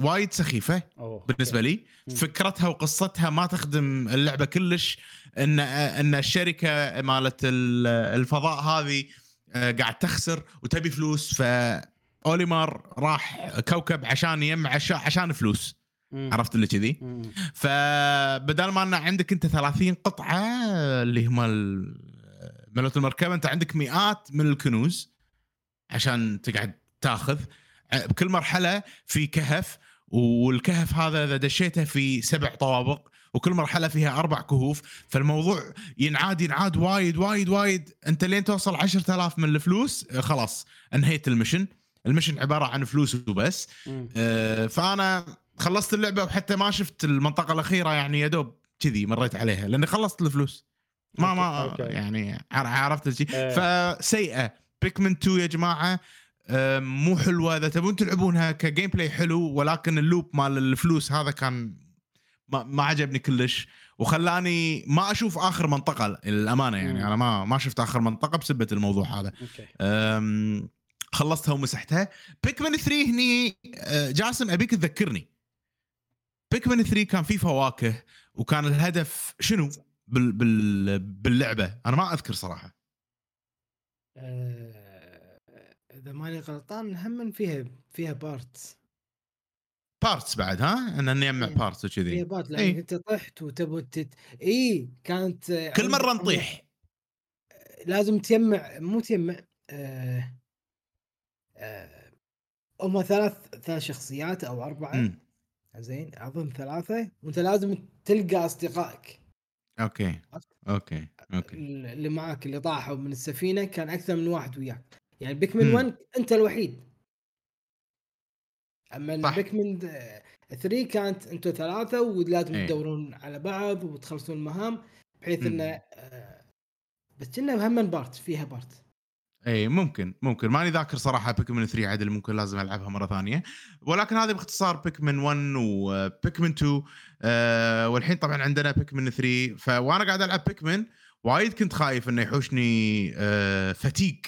وايد سخيفة أوه. بالنسبة لي. فكرتها وقصتها ما تخدم اللعبة كلش إن إن الشركة مالت ال- الفضاء هذه قاعد تخسر وتبي فلوس فاوليمار راح كوكب عشان يجمع عشان فلوس مم. عرفت اللي كذي. فبدل ما أن عندك أنت 30 قطعة اللي هم ملوت المركبة أنت عندك مئات من الكنوز عشان تقعد تاخذ بكل مرحلة في كهف والكهف هذا إذا دشيته في سبع طوابق وكل مرحلة فيها أربع كهوف فالموضوع ينعاد ينعاد وايد وايد وايد. أنت لين توصل 10000 من الفلوس آه، خلاص انهيت المشن. المشن عبارة عن فلوس وبس. آه، فأنا خلصت اللعبة وحتى ما شفت المنطقة الأخيرة يعني يا دوب كذي مريت عليها لأني خلصت الفلوس. ما ما okay. يعني عر- عرفت الشيء. إيه. فسيئة. Pikmin 2 يا جماعة آه، مو حلوة. إذا تبون تلعبونها ك gameplay حلو ولكن ال loop مال الفلوس هذا كان ما, ما عجبني كلش وخلاني ما أشوف آخر منطقة للأمانة يعني. مم. أنا ما ما شفت آخر منطقة بسبة الموضوع هذا. أم، خلصتها ومسحتها. Pikmin 3 هني أه، جاسم أبيك تذكرني. Pikmin 3 كان فيه فواكه وكان الهدف شنو؟ بال بال باللعبة. أنا ما أذكر صراحة. آه، إذا ماني غلطان هم فيها فيها parts parts بعد ها؟ إن نجمع إيه. parts فيها وكذي part إيه. لانك أنت طحت وتبغى تت... اي كانت كل مرة نطيح. لازم تجمع مو تجمع آه آه هم ثلاث ثلاث شخصيات أو أربعة. مم. زين اظن ثلاثة. وأنت لازم تلقى أصدقائك. Okay. Okay. Okay. اللي معاك اللي طاحوا من السفينة كان أكثر من واحد وياك. يعني Pikmin مم. 1 أنت الوحيد. أما صح. Pikmin 3 كانت أنتم ثلاثة ولازم إيه. تدورون على بعض وتخلصون المهام بحيث. إنه آه، بس كنا هم part فيها part اي ممكن ممكن ماني ذاكر صراحة Pikmin 3 عدل ممكن لازم ألعبها مرة ثانية ولكن هذه باختصار Pikmin 1 و Pikmin 2 آه والحين طبعا عندنا Pikmin 3 فوأنا قاعد ألعب Pikmin وايد كنت خايف إنه يحوشني آه fatigue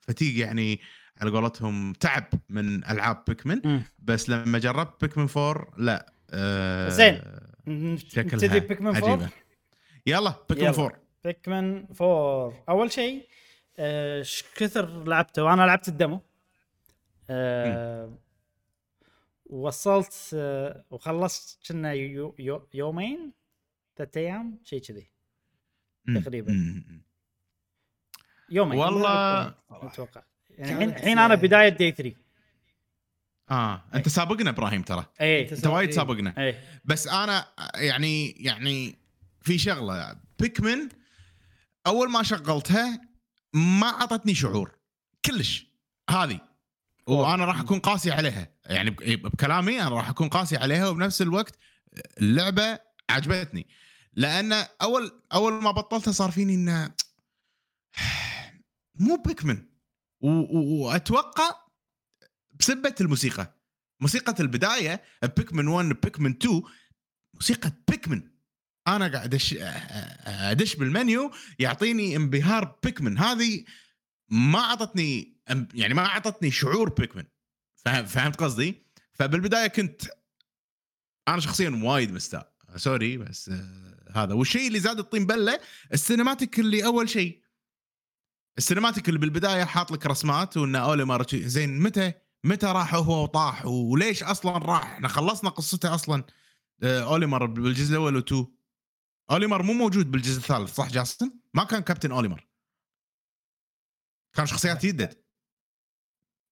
fatigue يعني على قولتهم تعب من ألعاب Pikmin. بس لما جربت Pikmin 4 لا آه زين. شكلها نبتدي بيكمن 4 عجيبة. يلا بيكمن يلا. 4 بيكمن 4 أول شيء آه، إيش كثر لعبته؟ وأنا لعبت الدمو. آه وصلت آه وخلصت كنا يو يو يومين ثلاث أيام شيء كذي. تقريباً. مم. يومين. والله أتوقع. يعني الحين أنا بداية دي 3 آه أنت سابقنا إبراهيم ترى. اي أنت أنت وايد إيه. سابقنا. اي بس أنا يعني يعني في شغلة. بيكمن أول ما شغلتها ما أعطتني شعور. كلش. هذه. وأنا راح أكون قاسي عليها. يعني ب- بكلامي أنا راح أكون قاسي عليها وبنفس الوقت اللعبه عجبتني لأن اول أول ما بطلتها صار فيني إنه [SIGHS] مو بيكمن. وأتوقع بسبة الموسيقى. موسيقى البداية بيكمن 1 بيكمن 2 موسيقى بيكمن أنا قاعد. ادش بالمنيو يعطيني انبهار بيكمن هذه ما أعطتني يعني ما أعطتني شعور بيكمن فهم... فهمت قصدي؟ فبالبداية كنت أنا شخصيا وايد مستاء. سوري بس آه، هذا. والشيء اللي زاد الطين بلة ال cinematic اللي أول شيء ال cinematic اللي بالبداية حاط لك رسمات وإنه Olimar زين متى؟ متى راح هو وطاح؟ وليش أصلا راح؟ إحنا خلصنا قصته أصلا. آه، Olimar بالجزء الأول و2 Olimar مو موجود بالجزء الثالث صح جاسم؟ ما كان كابتن Olimar كان شخصيات يدد.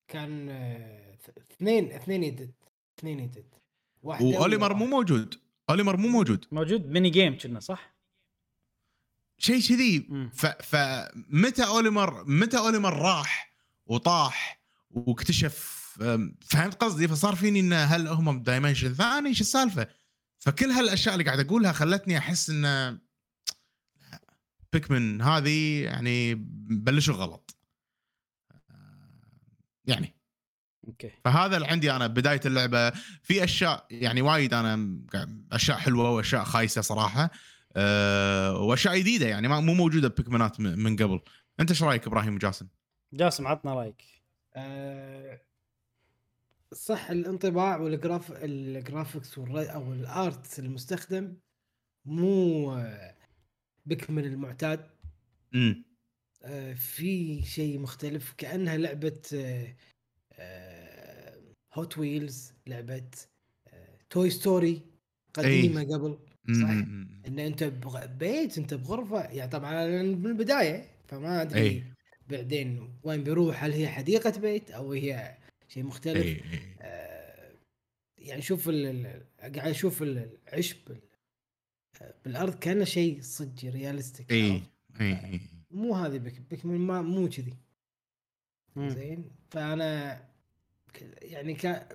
كان آه، اثنين اثنين يدد. اثنين يدد. واحدة و Olimar مو موجود. Olimar مو موجود. موجود. mini game كنا صح؟ شيء كذي. فمتى Olimar متى Olimar راح وطاح واكتشف فهمت قصدي؟ فصار فيني انه هل هم ب dimension ثاني؟ شو السالفة؟ فكل هالأشياء اللي قاعد أقولها خلتني أحس انه Pikmin هذه يعني بلشوا غلط. يعني. Okay. فهذا اللي عندي أنا بداية اللعبة. في أشياء يعني وايد أنا أشياء حلوة وأشياء خايسة صراحة. وأشياء جديدة يعني ما مو موجودة ب Pikminات من قبل. أنت إيش رأيك إبراهيم وجاسم؟ جاسم عطنا رأيك. آه، صح الانطباع وال graph ال graphics والر- أو ال art المستخدم مو آه، بكمل المعتاد. امم آه، في شيء مختلف كأنها لعبة Hot Wheels لعبة Toy Story قديمة قبل. صح إن أنت بغ- بيت أنت بغرفة يعني طبعا من البداية فما أدري أي. بعدين وين بيروح هل هي حديقة بيت أو هي شيء مختلف؟ اي اي آه، يعني شوف قاعد أشوف ال- العشب بال- بالأرض كأنه شيء صدق realistic اي؟ اي مو هذه بك بك ما مو كذي. زين؟ فأنا يعني كان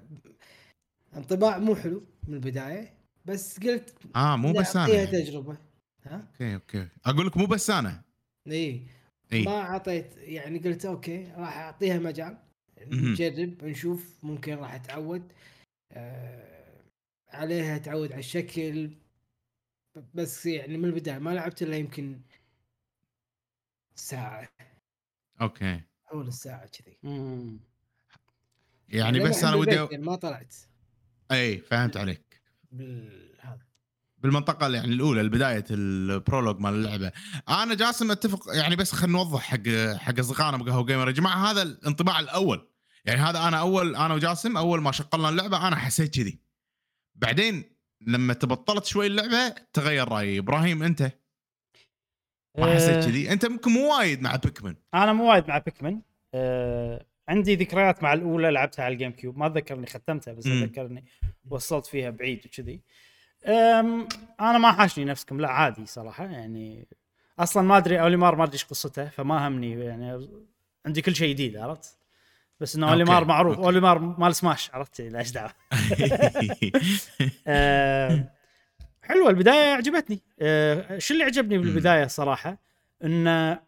انطباع مو حلو من البداية. بس قلت آه مو بس أنا أعطيها يعني. تجربة. ها؟ Okay okay. أقول لك مو بس أنا. إي. إي. ما أعطيت يعني قلت okay راح أعطيها مجال. نجرب نشوف ممكن راح أتعود. آه عليها أتعود على الشكل. بس يعني من البداية ما لعبت إلا يمكن ساعة. Okay. حول الساعة كذي. يعني بس أنا ودي يعني ما طلعت. إي فهمت عليك. بالهذا. بالمنطقة يعني الأولى البداية ال prologue مال اللعبة. أنا جاسم أتفق يعني بس خلينا نوضح حق حق أصدقائنا بقهوة وقيمر يا جماعة هذا الانطباع الأول. يعني هذا أنا أول أنا وجاسم أول ما شغلنا اللعبة أنا حسيت كذي. بعدين لما تبطلت شوي اللعبة تغير رأيي. إبراهيم أنت؟ ما حسيت آه، كذي. أنت ممكن مو وايد مع بيكمن أنا مو وايد مع Pikmin عندي ذكريات مع الأولى لعبتها على ال GameCube. ما اتذكر اني ختمتها بس. اتذكر وصلت فيها بعيد وكذي. أنا ما حاشني نفسكم لا عادي صراحة يعني أصلا ما أدري أوليمار ما أدري إيش قصته فما همني يعني عندي كل شيء جديد عرفت؟ بس إنه أوليمار معروف أوكي. أوليمار مال سماش عرفت؟ لا إيش دعوة؟ [LAUGHS] حلوة البداية عجبتني. آه، شو اللي عجبني بالبداية صراحة؟ انه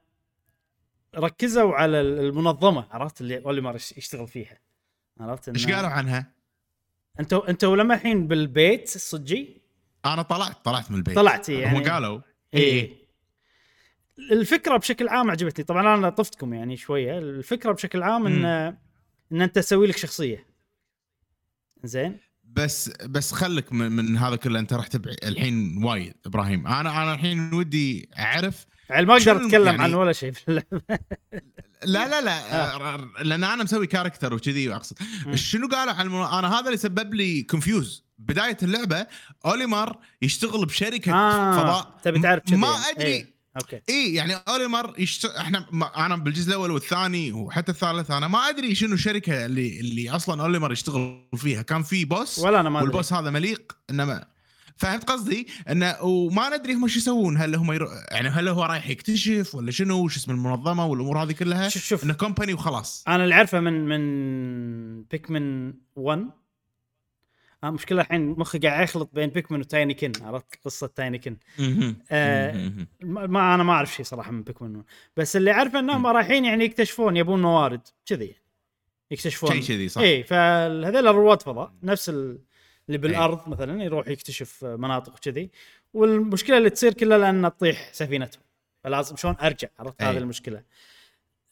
ركزوا على المنظمة عرفت؟ اللي اوليمر يش- يشتغل فيها. عرفت إيش إنه- قالوا عنها؟ أنتوا أنتوا لما الحين بالبيت الصجي أنا طلعت طلعت من البيت. طلعت يعني. هم قالوا اي الفكرة بشكل عام عجبتني. طبعا أنا طفتكم يعني شوية. الفكرة بشكل عام إن إن أنت تسوي لك شخصية. زين؟ بس بس خلك من, من هذا كله انت راح الحين وايد إبراهيم أنا أنا الحين ودي أعرف يعني ما أقدر أتكلم يعني- عن ولا شيء في اللعبة [LAUGHS] لا لا لا آه. لأن أنا مسوي character وكذي وأقصد مم. شنو قالوا عن المو... أنا هذا اللي سبب لي confuse بداية اللعبة اوليمر يشتغل بشركة آه، فضاء تبي تعرف ما. أدري إيه. أوكي. إي يعني أوليمر يشت... إحنا. أنا بالجزء الأول والثاني وحتى الثالث أنا ما أدري شنو الشركة اللي اللي أصلا أوليمر يشتغل فيها. كان في boss ولا أنا ما أدري. وال boss هذا مليق إنما فهمت قصدي؟ انه وما ندري هم شو يسوون. هل هم يرو... يعني هل هو رايح يكتشف ولا شنو؟ وش اسم المنظمة والأمور هذه كلها؟ شوف شوف. إنه company وخلاص. أنا اللي أعرفه من من Pikmin 1 آه مشكلة الحين مخي قاعد يخلط بين بيكمن وتايني كن عرفت؟ قصة تايني كن آه، ما أنا ما أعرف شيء صراحة من بيكمن. 1 بس اللي اعرفه إنهم. رايحين يعني يكتشفون يبون موارد كذي. يكتشفون. شيء كذي صح. إي فهذول رواد فضاء نفس ال- اللي بالأرض مثلا يروح يكتشف مناطق وكذي. والمشكلة اللي تصير كلها لأن تطيح سفينتهم. فلازم شلون أرجع عرفت؟ أي. هذه المشكلة.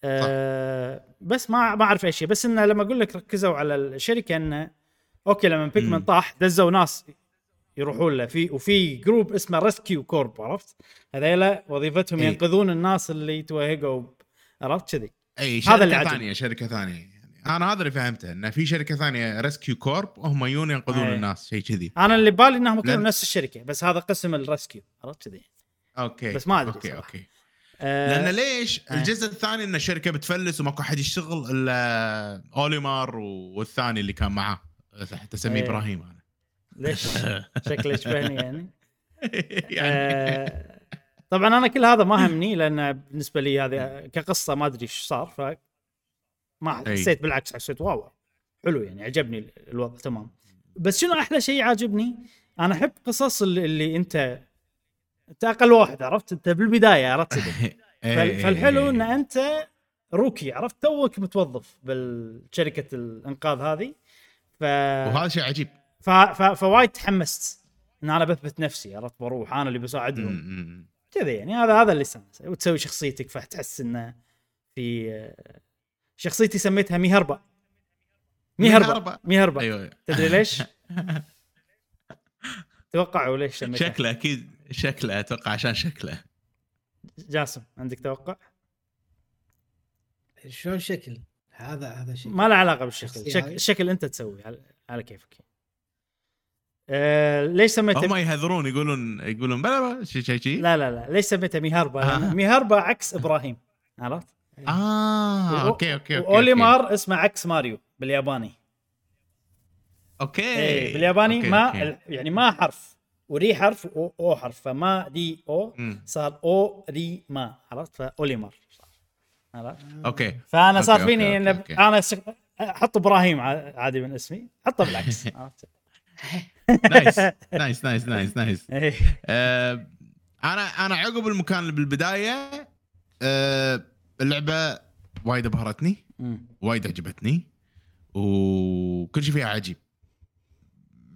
أه بس ما ما أعرف اي شيء بس إنه لما أقول لك ركزوا على الشركة إنه أوكي لما Pikmin مم. طاح دزوا ناس يروحون له في وفي group اسمه Rescue Corps عرفت هذيلا وظيفتهم أي. ينقذون الناس اللي توهقوا عرفت كذي اي هذا اللي شركة عجبني. ثانية شركة ثانية يعني أنا هذا اللي فهمته انه في شركة ثانية Rescue Corps وهم يجون ينقذون أي. الناس شيء كذي أنا اللي ببالي إنهم لأن- نفس الشركة بس هذا قسم ال rescue عرفت كذي أوكي بس ما أدري أوكي صراحة. أوكي آه، لأن ليش آه. الجزء الثاني إن الشركة بتفلس وماكو حد يشتغل إلا اوليمار والثاني اللي كان معاه حتى اسميه إيه. إبراهيم أنا. ليش؟ [LAUGHS] شكله يشبهني يعني؟ [LAUGHS] يعني. آه، طبعا أنا كل هذا ما همني لأن بالنسبة لي هذه كقصة ما أدري إيش صار ف ما أي. حسيت بالعكس حسيت واو حلو يعني عجبني الوضع تمام. بس شنو أحلى شيء عاجبني أنا أحب قصص اللي, اللي أنت أنت أقل واحد عرفت؟ أنت بالبداية عرفت. [LAUGHS] إيه، فال- فالحلو إن أنت روكي عرفت؟ توك متوظف بالشركة الإنقاذ هذه. ف... وهذا شيء عجيب. ف... ف... فوايد تحمست. إن أنا بثبت نفسي عرفت؟ بروح أنا اللي بساعدهم. كذا يعني. هذا هذا اللي استانس وتسوي شخصيتك فتحس إنه في شخصيتي سميتها ميهربا ميهربا ميهربا. ميهربا أيوه. تدري ليش؟ [LAUGHS] توقعوا ليش سميتها؟ شكله أكيد شكله أتوقع عشان شكله. جاسم عندك توقع؟ شلون شكل؟ هذا هذا شيء ما له علاقة بالشكل. شك... الشكل أنت تسوي. على, على كيفك. أه... ليش سميته؟ هم يهذرون يقولون يقولون بلا بلا شيء شيء شيء لا لا لا. ليش سميته ميهربا؟ آه. ميهربا عكس إبراهيم. عرفت؟ آه و- أوكي أوكي أوكي. وأوليمار اسمه عكس ماريو بالياباني. أوكي إيه بالياباني أوكي، ما أوكي. يعني ما حرف. وري حرف أو حرف. فما دي أو. صار أو ري ما. عرفت؟ فأوليمار. عرفت أوكي فأنا صار فيني ان. أنا أحط إبراهيم عادي من اسمي حطه بالعكس [LAUGHS] عرفت؟ [LAUGHS] نايس نايس نايس نايس نايس. آه، أنا أنا عقب المكان اللي بالبداية آه، اللعبة وايد أبهرتني. وايد عجبتني وكل شيء فيها عجيب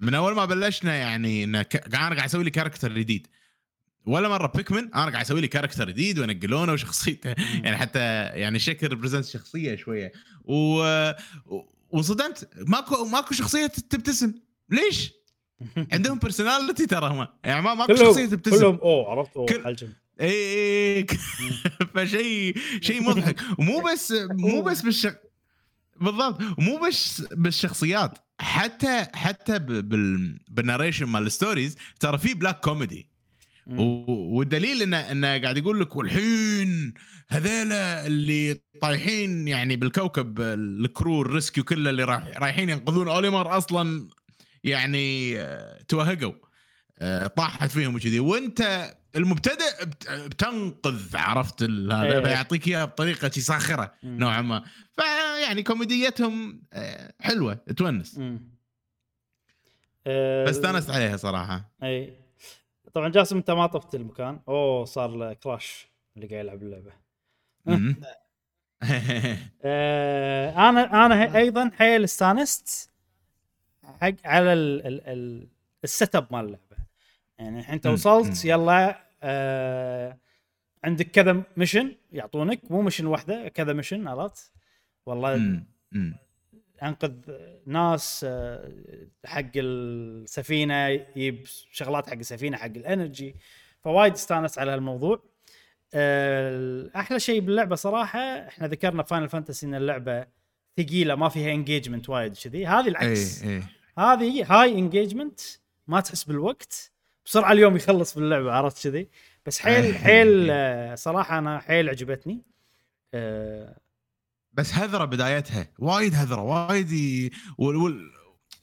من أول ما بلشنا يعني. أنا قاعد أسوي لي character جديد ولا مرة Pikmin أنا قاعد أسوي لي character جديد وينقلونه وشخصيته. يعني حتى يعني شكل represent شخصية شوية. و... و... وصدمت. ماكو ماكو شخصية تبتسم. ليش؟ [LAUGHS] عندهم personality ترى هم. يعني ما ماكو شخصية تبتسم. كلهم. أو عرفت. أو كل- حلجم اي اي فشيء شيء [LAUGHS] مضحك. ومو بس مو بس بالش بالضبط. ومو بس بالشخصيات. حتى حتى بال بال narration مال ال stories ترى في black comedy والدليل انه انه قاعد يقول لك والحين هذيلا اللي طايحين يعني بالكوكب ال crew ال rescue كله اللي راح رايحين ينقذون أوليمر أصلا يعني آه، توهقوا آه، طاحت فيهم وكذي. وأنت المبتدئ بت- بتنقذ عرفت هذا؟ إيه. فيعطيك إياها بطريقة ساخرة. نوعا ما. فيعني كوميديتهم آه، حلوة تونس. بس استانست عليها صراحة. اي طبعا جاسم أنت ما طفت المكان أوه صار له crash اللي قاعد يلعب اللعبة. [LAUGHS] آه أنا أنا أيضا حيل استانست حق على ال ال ال ال setup مال اللعبة يعني الحين أنت. وصلت. يلا آه عندك كذا mission يعطونك مو mission واحدة كذا mission عرفت؟ والله. أنقذ ناس آه، حق السفينة يجيب شغلات حق السفينة حق ال energy. فوايد استانس على هالموضوع. آه، أحلى شيء باللعبة صراحة إحنا ذكرنا Final Fantasy إن اللعبة ثقيلة ما فيها engagement وايد كذي هذه العكس. اي اي هذه high engagement ما تحس بالوقت. بسرعة اليوم يخلص باللعبة عرفت كذي؟ بس حيل إيه. حيل آه، صراحة أنا حيل عجبتني. بس هذرة بدايتها وايد هذرة وايد ي... وال... وال...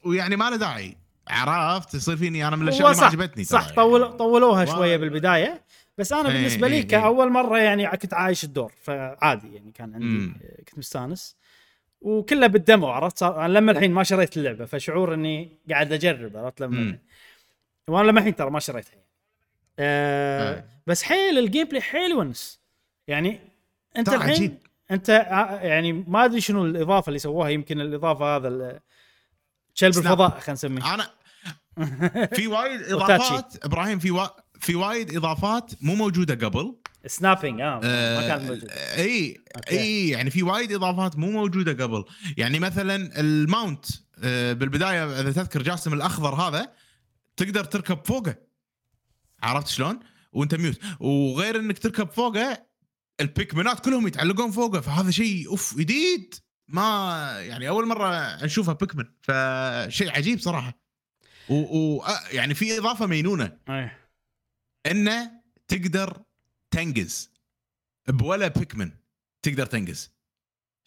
ويعني ما له داعي عرفت يصير فيني أنا من الأشياء اللي ما عجبتني صح يعني. طول طولوها. شوية بالبداية بس أنا إيه، بالنسبة لي إيه، إيه. كأول مرة يعني كنت عايش الدور فعادي يعني كان عندي مم. كنت مستانس وكله بالدمو عرفت صار أنا لما الحين ما شريت اللعبة فشعور إني قاعد أجرب عرفت لما مم. وأنا لما الحين ترى ما شريتها آه آه. بس حيل ال gameplay حيل ونس يعني أنت الحين عجيب. أنت ع- يعني ما أدري شنو الإضافة اللي سووها يمكن الإضافة هذا snap. الفضاء خلينا نسميه أنا [LAUGHS] في وايد. إضافات إبراهيم في وا... في وايد إضافات مو موجودة قبل snapping آه ما كان موجود إي أوكي. إي يعني في وايد إضافات مو موجودة قبل يعني مثلا ال mount آه، بالبداية إذا تذكر جاسم الأخضر هذا تقدر تركب فوقه عرفت شلون؟ وأنت ميوت وغير إنك تركب فوقه البيكمنات كلهم يتعلقون فوقه فهذا شيء أوف جديد. ما يعني أول مرة نشوفها بيكمن فشيء عجيب صراحة. و, و يعني في إضافة مينونة. أيه. إنه تقدر تنقز. بولا بيكمن تقدر تنقز.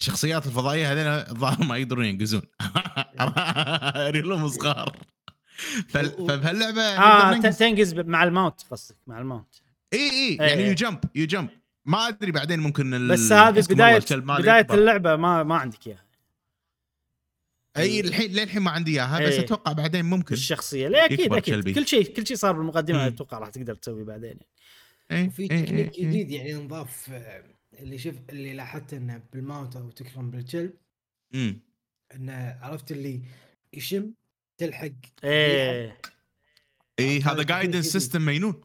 الشخصيات الفضائية هذول الظاهر ما يقدرون ينقزون. [LAUGHS] ريلهم صغار. فبهاللعبة آه تنقز مع ال mount قصدك مع ال mount إي إي يعني. you jump you jump ما أدري بعدين ممكن ال- بس هذه بدايه بداية يكبر. اللعبة ما ما عندك إياها أي الحين للحين ما عندي إياها بس إيه. أتوقع بعدين ممكن الشخصية لا أكيد أكيد كلبي. كل شيء كل شيء صار بالمقدمة. أتوقع راح تقدر تسوي بعدين إيه، وفي إيه، تكنيك. جديد يعني انضاف آه، اللي شوف اللي لاحظت إنه بال mount أو تكرم بالكلب أمم. انه عرفت اللي يشم تلحق إيه اي هذا guidance. system مينون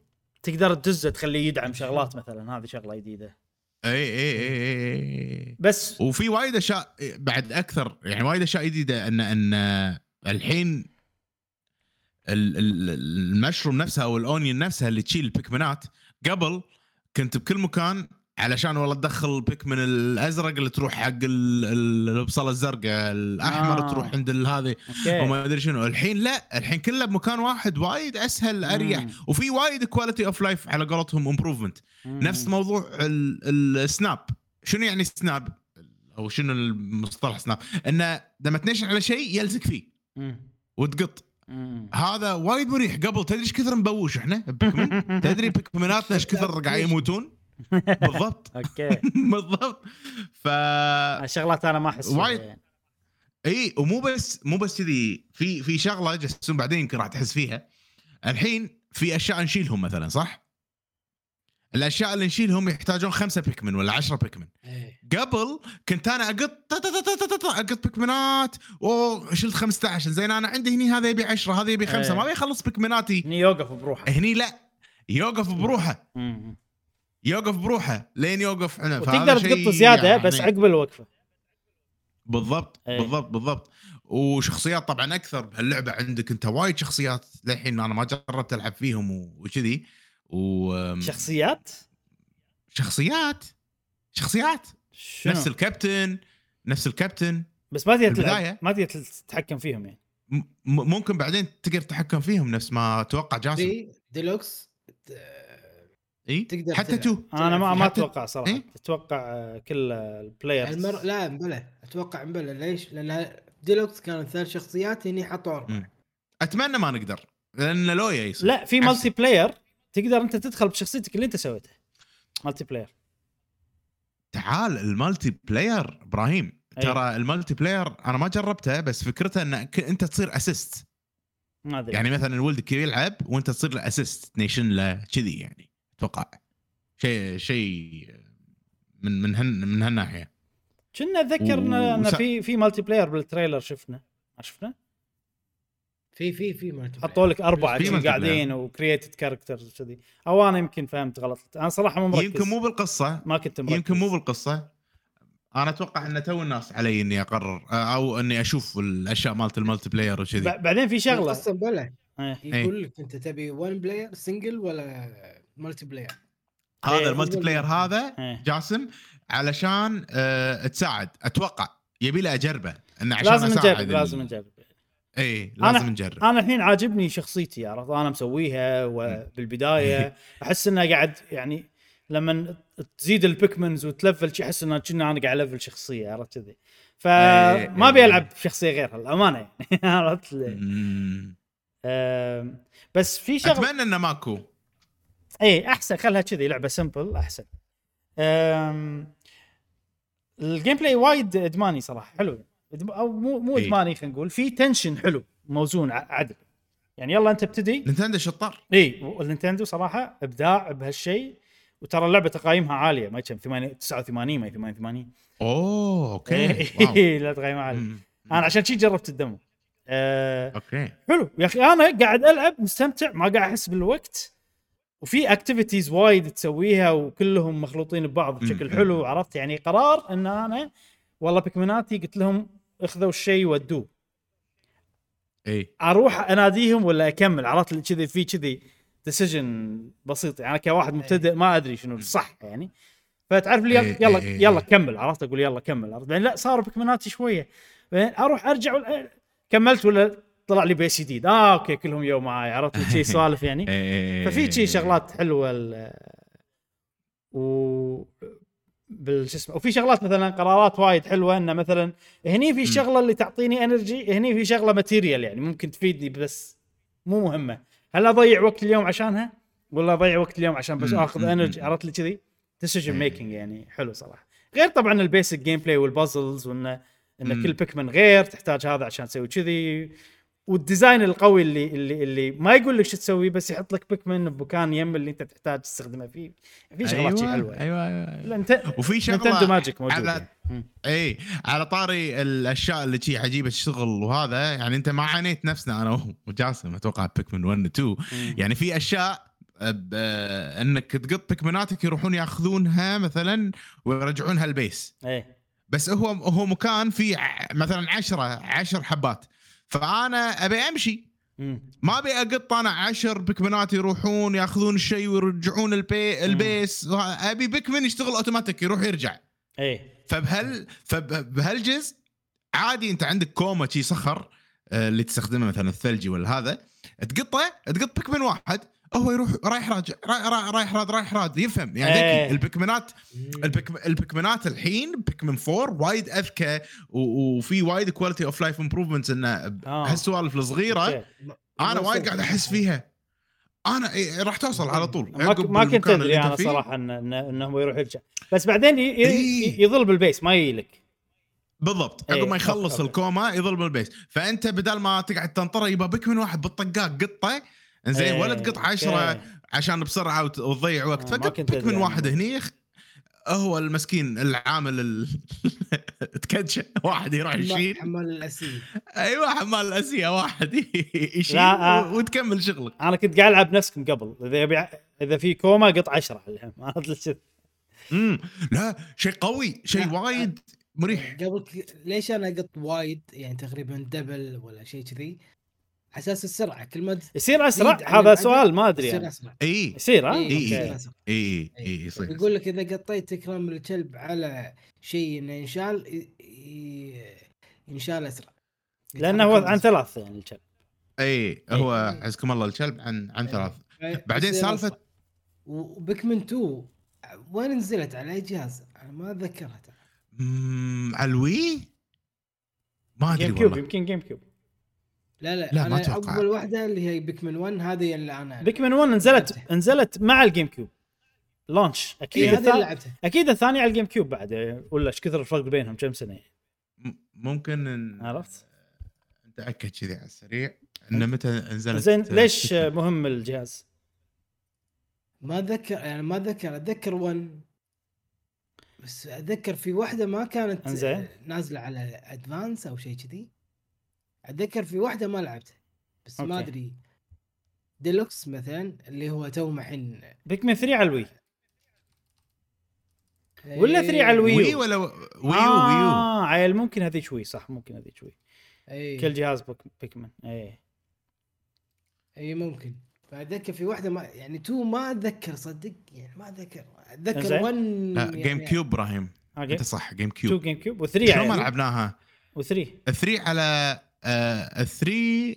تقدر تدزه تخليه يدعم شغلات مثلا هذه شغلة جديدة. إي إي إي إي بس وفي وايد أشياء بعد أكثر يعني وايد أشياء جديدة إن إن الحين ال- ال- المشروم نفسها أو ال onion نفسها اللي تشيل البيكمنات قبل كنت بكل مكان علشان والله تدخل البيكمن الأزرق اللي تروح حق ال- ال- البصلة الزرقاء الأحمر آه. تروح عند هذه. وما أدري شنو. الحين لا الحين كله بمكان واحد وايد أسهل أريح. مم. وفي وايد quality of life على قولتهم improvement. نفس موضوع ال- ال snap شنو يعني snap أو شنو المصطلح snap انه لما تنشن على شيء يلزق فيه. وتقط. مم. هذا وايد مريح. قبل تدري إيش كثر مبوش إحنا؟ بيكمن. [LAUGHS] تدري بيكمناتنا إيش كثر قاعد يموتون؟ بالضبط [LAUGHS] أوكي [LAUGHS] بالضبط ف الشغلات أنا ما أحس وايد. يعني. إي ومو بس مو بس كذي في في شغلة جسوم بعدين يمكن راح تحس فيها الحين في أشياء نشيلهم مثلا صح؟ الأشياء اللي نشيلهم يحتاجون خمسة بيكمن ولا عشرة بيكمن إيه. قبل كنت أنا أقط أقط بيكمنات أوه شلت 15 زين أنا عندي هني هذا يبي 10 هذا يبي خمسة إيه. ما أبي أخلص بيكمناتي هني يوقف بروحه هني لا يوقف بروحه مم. يوقف بروحه لين يوقف هنا وتقدر تقط زيادة بس يعني عقب الوقفة. بالضبط إيه. بالضبط بالضبط. وشخصيات طبعا أكثر بهاللعبة عندك أنت وايد شخصيات للحين أنا ما جربت ألعب فيهم و- وكذي. وشخصيات شخصيات؟ شخصيات. شنو؟ نفس الكابتن نفس الكابتن. بس ما تقدر ما تقدر تتحكم فيهم يعني. ممكن بعدين تقدر تتحكم فيهم نفس ما أتوقع جاسم. في ديلوكس اي تقدر حتى. تو. أنا ما ما أتوقع صراحة. إيه؟ أتوقع كل ال players المر... لا مبلى. أتوقع مبلى. ليش؟ لأن ديلوكس كانت ثلاث شخصيات هني حطوا أربعة. مم. أتمنى ما نقدر لأن لويا يصير. لا في multiplayer تقدر أنت تدخل بشخصيتك اللي أنت سويتها multiplayer تعال ال multiplayer إبراهيم. أي. ترى ال multiplayer أنا ما جربته بس فكرته انك أنت تصير assist ما أدري. يعني مثلا ولدك يلعب وأنت تصير له assist نيشن له كذي يعني. أتوقع. شيء شيء من من هن من هالناحية. كنا اتذكر ان و- إن وس- في في multiplayer بال trailer شفنا. ما شفنا؟ في في في multi حطوا لك أربعة قاعدين و created characters كذي أو أنا يمكن فهمت غلط. أنا صراحة مو مركز. يمكن مو بالقصة. ما كنت مركز. يمكن مو بالقصة. أنا أتوقع إن تو الناس علي إني أقرر أو إني أشوف الأشياء مالت ال multiplayer وكذي. بعدين في شغلة. قصه بلا. إيه. يقول لك أنت تبي one player single ولا multiplayer. هذا إيه. ال multiplayer هذا إيه. جاسم علشان آه تساعد. أتوقع يبي له أجربة إنه عشان لازم نجرب لازم نجرب. اي أنا- لازم نجرب. أنا الحين عاجبني شخصيتي عرفت؟ أنا مسويها وبالبدايه أحس إنه قاعد يعني لما تزيد البيكمنز وتلفل شي أحس انه كنا أنا قاعد ألفل شخصية عرفت كذي؟ فما إيه. أبي ألعب بشخصيه غيرها الامانه يعني. [LAUGHS] عرفت لي؟ بس في شغله أتمنى إنه ماكو. اي أحسن خلها كذي لعبة سمبل أحسن. أم... ال gameplay وايد إدماني صراحة حلو. إدم... أو مو مو إي. إدماني خلينا نقول. في tension حلو موزون ع- عدل. يعني يلا أنت ابتدي. نينتندو شطار. اي والنينتندو صراحة إبداع بهالشيء. وترى اللعبة تقايمها عالية ما كم 8 89 ما هي 88 أوه okay. wow. [LAUGHS] اي لا تقييمها عاليه. أنا عشان شي جربت ال demo. أه... okay. حلو. يا أخي أنا قاعد ألعب مستمتع ما قاعد أحس بالوقت. وفي activities وايد تسويها وكلهم مخلوطين ببعض بشكل. حلو عرفت؟ يعني قرار إن أنا والله بيكمناتي قلت لهم اخذوا الشيء ودوه. اي أروح أناديهم ولا أكمل؟ عرفت؟ كذي في كذي decision بسيط. يعني أنا كواحد مبتدئ ما أدري شنو الصح يعني. فتعرف لي إيه، يلا إيه، يلا إيه. كمل عرفت؟ أقول يلا كمل عرفت؟ بعدين لا صاروا بيكمناتي شوية. بعدين أروح أرجع كملت ولا طلع لي base جديد آه okay كلهم يوم معاي عرفت شي [LAUGHS] سوالف يعني إيه. ففي شي شغلات حلوة ال- و بال شو اسمه وفي شغلات مثلا قرارات وايد حلوة إنه مثلا هني في شغلة اللي تعطيني energy هني في شغلة material يعني ممكن تفيدني بس مو مهمة هل أضيع وقت اليوم عشانها ولا أضيع وقت اليوم عشان بس. آخذ. energy. عرفت لي كذي decision إيه. making يعني حلو صراحة غير طبعا ال basic gameplay وال puzzles وإنه إن. كل بيكمن غير تحتاج هذا عشان تسوي كذي وال design القوي اللي اللي اللي ما يقول لك شو تسوي بس يحط لك بيكمن بمكان يم اللي انت تحتاج تستخدمه فيه. في شغلات شي حلوة. أيوه أيوه لا انت وفي شغلة نينتندو magic موجود على يعني. إي على طاري الأشياء اللي شي عجيبة تشتغل وهذا يعني أنت ما عانيت نفسنا أنا وجاسم أتوقع بيكمن 1 و 2 مم. يعني في أشياء ب- أنك تقط بيكمناتك يروحون يأخذونها مثلا ويرجعونها ال base. إيه بس هو هو مكان فيه مثلا 10 10 حبات. فأنا أبي أمشي. ما أبي أقط أنا 10 بيكمنات يروحون ياخذون الشيء ويرجعون البي ال base. أبي بيكمن يشتغل اوتوماتيك يروح يرجع. إيه. فبهال فبهالجزء عادي أنت عندك كوما شي صخر آه، اللي تستخدمه مثلا الثلجي ولا هذا تقطه تقط بيكمن واحد. هو يروح رايح راجع رايح رايح- رايح راد رايح راد يفهم يعني إيه. ذكي البيكمنات البيك البيكمنات الحين Pikmin 4 وايد أذكى وفي وايد quality of life improvements إنه آه. هالسوالف الصغيرة. أنا ما وايد. قاعد أحس فيها أنا إيه راح توصل على طول ما, ما كنت أدري أنا. صراحة انه انه يروح يرجع بس بعدين ي- ي- إيه. يظل بال base ما يجيلك بالضبط إيه، عقب ما أوكي، يخلص. الكوما يظل بال base فأنت بدل ما تقعد تنطره يبقى بك من واحد بالطقاق قطة زين إيه، ولا تقط. عشرة عشان بسرعة وت- وتضيع وقت آه، فقط أدري من يعني. واحد هني هو المسكين العامل ال... [LAUGHS] تكدشه واحد يروح يشيل حمال الاسيل أيوه حمال الاسيه واحد [LAUGHS] يشيل لا، آه. و- وتكمل شغلك أنا كنت قاعد ألعب نفسكم قبل إذا يبي إذا في كوما قط 10 الحين [LAUGHS] عرفت ليش كذا؟ امم لا شيء قوي شيء لا، وايد مريح قبل. ليش أنا قط وايد يعني تقريبا double ولا شيء كذي أساس السرعة كل ما يصير اسرع هذا سؤال ما أدري يصير يعني. أسرع. إي يصير؟ إيه، إيه. إي إي إيه. إي يصير. يقول لك إذا قطيت كرام الكلب على شيء إنه ينشال ينشال أسرع. لأنه هو عن ثلاث يعني الكلب. إي هو عزكم الله الكلب عن عن ثلاث. بعدين أسرع. و Pikmin 2 وين نزلت؟ على أي جهاز؟ أنا ما أتذكرها على ال Wii؟ ما أدري GameCube والله. يمكن GameCube لا لا, لا، ما أنا أتوقع. اول واحدة اللي هي Pikmin 1 هذه اللي أنا Pikmin 1 نزلت نزلت مع ال GameCube launch إيه، أكيد هذه اللي الثا- لعبتها. أكيد الثانية على ال GameCube بعد. ولا إيش كثر الفرق بينهم؟ كم سنة؟ ممكن إن عرفت؟ نتاكد كذي على السريع. إن متى نزلت زين ليش مهم الجهاز؟ ما أتذكر يعني ما أتذكر أتذكر 1 بس أتذكر في واحدة ما كانت إنزين. نازلة على ادفانس أو شيء كذي. أتذكر في واحدة ما لعبتها بس ما أوكي. أدري. ديلوكس مثلا اللي هو تو الحين بيكمن 3 على الوي. ولا 3 على الويو وي ولا ويو ويو آه عيل ممكن هذه شوي صح ممكن هذه شوي. اي كل جهاز بوك بيكمن اي اي ممكن. فأتذكر في واحدة ما يعني تو ما أتذكر صدق يعني ما أتذكر. أتذكر زين. 1 لا يعني. جيم كيوب إبراهيم أنت صح Game 2 Cube GameCube و3 شلون ما لعبناها؟ و3 3 على آه 3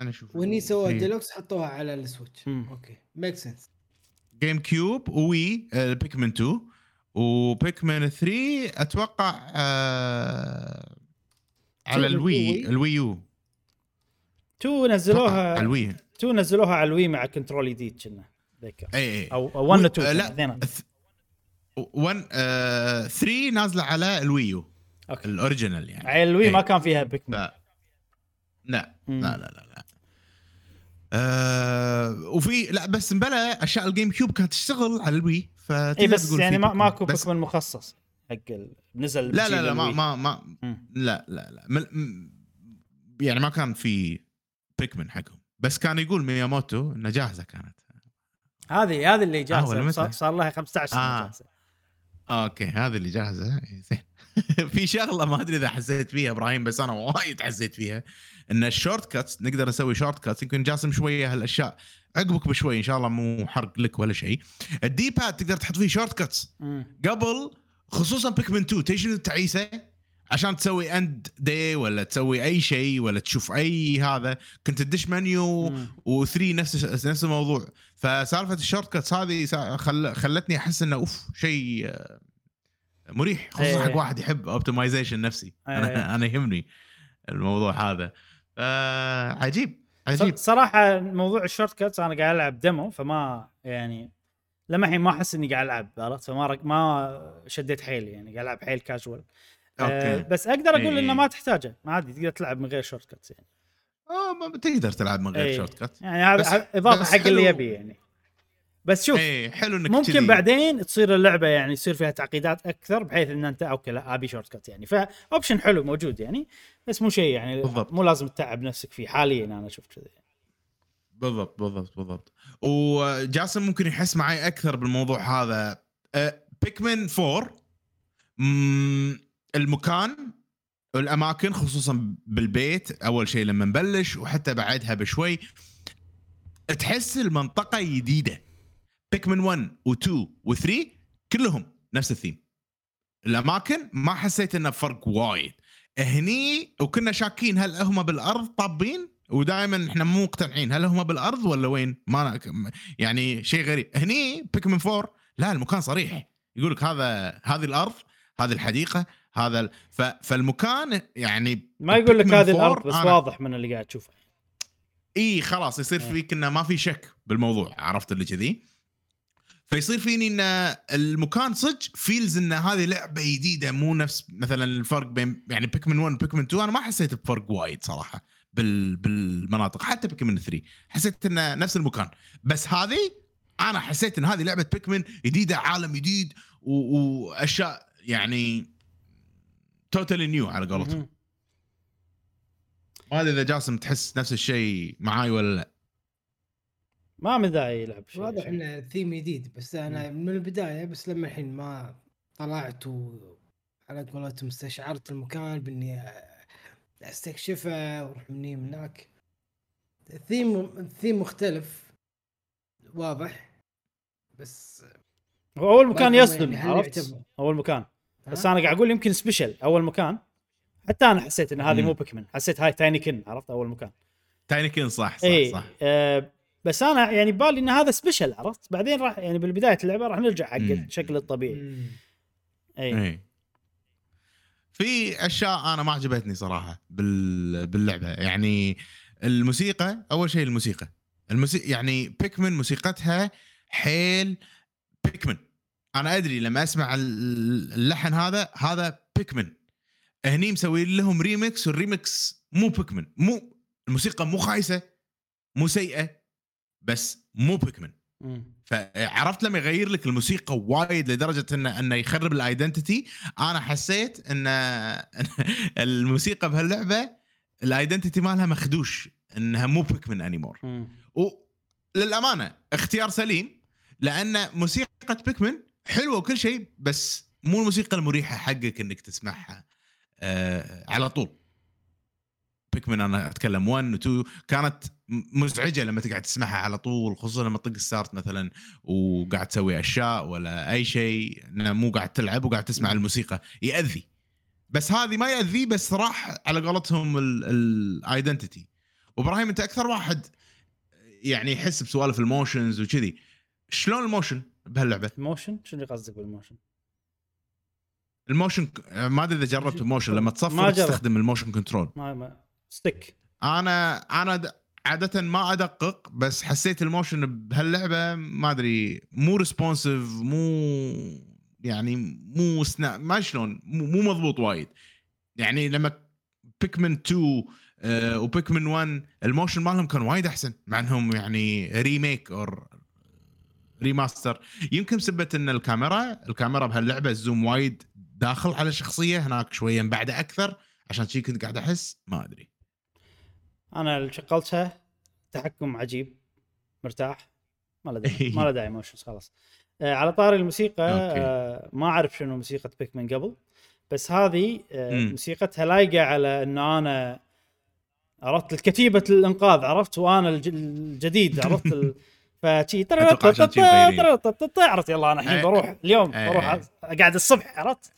أنا أشوف وهني سووا. ديلوكس حطوها على ال Switch. أوكي. Make sense GameCube آه Pikmin 2 و Pikmin 3 أتوقع آه على ال Wii ال Wii. 2 أتوقع نزلوها على ال Wii. 2 نزلوها على ال Wii مع control جديد كنا ذكر إي إي أو 1 و 2 آه، لا اثنين 1 3 نازلة على ال Wii U okay ال original يعني على ال Wii إيه. ما كان فيها Pikmin لا لا. لا لا لا, لا. آه وفي لا بس مبلا أشياء ال GameCube كانت تشتغل على ال Wii فتقدر اي بس تقول يعني ما. ماكو بس Pikmin مخصص حق نزل لا لا لا ما. ما ما. لا لا لا مل- م- يعني ما كان في Pikmin حقهم بس كان يقول مياموتو انها جاهزة كانت هذه هذه اللي آه، جاهزة متى؟ صار, صار لها 15 سنه آه. جاهزة آه okay هذه اللي جاهزة إيه، [LAUGHS] زين [LAUGHS] في شغلة ما أدري إذا حسيت فيها إبراهيم بس أنا وايد حسيت فيها إن ال shortcuts نقدر نسوي shortcuts يمكن جاسم شوية هالأشياء عقبك بشوي إن شاء الله مو حرق لك ولا شيء ال D-pad تقدر تحط فيه shortcuts. قبل خصوصا Pikmin 2 تدري شنو التعيسه عشان تسوي اند دي ولا تسوي أي شيء ولا تشوف أي هذا كنت تدش منيو مم. و3 نفس نفس الموضوع فسالفة ال shortcuts هذه خل... خلتني أحس إنه أوف شيء آه، مريح خصوصا إيه. حق واحد يحب optimization نفسي إيه. أنا [LAUGHS] أنا يهمني الموضوع هذا آه عجيب عجيب صراحة موضوع ال shortcuts أنا قاعد ألعب demo فما يعني لما الحين ما أحس إني قاعد ألعب عرفت فما. ما شديت حيلي يعني قاعد ألعب حيل كاجوال آه okay بس أقدر أقول إيه. انه ما تحتاجه ما عادي تقدر تلعب من غير shortcuts يعني آه ما تقدر تلعب من غير إيه. shortcut يعني هذا إضافة حق اللي. يبي يعني بس شوف اي حلو إنك ممكن كذي. بعدين تصير اللعبة يعني يصير فيها تعقيدات أكثر بحيث إن أنت okay لا أبي shortcut يعني. ف option حلو موجود يعني بس مو شيء يعني بالضبط. مو لازم تتعب نفسك فيه. حاليا أنا أشوف كذا بالضبط بالضبط بالضبط. وجاسم ممكن يحس معي أكثر بالموضوع هذا. أه، بيكمن 4 مم، المكان الأماكن خصوصا بالبيت أول شيء لما نبلش وحتى بعدها بشوي تحس المنطقة جديده بيكمن 1 و2 و3 كلهم نفس الثيم الأماكن ما حسيت إنه فرق وايد. هني وكنا شاكين هل هم بالأرض طابين؟ ودائما إحنا مو مقتنعين. هل هم بالأرض ولا وين؟ ما يعني شيء غريب. هني Pikmin 4 لا المكان صريح. يقول لك هذا هذه الأرض هذه الحديقة هذا ال... ف... فالمكان يعني ما يقول لك هذه 4 الأرض بس أنا- واضح من اللي قاعد تشوفه. إي خلاص يصير إيه. فيك إنه ما في شك بالموضوع. عرفت اللي كذي؟ فيصير فيني إن المكان صدق feels إن هذه لعبة جديدة مو نفس مثلا الفرق بين يعني Pikmin 1 و Pikmin 2 أنا ما حسيت بفرق وايد صراحة بال بالمناطق حتى بيكمن 3 حسيت إنه نفس المكان بس هذه أنا حسيت إن هذه لعبة بيكمن جديدة عالم جديد. وأشياء يعني توتالي نيو على قولتهم. ما أدري إذا جاسم تحس نفس الشيء معاي ولا لا ما من داعي يلعب شيء واضح. إنه ثيم جديد بس أنا من البداية بس لما الحين ما طلعت و على قولتهم استشعرت المكان بإني أستكشفه وأروح مني من هناك ال theme ال theme مختلف واضح بس هو أول مكان يصدم يعني عرفت؟ أول مكان؟ بس أنا قاعد أقول يمكن special أول مكان حتى أنا حسيت إن هذه. مو Pikmin حسيت هاي Tinykin عرفت أول مكان Tinykin صح صح اي صح آه بس أنا يعني بالي إن هذا special عرفت؟ بعدين راح يعني بالبداية اللعبة راح نرجع حق. الشكل الطبيعي. إي. في أشياء أنا ما عجبتني صراحة بال... باللعبة. يعني الموسيقى أول شيء الموسيقى. الموسيقى يعني Pikmin موسيقتها حيل Pikmin أنا أدري لما أسمع ال- اللحن هذا هذا Pikmin هني مسوي لهم remix وال remix مو Pikmin مو الموسيقى مو خايسة مو سيئة. بس مو Pikmin. فعرفت لما يغير لك الموسيقى وايد لدرجة انه إنه يخرب ال identity أنا حسيت إن [LAUGHS] الموسيقى بهاللعبة ال identity مالها مخدوش إنها مو Pikmin anymore. وللامانه اختيار سليم لأن موسيقى Pikmin حلوة وكل شيء بس مو الموسيقى المريحة حقك إنك تسمعها آه على طول Pikmin أنا أتكلم. 1 و 2 كانت مزعجة لما تقعد تسمعها على طول خصوصا لما تطق start مثلا وقاعد تسوي أشياء ولا أي شيء مو قاعد تلعب وقاعد تسمع الموسيقى. يأذي. بس هذه ما يأذي بس راح على قولتهم ال identity وإبراهيم أنت أكثر واحد يعني يحس بسوالف ال motions وكذي. شلون ال motion بهاللعبة؟ ال motion شنو اللي قصدك بال motion؟ ال motion ما أدري إذا جربت ال motion لما ما تصفر. تستخدم ال motion control ما ما stick أنا أنا عادة ما أدقق بس حسيت ال motion بهاللعبة ما أدري مو responsive مو يعني مو سنا ما شلون مو مضبوط وايد. يعني لما Pikmin 2 آه و Pikmin 1 ال motion مالهم كان وايد أحسن مع إنهم يعني remake أو remaster يمكن بسبه إن الكاميرا الكاميرا بهاللعبة ال zoom وايد داخل على الشخصيه هناك شوية مبعده أكثر عشان شي كنت قاعد أحس ما أدري. أنا اللي شغلتها تحكم عجيب مرتاح ما له داعي [LAUGHS] ما له داعي موشنز خلاص آه على طاري الموسيقى. آه ما أعرف شنو موسيقى بيك من قبل بس هذه آه. موسيقتها لايقة على انه أنا عرفت الكتيبة الإنقاذ عرفت وأنا الج- الجديد عرفت ال... [LAUGHS] فشي. عرفت يلا أنا الحين. بروح اليوم. بروح أقعد الصبح عرفت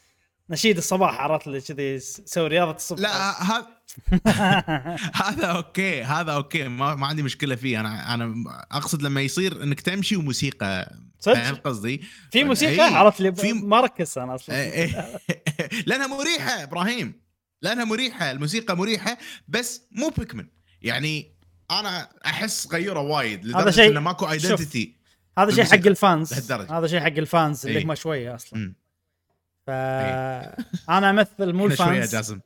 نشيد الصباح عرفت اللي كذي سوي رياضة الصبح لا هذا [LAUGHS] هذا okay هذا okay ما, ما عندي مشكلة فيه أنا أنا أقصد لما يصير إنك تمشي وموسيقى صدق؟ فاهم قصدي؟ في موسيقى إيه. عرفت لي في- ما ركزت أنا أصلا إيه. [LAUGHS] لأنها مريحة إبراهيم لأنها مريحة الموسيقى مريحة بس مو Pikmin يعني أنا أحس غيرة وايد هذا لدرجة شيء- إنه ماكو identity هذا شيء حق ال fans. هذا شيء حق ال fans اللي إيه. هم شوية أصلا [LAUGHS] أنا أمثل مو إحنا شوية ال fans. جاسم.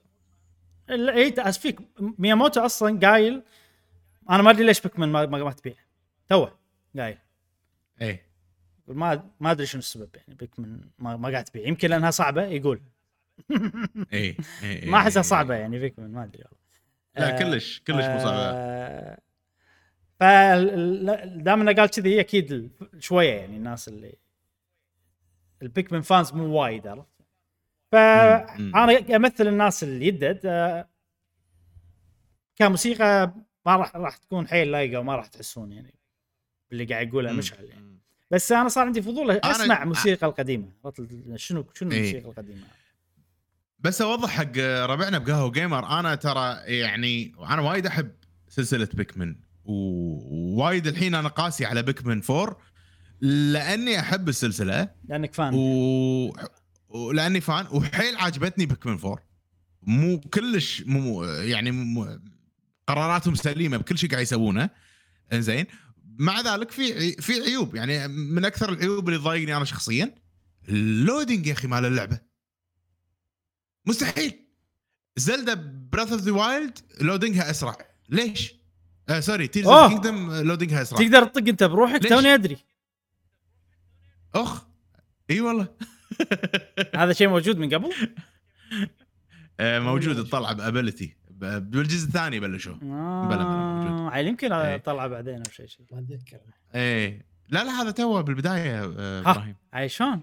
اي فيك. مياموتو أصلا قايل أنا ما أدري ليش Pikmin ما, ما, تبيع. توه قايل. إيه. ما ما أدري شنو السبب يعني Pikmin ما, ما قاعد تبيع. يمكن لأنها صعبة يقول. [LAUGHS] إيه [LAUGHS] إيه، ما أحسها إيه. صعبة يعني Pikmin ما أدري والله. لا آه، كلش كلش مو صعبة. آه، فال- دام إنه قال كذي أكيد شوية يعني الناس اللي البيكمن فانز مو وايد عرفت. فانا أمثل الناس اللي يدد آه، كموسيقى ما راح راح تكون حيل لايقة وما راح تحسون يعني اللي قاعد يقوله. مشعل يعني. بس أنا صار عندي فضول أنا- أسمع موسيقى القديمة. شنو شنو إيه. الموسيقى القديمة؟ بس أوضح حق ربعنا بقهوة جيمر. أنا ترى يعني أنا وايد أحب سلسلة Pikmin ووايد الحين أنا قاسي على Pikmin 4 لاني احب السلسله لانك fan. و... ولاني fan. وحيل عجبتني Pikmin 4 مو كلش مو يعني مو... قراراتهم سليمه بكل شيء قاعد يسوونه. إنزين. مع ذلك في في عيوب. يعني من أكثر العيوب اللي تضايقني أنا شخصيا ال loading يا أخي مال اللعبة. مستحيل. زلدا براذ اوف ذا وايلد لودينجها أسرع. ليش؟ آه سوري تيرز. اوف كينجدم لودينجها أسرع. تقدر تطق أنت بروحك؟ توني أدري. أخ إي والله [LAUGHS] هذا شيء موجود من قبل [LAUGHS] آه موجود الطلعة بابيلتي بالجزء الثاني بلشوا بلا بلا موجود. آه عيل يمكن إيه. طلع بعدين أو شيء شيء ما أتذكر إيه لا لا هذا تو بالبداية آه ها. إبراهيم عيل شلون.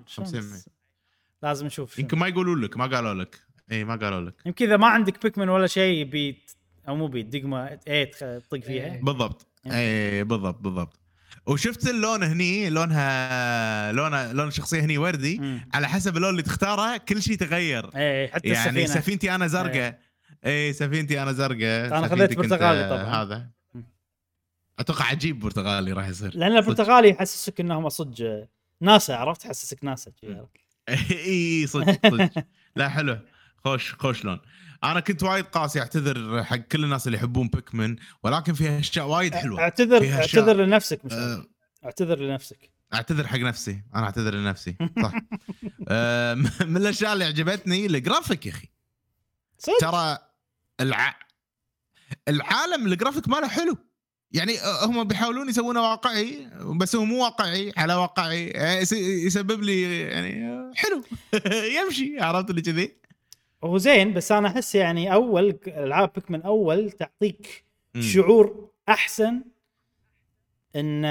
لازم نشوف. يمكن ما يقولوا لك ما قالوا لك اي ما قالوا لك يمكن إذا ما عندك بيكمن ولا شيء بيت أو مو بيت دقمة إيه تخ- تطق فيها إيه. بالضبط. اي بالضبط بالضبط وشفت اللون هني لونها لونها لون الشخصيه هني وردي مم. على حسب اللون اللي تختاره كل شيء تغير إيه حتى يعني السفينة. سفينتي أنا زرقاء. اي سفينتي أنا زرقاء. سفينتك خذيت برتقالي طبعاً. هذا. أتوقع عجيب برتقالي راح يصير. لأن البرتقالي يحسسك إنهم صدق ناسا عرفت؟ تحسسك ناسا؟ [LAUGHS] إي صدق صدق. لا حلو. خوش خوش لون. أنا كنت وايد قاسي أعتذر حق كل الناس اللي يحبون بيكمن ولكن فيها أشياء وايد حلوة. اعتذر فيها أشياء. اعتذر لنفسك مش أه، أعتذر. لنفسك. أعتذر حق نفسي. أنا أعتذر لنفسي. صح [LAUGHS] أه، [LAUGHS] من الأشياء اللي عجبتني الجرافيك يا أخي. ترى الع... العالم الجرافيك ماله حلو. يعني هم بيحاولون يسوونه واقعي بس هو مو واقعي على واقعي يس- يسبب لي يعني حلو. [LAUGHS] يمشي عرفت اللي كذي؟ هو زين بس أنا أحس يعني أول ألعاب Pikmin أول تعطيك مم. شعور أحسن إن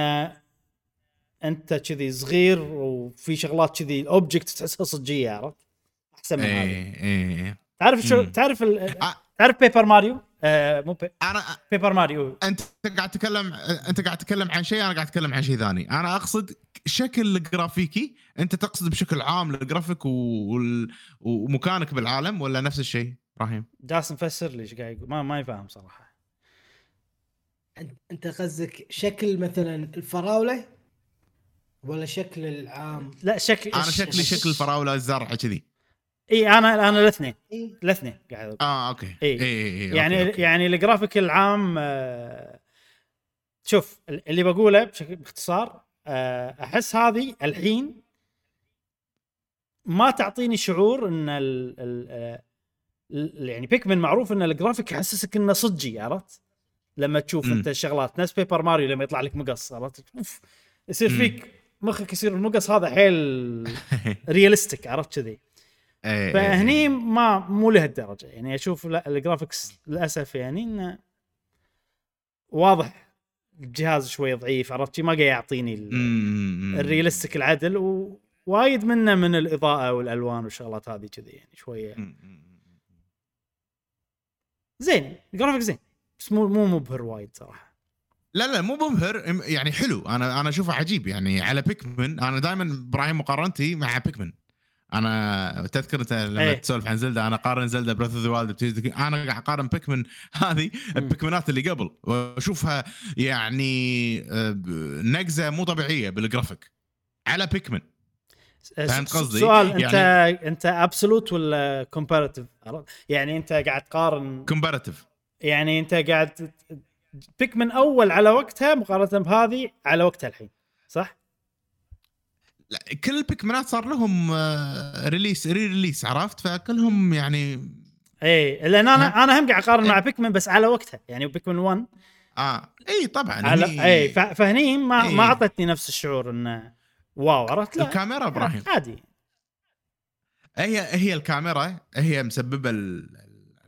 أنت كذي صغير وفي شغلات كذي ال object تحسها صجية عرفت؟ أحسن من هذه إيه إيه تعرف شو. تعرف ال... تعرف Paper Mario؟ آه مو بي... أنا Paper Mario أنت قاعد تتكلم أنت قاعد تتكلم عن شيء أنا قاعد أتكلم عن شيء ثاني أنا أقصد شكل الجرافيكي أنت تقصد بشكل عام الجرافيك وال... ومكانك بالعالم ولا نفس الشيء؟ إبراهيم. جالس مفسر لي إيش قاعد يقول؟ ما ما يفهم صراحة. أنت- أنت قصدك شكل مثلا الفراولة ولا شكل العام؟ لا شكل أنا شكلي شكل الفراولة الزرعه كذي. إي أنا أنا الاثنين؟ الاثنين قاعد أقول. آه أوكي. إيه. إيه، إيه، يعني أوكي، أوكي. يعني الجرافيك العام آه، شوف اللي بقوله بشكل باختصار أحس هذه الحين ما تعطيني شعور إن ال ال آه، ال- يعني Pikmin معروف إن الجرافيك يحسسك إنه صجي عرفت؟ لما تشوف مم. أنت الشغلات نفس Paper Mario لما يطلع لك مقص عرفت؟ أوف يصير. فيك مخك يصير المقص هذا حيل [LAUGHS] realistic عرفت كذي إيه، إيه، فهني إيه. ما مو لهالدرجة يعني أشوف لا ال graphics للأسف يعني إنه واضح الجهاز شوي ضعيف عرفت ما قاعد يعطيني ال- مم. ال realistic العدل ووايد منه من الإضاءة والألوان والشغلات هذه كذي يعني شوية. زين الجرافيك زين بس مو مو مبهر وايد صراحة. لا لا مو مبهر يعني حلو. أنا أنا أشوفه عجيب يعني. على Pikmin أنا دائما إبراهيم مقارنتي مع Pikmin أنا تذكر انت لما إيه. تسولف عن Zelda أنا اقارن Zelda Breath of the Wild أنا قاعد اقارن Pikmin [LAUGHS] هذه مم. بيكمنات اللي قبل واشوفها يعني آه، نقزة مو طبيعية بالجرافيك على Pikmin فهمت قصدي؟ سؤال انت يعني- انت absolute ولا comparative يعني انت قاعد تقارن comparative يعني انت قاعد ت- Pikmin أول على وقتها مقارنة بهذه على وقتها الحين صح؟ لا كل البيكمنات صار لهم release re-release عرفت فكلهم يعني اي لأن أنا ها؟ أنا هم قاعد أقارن مع إيه. Pikmin بس على وقتها يعني Pikmin 1 آه إي طبعا على اي فهني ما إيه. ما أعطتني نفس الشعور انه wow عرفت لا الكاميرا إبراهيم عادي هي هي الكاميرا هي مسببة ال-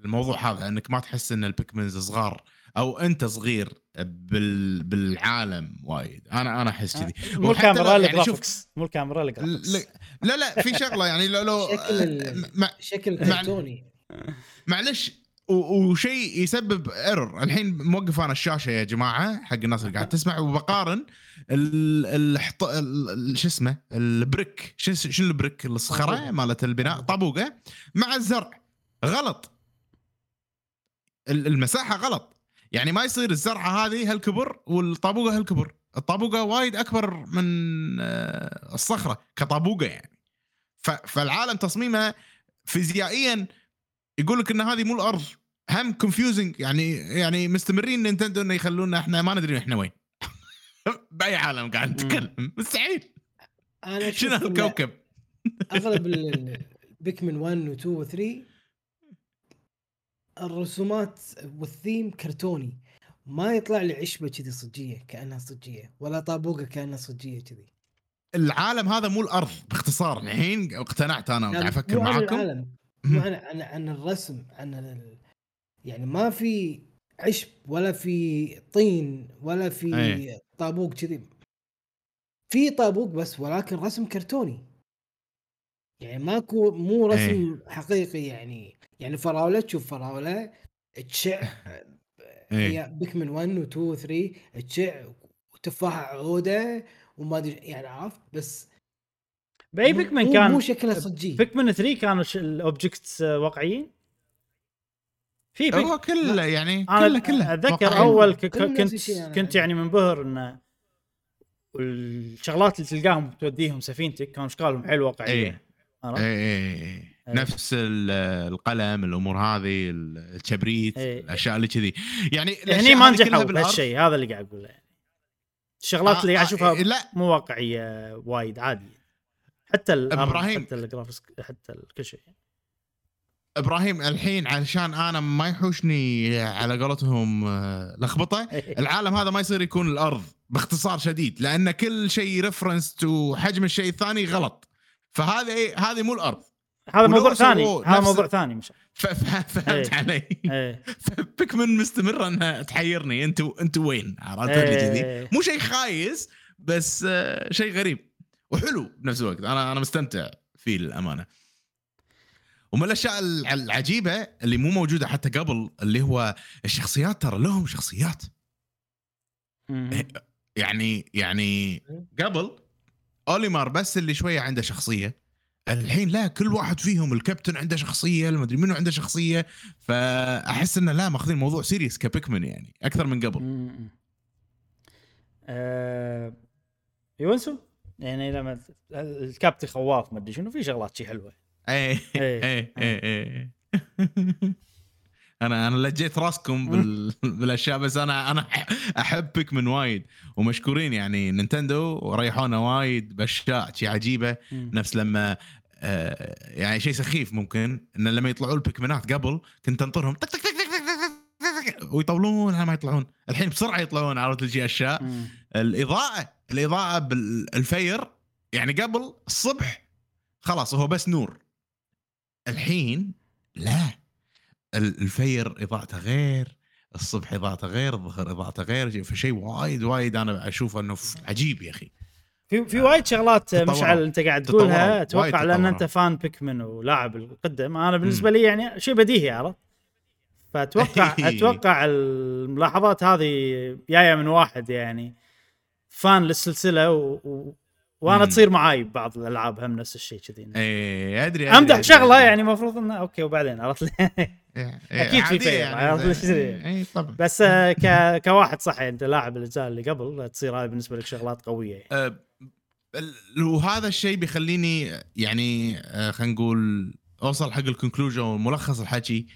الموضوع هذا إنك ما تحس إن ال Pikmins صغار أو أنت صغير بال بالعالم وايد. أنا أنا أحس كذي. مو الكاميرا يعني شوف- ال graphics مو الكاميرا لا لا في شغلة يعني لو لو شكل ال- مع- شكل كرتوني. معلش و- وشيء يسبب error الحين موقف أنا الشاشة يا جماعة حق الناس اللي قاعد تسمع وبقارن ال الحط ال- ال- شو اسمه؟ ال brick. شو شو ال brick؟ الصخرة. مالت البناء طابوقة مع الزرع. غلط. ال- المساحة غلط. يعني ما يصير الزرعة هذه هالكبر والطابوقة هالكبر. الطابوقة وايد أكبر من آه، الصخرة كطابوقة يعني. فالعالم تصميمه فيزيائيا يقول لك إن هذه مو الأرض. هم confusing يعني يعني مستمرين Nintendo إنه يخلونا إحنا ما ندري إحنا وين. [LAUGHS] بأي عالم قاعد نتكلم مستحيل. أنا شنو أشوف إن الكوكب أغلب [LAUGHS] البيكمن 1 و 2 و 3 الرسومات والثيم كرتوني. ما يطلع لي عشبة كذي صجية كأنها صجية ولا طابوقة كأنها صجية كذي. العالم هذا مو الأرض باختصار. الحين اقتنعت أنا قاعد أفكر مو عن معاكم. العالم. مو عن, عن, عن الرسم عن ال... يعني ما في عشب ولا في طين ولا في أي. طابوق كذي. في طابوق بس ولكن رسم كرتوني. يعني ماكو مو رسم حقيقي يعني. يعني فراولة تشوف فراولة تشع [LAUGHS] هي بيكمن 1 و 2 و 3 تشع وتفاحه عودة وما أدري يعني عرفت؟ بس بأي بيكمن كان مو شكله صجي بيكمن 3 كانوا الاوبجكتس واقعيين؟ في Pikmin 2 كله يعني كله كله أتذكر. أول ك- كنت كنت يعني منبهر انه الشغلات اللي تلقاهم توديهم سفينتك كانوا اشكالهم حلو واقعية. اي؟ اي إيه. نفس ال- القلم الأمور هذه الكبريت إيه. الأشياء اللي كذي يعني هني الأشياء ما نجحوا. بهالشيء هذا اللي قاعد أقوله يعني الشغلات اللي قاعد آه، أشوفها آه، لا مو واقعية وايد عادي حتى الأرض إبراهيم. حتى ال graphics حتى كل شيء إبراهيم الحين علشان أنا ما يحوشني على قولتهم آه، لخبطة [LAUGHS] العالم هذا ما يصير يكون الأرض باختصار شديد لأن كل شيء ريفرنس وحجم الشيء الثاني غلط فهذه هذه مو الأرض هذا موضوع ثاني. هذا موضوع ثاني مش [LAUGHS] فهمت إيه. علي. إيه. [LAUGHS] فبيكمن مستمره إنها تحيرني. أنتوا أنتوا وين؟ عرفت؟ اللي كذي. إيه. مو شيء خايس بس آه، شيء غريب وحلو بنفس الوقت. أنا أنا مستمتع فيه للأمانة. ومن الأشياء الع- العجيبة اللي مو موجودة حتى قبل اللي هو الشخصيات ترى لهم شخصيات. مم. يعني يعني قبل أوليمار بس اللي شوية عنده شخصية. الحين لا كل واحد فيهم الكابتن عنده شخصية المدري منو عنده شخصية فأحس انه لا ماخذين الموضوع سيريس كبيكمن يعني أكثر من قبل. مم. آه، يونسو؟ يعني لما الكابتن خواف ما أدري شنو في شغلات شي حلوة. اي اي اي أنا أنا لجيت راسكم بال... [LAUGHS] بالأشياء بس أنا أنا احب Pikmin وايد. ومشكورين يعني Nintendo ريحونا وايد باشياء شي عجيبة. نفس لما آه يعني شيء سخيف ممكن إن لما يطلعون البيكمنات قبل كنت أنطرهم طق طق طق طق طق طق طق ويطولون على ما يطلعون. الحين بسرعة يطلعون عرفت شي أشياء. مم. الإضاءة الإضاءة بالفير يعني قبل الصبح خلاص هو بس نور. الحين لا. الفير اضاءته غير الصبح اضاءته غير الظهر اضاءته غير فشيء وايد وايد أنا أشوفه إنه عجيب يا أخي في في وايد شغلات. مشعل أنت قاعد. تقولها أتوقع لأن. أنت fan Pikmin ولاعب القدم أنا بالنسبة لي يعني شيء بديهي عرفت فأتوقع [LAUGHS] أتوقع الملاحظات هذه جاية من واحد يعني fan للسلسلة و... وأنا مم. تصير معاي ببعض الألعاب هم نفس الشيء كذي اي أدري أمدح شغلة يعني المفروض إنه okay وبعدين عرفت لي؟ [LAUGHS] أكيد في فير، عرفت؟ اي طبعا بس آه، ك... كواحد صح يعني أنت لاعب الأجزاء اللي قبل تصير هاي بالنسبة لك شغلات قوية يعني. أه، وهذا الشيء بيخليني يعني أه، خلينا نقول أوصل حق ال conclusion وملخص الحكي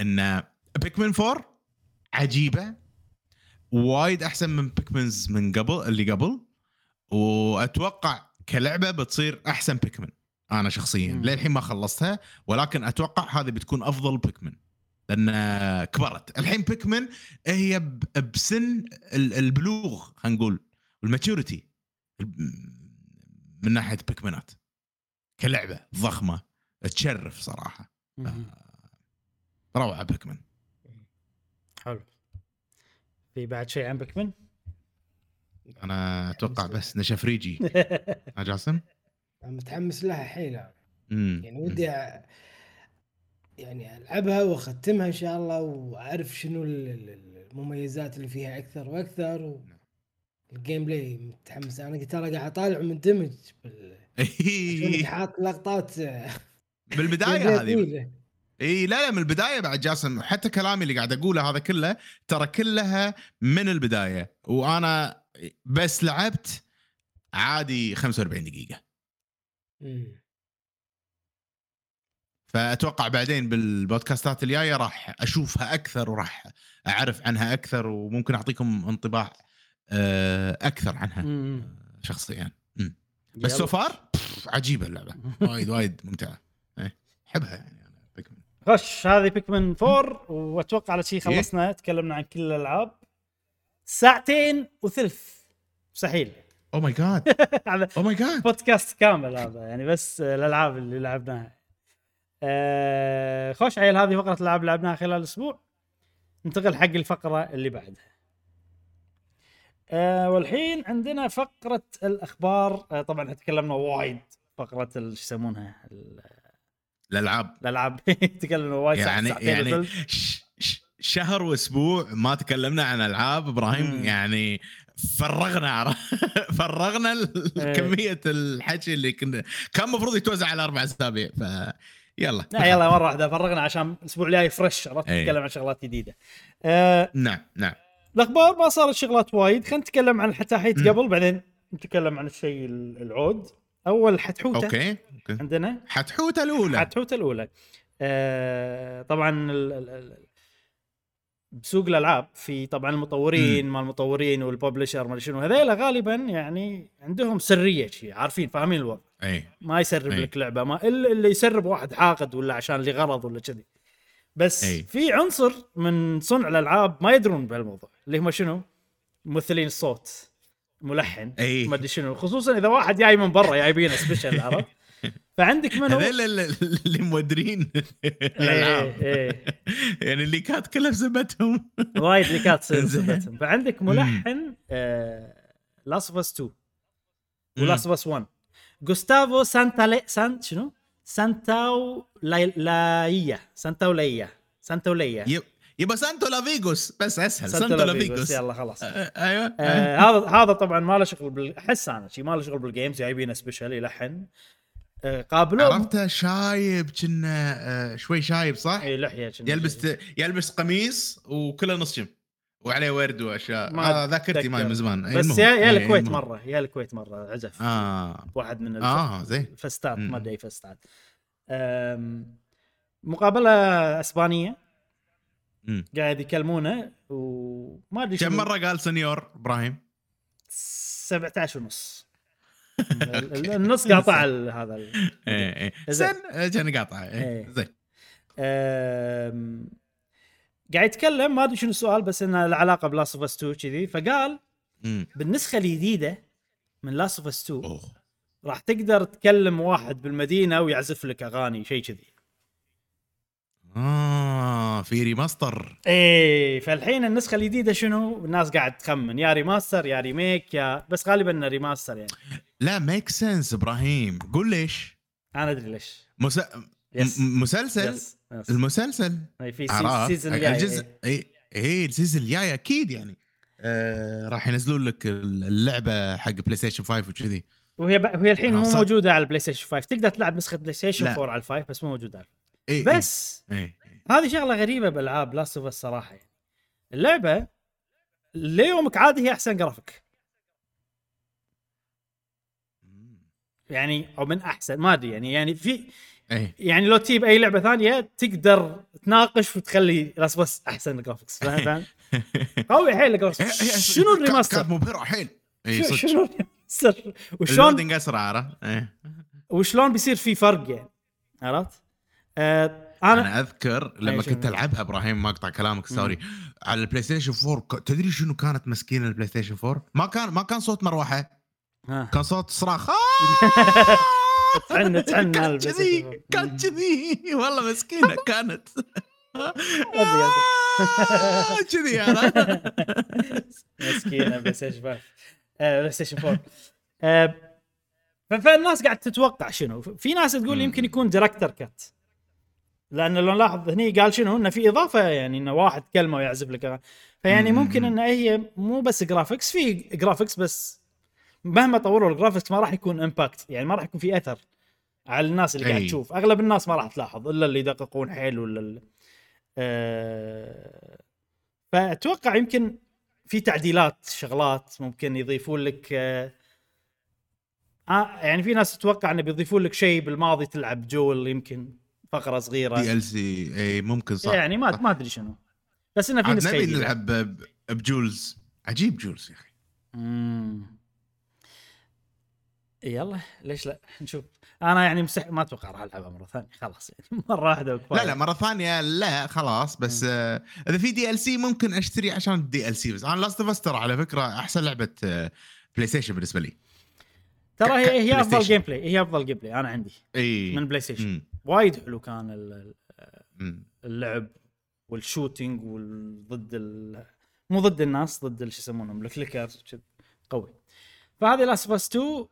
إن بيكمن 4 عجيبة وايد أحسن من بيكمنز من قبل اللي قبل وأتوقع كلعبة بتصير أحسن بيكمن أنا شخصيا. للحين ما خلصتها ولكن أتوقع هذه بتكون أفضل بيكمن لأن كبرت. الحين بيكمن هي بسن ال- البلوغ خلينا نقول والماتيوريتي من ناحية بيكمنات كلعبة ضخمة تشرف صراحة. مم. روعة بيكمن حلو. في بعد شيء عن بيكمن؟ أنا أتوقع بس نشفريجي ها [LAUGHS] جاسم؟ متحمس لها حيل. أنا. يعني ودي أ... يعني ألعبها وأختمها إن شاء الله وأعرف شنو ال- ال- المميزات اللي فيها أكثر وأكثر و... ال gameplay متحمس. أنا ترى قاعد أطالع مندمج بال... [LAUGHS] حاط لقطات. بالبداية [LAUGHS] هذه. إي لا لا من البداية بعد جاسم. حتى كلامي اللي قاعد أقوله هذا كله ترى كلها من البداية. وأنا بس لعبت عادي 45 دقيقة مم. فأتوقع بعدين بالبودكاستات الجاية راح أشوفها أكثر وراح أعرف عنها أكثر وممكن أعطيكم انطباع آه، أكثر عنها مم. شخصيا مم. بس. so far عجيبة اللعبة وايد وايد ممتعة إيه، أحبها يعني أنا Pikmin. خش هذه Pikmin 4 وأتوقع على شيء خلصنا تكلمنا عن كل الألعاب ساعتين وثلث. مستحيل. oh my God هذا oh my God بودكاست كامل هذا يعني بس الألعاب اللي لعبناها. آه خوش عيل هذه فقرة الألعاب اللي لعبناها خلال الأسبوع. ننتقل حق الفقرة اللي بعدها. آه والحين عندنا فقرة الأخبار. آه طبعا تكلمنا وايد فقرة شو يسمونها؟ ال- الألعاب. الألعاب. [LAUGHS] تكلمنا وايد يعني ساعتين يعني شهر واسبوع ما تكلمنا عن ألعاب إبراهيم مم. يعني فرغنا [LAUGHS] فرغنا إيه. كمية الحكي اللي كنا كان المفروض يتوزع على أربع أسابيع ف يلا لا يلا مرة واحدة فرغنا عشان الأسبوع الجاي fresh عرفت إيه. نتكلم عن شغلات جديدة. آه نعم نعم الأخبار ما صارت شغلات وايد خلينا نتكلم عن الحتاحيت. قبل بعدين نتكلم عن الشيء ال- العود أول حتحوتة okay okay عندنا حتحوتة الأولى حتحوتة الأولى آه طبعا ال- ال- ال- بسوق الألعاب في طبعا المطورين مال المطورين وال publisher ما شنو هذيلا غالبا يعني عندهم سرية شيء عارفين فاهمين الوضع أي ما يسرب أي. لك لعبة ما إلا اللي يسرب واحد حاقد ولا عشان لغرض ولا كذي بس أي. في عنصر من صنع الألعاب ما يدرون بهالموضوع اللي هم شنو؟ ممثلين الصوت ملحن. ما أدري شنو خصوصا إذا واحد جاي من برا جايبينه special عرفت؟ [LAUGHS] فعندك منو؟ هذول اللي مودرين الألعاب. إيه، إيه. [LAUGHS] يعني اللي كانت كلها بسبتهم وايد ليكات إنزين. سبتهم فعندك ملحن Last of Us 2 و Last of Us 1 جوستافو سانتا سان شنو؟ سانتاو لاي... لايا سانتاو ليا سانتاو ليا يب- يبقى سانتو لافيغوس بس أسهل. سانتو سانتو لافيغوس لافيغوس يلا خلاص. آه، أيوه. آه هذا هذا طبعا ما له شغل بال... أحس أنا شي ما له شغل بالجيمز جايبينه سبيشل يلحن. قابلوه عرفته شايب كنا آه، شوي شايب صح؟ اي لحية يلبس يلبس قميص وكله نص جيم وعليه ورد وأشياء ما آه ذاكرتي ماي. من زمان أي بس. يا يا أي الكويت. مرة يا الكويت مرة عزف آه واحد من الف... آه زين الفستات مم. ما أدري فستات أم، مقابلة إسبانية مم. قاعد يكلمونه وما أدري كم مرة قال سنيور إبراهيم؟ 17 ونص النص قاطع ال- هذا ال- إيه إيه زين. آه، كان إيه. إيه. زين قاعد يتكلم ما أدري شنو السؤال بس إنه له علاقه بلاست أوف أس 2 كذي فقال. بالنسخة الجديده من Last of Us 2 أوه راح تقدر تكلم واحد بالمدينة ويعزف لك أغاني شيء كذي آه في ريماستر إيه فالحين النسخة الجديدة شنو؟ الناس قاعد تخمن يا remaster يا remake يا بس غالبا إنه remaster يعني لا make sense إبراهيم. قول ليش؟ أنا أدري ليش. مس... م- مسلسل؟ yes yes المسلسل؟ في season الجاي الجزء إيه. أي اي ال season الجاي أكيد يعني. آه راح ينزلون لك اللعبة حق PlayStation 5 وكذي. وهي ب... وهي الحين مو صح. موجودة على ال PlayStation 5 تقدر تلعب نسخة PlayStation لا. 4 على ال five بس مو موجودة على إيه بس إيه. إيه. هذه شغلة غريبة بالألعاب Last of الصراحه يعني اللعبة ليومك عادي هي أحسن جرافيك يعني أو من أحسن ما أدري يعني يعني في إيه يعني لو تجيب أي لعبة ثانية تقدر تناقش وتخلي لاست بس أحسن graphics فاهم [LAUGHS] فاهم قوي حيل ال graphics شنو كانت ال remaster؟ مبهره حيل اي صدق شنو ال remaster؟ وشلون أسرع عرفت إيه. وشلون بيصير في فرق يعني عرفت؟ آه أنا أنا أذكر لما أي شنو؟ كنت ألعبها إبراهيم ما أقطع كلامك sorry على ال PlayStation 4 ك- تدري شنو كانت مسكينة ال PlayStation 4 ما كان ما كان صوت مروحة. كان صوت صراخ. تعن تعن على كانت البلاي كذي ستيشن 4. كانت كذي والله مسكينة كانت. أدري، آه، كذي أنا مسكينة PlayStation 5 آه، PlayStation 4 آه، ف- فالناس قاعد تتوقع شنو؟ في ناس تقول. يمكن يكون director cut لأن لو نلاحظ هني قال شنو؟ إنه في إضافة يعني إنه واحد كلمة ويعزف لك. فيعني مم. ممكن ان هي مو بس graphics في graphics بس مهما طوروا ال graphics ما راح يكون impact يعني ما راح يكون في اثر على الناس اللي قاعد أي. تشوف أغلب الناس ما راح تلاحظ إلا اللي يدققون حيل ولا ال- آه، فأتوقع يمكن في تعديلات شغلات ممكن يضيفون لك آه آه، يعني في ناس تتوقع إنه بيضيفون لك شيء بالماضي تلعب جول يمكن فقرة صغيرة DLC إي ممكن صح يعني ما. ما أدري شنو بس إنه في نسخة نبي. نلعب ب Joel's عجيب Joel's يا أخي. يلا ليش لا؟ نشوف. أنا يعني مستح... ما أتوقع راح ألعبها مرة ثانية. خلاص يعني. [LAUGHS] مرة واحدة وكفايه لا لا مرة ثانية لا خلاص بس آه إذا في DLC ممكن أشتري عشان ال DLC بس. أنا Last of ترى على فكرة أحسن لعبة آه PlayStation بالنسبة لي. ترى هي هي أفضل. جيم بلاي هي أفضل gameplay أنا عندي إي. من PlayStation. وايد حلو كان. اللعب وال shooting وضد ال... مو ضد الناس ضد شو يسمونهم ال clickers. قوي. فهذه Last of 2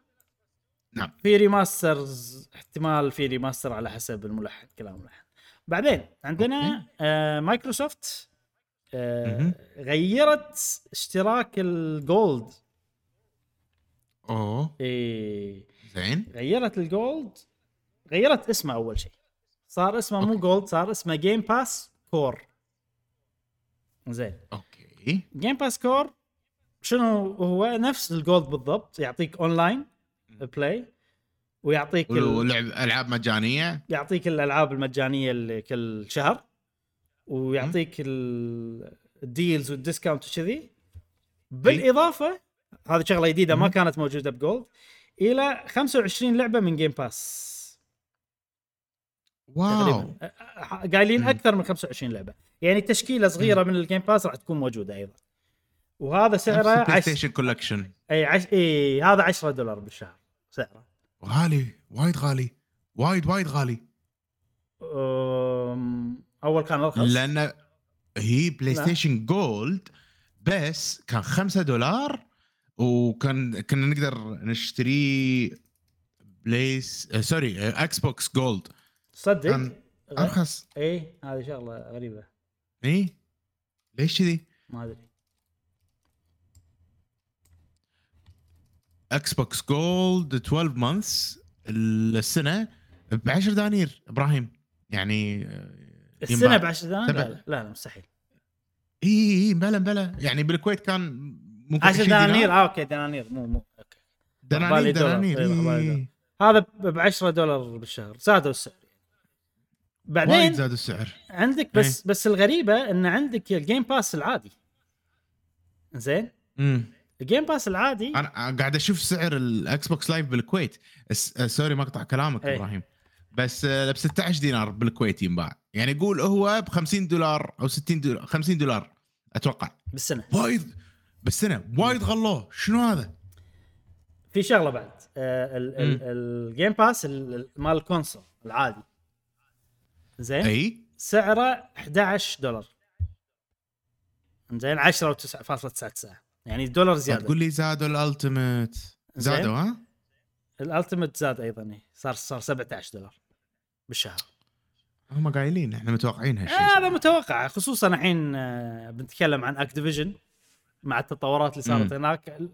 نعم. في remasters احتمال في remaster على حسب الملحن كلام الملحن. بعدين عندنا آه مايكروسوفت آه. غيرت اشتراك ال Gold أوه. إيه. زين. غيرت ال Gold غيرت اسمه أول شيء. صار اسمه مو okay. Gold صار اسمه Game Pass Core زين. okay. Game Pass Core شنو هو؟ نفس ال Gold بالضبط يعطيك online play ويعطيك. ولعب ألعاب مجانية؟ يعطيك الألعاب المجانية اللي كل شهر ويعطيك ال- ال deals وال discount وكذي. بالإضافة هذه شغلة جديدة ما. كانت موجودة ب Gold إلى 25 لعبة من Game Pass wow. قايلين. أكثر من 25 لعبة. يعني تشكيلة صغيرة من ال Game Pass راح تكون موجودة أيضا. وهذا سعره بلاي عش... ستيشن كولكشن اي عش... اي هذا 10 دولار بالشهر. سعره. غالي وايد غالي وايد وايد غالي. أول كان ارخص لأن هي Play لا. Station Gold بس كان 5 دولار وكان كنا نقدر نشتري Plus آه sorry Xbox Gold صدق؟ أرخص. اي هذه شغلة غريبة. اي ليش كذي؟ ما أدري. Xbox Gold 12 months السنة ب 10 دنانير. إبراهيم يعني آه، السنة. ب 10 دنانير. لا, لا لا مستحيل. إي إي بلا بلا. يعني بالكويت كان ممكن 10 20 دينار. دنانير؟ آه okay دنانير. مو مو okay. دنانير. دنانير إيه،. هذا ب 10 دولار. بالشهر. زادوا السعر. وايد بعدين زاد السعر. عندك بس بس الغريبة إن عندك ال Game Pass العادي. زين امم ال Game Pass العادي. أنا قاعد أشوف سعر ال Xbox Live بالكويت. آه، sorry مقطع كلامك إيه. إبراهيم. بس ب 16 دينار بالكويت ينباع. يعني قول هو ب 50 دولار أو 60 دولار 50 دولار أتوقع. بالسنة. وايد. بالسنة. وايد غلوه. شنو هذا؟ في شغلة بعد. آه. الجيم باس ال- ال- مال الكونسول العادي. زين؟ أي. سعره 11 دولار. زين؟ 10 و9.99 يعني دولار زيادة تقول لي زادوا الألتيميت زادوا ها؟ الألتيميت زاد أيضا إيه. صار صار 17 دولار بالشهر هم قايلين إحنا متوقعين هالشيء هذا متوقع خصوصا الحين آه، بنتكلم عن اكتيفيجن مع التطورات اللي صارت. هناك أي.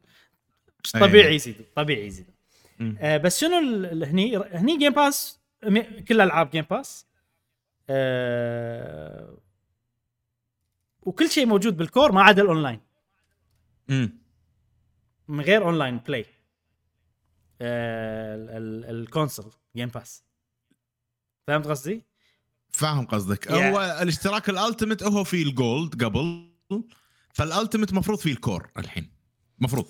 طبيعي يزيدوا طبيعي يزيدوا مم. آه بس شنو هني هني جيم باس كل ألعاب جيم باس آه وكل شيء موجود بالكور ما عدا الأونلاين امم من غير اونلاين بلاي آه ال- الكونسول جيم باس فهمت قصدي؟ فاهم قصدك. Yeah. هو الاشتراك الألتيميت هو في الجولد قبل فالألتيميت مفروض فيه الكور الحين. مفروض.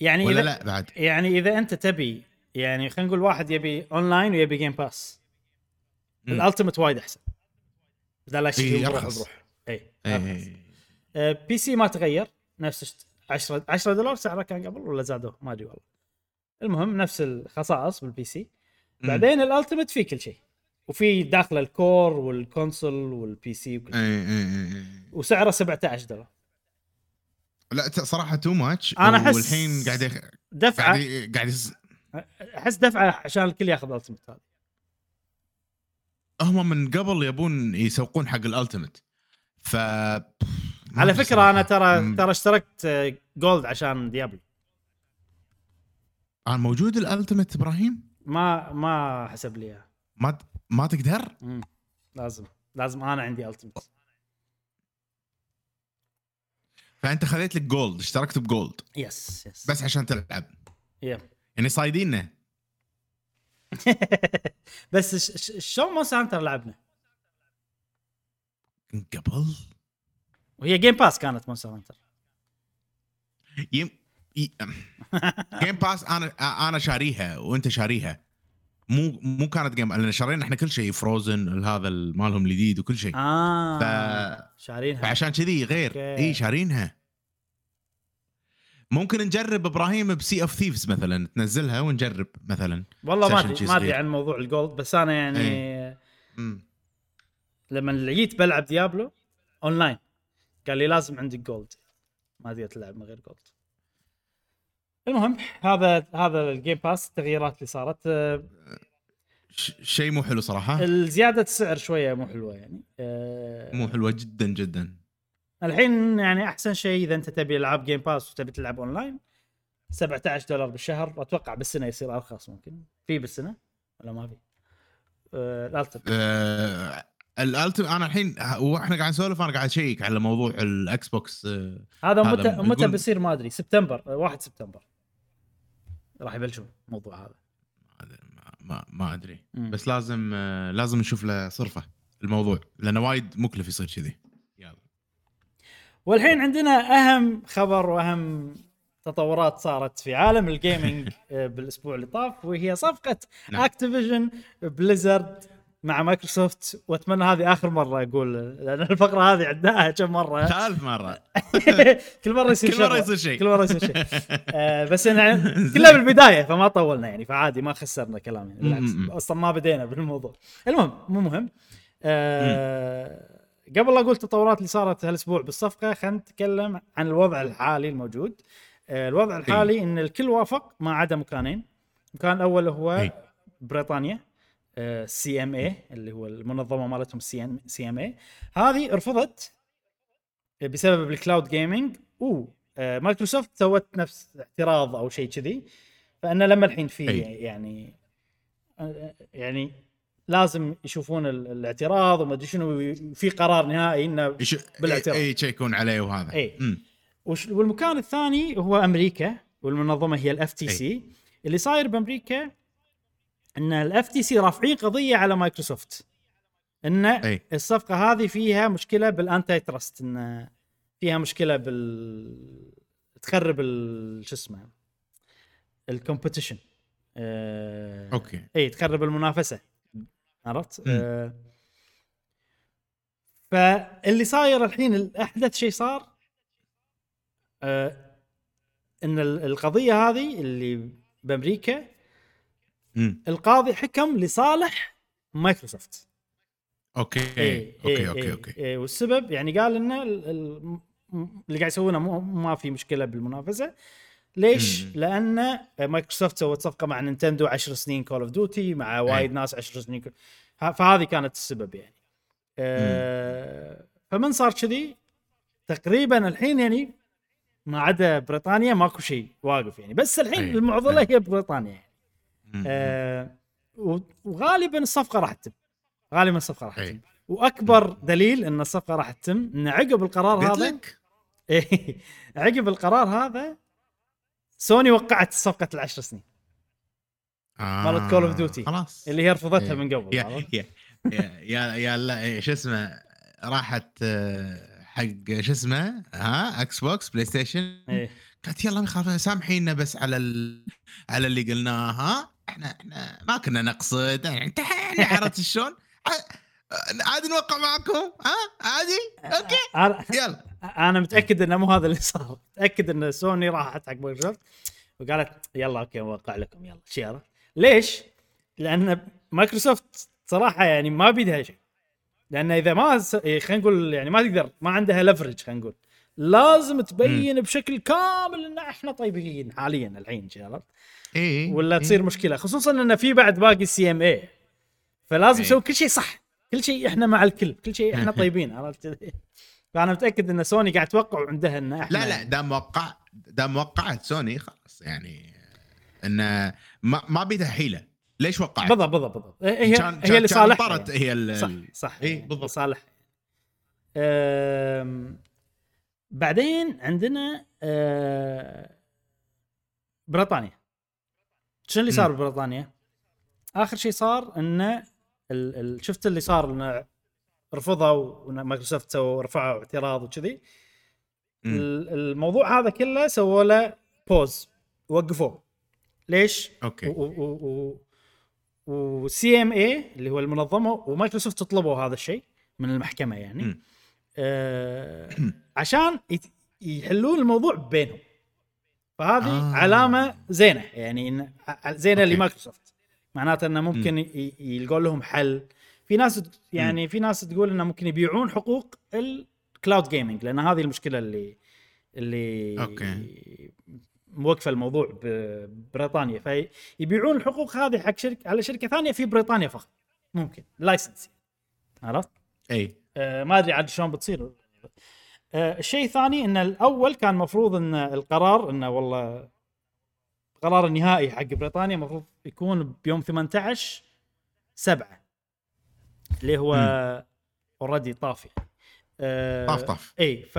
يعني ولا إذا لا بعد؟ يعني إذا أنت تبي يعني خلينا نقول واحد يبي اونلاين ويبي جيم باس. الألتيميت وايد أحسن. بدل لا شيء. بروح اي بي سي ما تغير نفس 10 10 دولار سعره كان قبل ولا زادوه؟ ما أدري والله. المهم نفس الخصائص بالبي سي. بعدين الألتيميت فيه كل شيء. وفي داخل الكور والكونسول والبي سي وكل شيء. إيه، إيه، إيه. وسعره 17 دولار. لا صراحة تو ماتش أنا أحس- والحين قاعد يخ... دفعه قاعد يس... أحس دفعة عشان الكل ياخذ الألتيميت هذا. هم من قبل يبون يسوقون حق الألتيميت. ف على فكرة أنا صراحة. ترى مم. ترى اشتركت جولد عشان ديابلو. آه موجود الألتيميت إبراهيم؟ ما ما حسب لي إياه. ما ما تقدر؟ مم. لازم. لازم أنا عندي ألتيميت. فأنت خذيت لك جولد اشتركت بجولد. يس يس. بس عشان تلعب. يب. يعني صايدينه. [LAUGHS] بس شلون مونستر هانتر لعبنا؟ قبل؟ وهي جيم باس كانت مونستر هانتر يم ي... جيم باس أنا أنا شاريها وأنت شاريها مو مو كانت جيم لأن شارينا إحنا كل شيء فروزن هذا ال- مالهم الجديد وكل شيء آه ف- شارينها فعشان كذي غير. إي شارينها ممكن نجرب إبراهيم بسي اوف ثيفز مثلا تنزلها ونجرب مثلا والله ما أدري ما أدري. عن موضوع الجولد بس أنا يعني. مم. لما جيت بلعب ديابلو اونلاين قال لي لازم عندك جولد ما ادري تلعب من غير جولد المهم هذا هذا الجيم باس التغييرات اللي صارت. آه، ش- شيء مو حلو صراحة. الزيادة السعر شوية مو حلوة يعني. آه، مو حلوة جدا جدا. الحين يعني أحسن شيء إذا أنت تبي ألعاب جيم باس وتبي تلعب اونلاين 17 دولار بالشهر. واتوقع بالسنة يصير أرخص ممكن. في بالسنة؟ ولا ما في؟ آه، الالتيميت آه الالتيم أنا الحين وإحنا قاعد نسولف أنا قاعد أشيك على موضوع الإكس بوكس آه هذا هذا متى متى بيصير؟ ما أدري. سبتمبر آه، 1 سبتمبر. راح يبلشون الموضوع هذا. ما ما, ما أدري. مم. بس لازم آه لازم نشوف له صرفة الموضوع لأنه وايد مكلف يصير كذي. يلا. والحين عندنا أهم خبر وأهم تطورات صارت في عالم الجيمنج [LAUGHS] آه، بالأسبوع اللي طاف وهي صفقة نعم. اكتيفيجن بليزرد مع مايكروسوفت وأتمنى هذه آخر مرة أقول لأن الفقرة هذه عدناها كم مرة. ثالث مرة. [LAUGHS] كل مرة يصير كل شغلة. يصير شيء. كل مرة يصير شيء. [LAUGHS] آه بس إنه كلها بالبداية فما طولنا يعني فعادي ما خسرنا كلام يعني بالعكس. أصلا ما بدينا بالموضوع. المهم مو مهم. آه قبل لا أقول التطورات اللي صارت هالأسبوع بالصفقة خلينا نتكلم عن الوضع الحالي الموجود. آه، الوضع الحالي إن الكل وافق ما عدا مكانين. المكان الأول هو إي. بريطانيا. سي إم اي اللي هو المنظمة مالتهم سي ام سي إم اي هذه رفضت بسبب الكلاود جيمنج ومايكروسوفت سوت نفس اعتراض أو شيء كذي فان لما الحين في. يعني آه، يعني لازم يشوفون ال- الاعتراض وما أدري شنو في قرار نهائي إنه بالاعتراف. اي يشيكون عليه وهذا. وش- والمكان الثاني هو أمريكا والمنظمة هي الاف تي سي اللي صاير بأمريكا إن الاف تي سي رافعين قضية على مايكروسوفت. إن أي. الصفقة هذه فيها مشكلة بالانتي تراست إن فيها مشكلة بال تخرب شو اسمه الكومبetition آه... أوكي. إي تخرب المنافسة. عرفت؟ آه فاللي صاير الحين الاحدث شيء صار آه إن ال- القضية هذه اللي بأمريكا مم. القاضي حكم لصالح مايكروسوفت أوكي إيه، أوكي إيه، أوكي إيه، أوكي إيه، والسبب يعني قال ان ال- ال- م- اللي قاعد يسوونه مو- ما في مشكلة بالمنافسة ليش؟ مم. لأن مايكروسوفت سوت صفقة مع Nintendo 10 سنين Call of Duty مع وايد ناس 10 سنين Call- فهذه كانت السبب يعني. آه فمن صار كذي تقريبا الحين يعني ما عدا بريطانيا ماكو شيء واقف يعني بس الحين أي. المعضلة. هي بريطانيا يعني. آه وغالبا الصفقة راح تتم غالبا الصفقة راح أي. تتم وأكبر دليل إن الصفقة راح تتم إن عقب القرار هذا [LAUGHS] إيه، عقب القرار هذا سوني وقعت صفقة العشر سنين مالت Call of Duty. خلاص اللي هي رفضتها إيه. من قبل يا؟ يا يا يا, إيه، شو اسمه راحت آه، حق شو اسمه ها Xbox PlayStation إيه. قالت يلا سامحينا بس على ال... على اللي قلناه ها إحنا إحنا ما كنا نقصد يعني انت يعني عرفت [LAUGHS] شلون؟ عادي نوقع معكم ها؟ عادي؟ okay؟ يلا. أنا متأكد إنه مو هذا اللي صار. متأكد إن سوني راحت حق مايكروسوفت وقالت يلا okay نوقع لكم يلا شيرة. ليش؟ لأن مايكروسوفت صراحة يعني ما بيدها شيء. لأن إذا ما س... خلينا نقول يعني ما تقدر ما عندها leverage خلينا نقول. لازم تبين بشكل كامل إن إحنا طيبين حاليا الحين عرفت؟ اي ولا إي. تصير مشكلة خصوصا إنه في بعد باقي ال CMA فلازم إيه. نسوي كل شيء صح كل شيء إحنا مع الكل كل شيء إحنا [LAUGHS] طيبين عرفت؟ فأنا متأكد إن سوني قاعد توقع عندها إن إحنا لا لا دام موقع دام وقعت سوني خلاص يعني انه ما ما بيدها حيلة ليش وقعت؟ بالضبط بالضبط بالضبط هي كان- هي اللي صالحها طرت يعني. هي ال- صح صح يعني بالضبط. صالح أم... بعدين عندنا أه... بريطانيا شنو اللي صار. ببريطانيا؟ آخر شيء صار إنه ال... ال... شفت اللي صار إنه رفضوا مايكروسوفت سووا رفعوا اعتراض وكذي الموضوع هذا كله سووا له pause وقفوه ليش؟ okay و CMA اللي هو المنظمة ومايكروسوفت طلبوا هذا الشيء من المحكمة يعني. آه عشان يحلون الموضوع بينهم فهذه آه. علامة زينة. يعني زينة okay. لمايكروسوفت. معناته إنه ممكن يلقون لهم حل. في ناس يعني في ناس تقول إنه ممكن يبيعون حقوق ال cloud gaming لأن هذه المشكلة اللي اللي okay. موقفة الموضوع ببريطانيا فيبيعون الحقوق هذه حق شركه على شركة ثانية في بريطانيا فقط. ممكن. license عرفت؟ أي. آه ما أدري عاد شلون بتصير. الشيء الثاني إن الأول كان المفروض إن القرار انه والله القرار النهائي حق بريطانيا المفروض يكون بيوم 18 7 اللي هو اوريدي طاف يعني آه طاف طاف. إي ف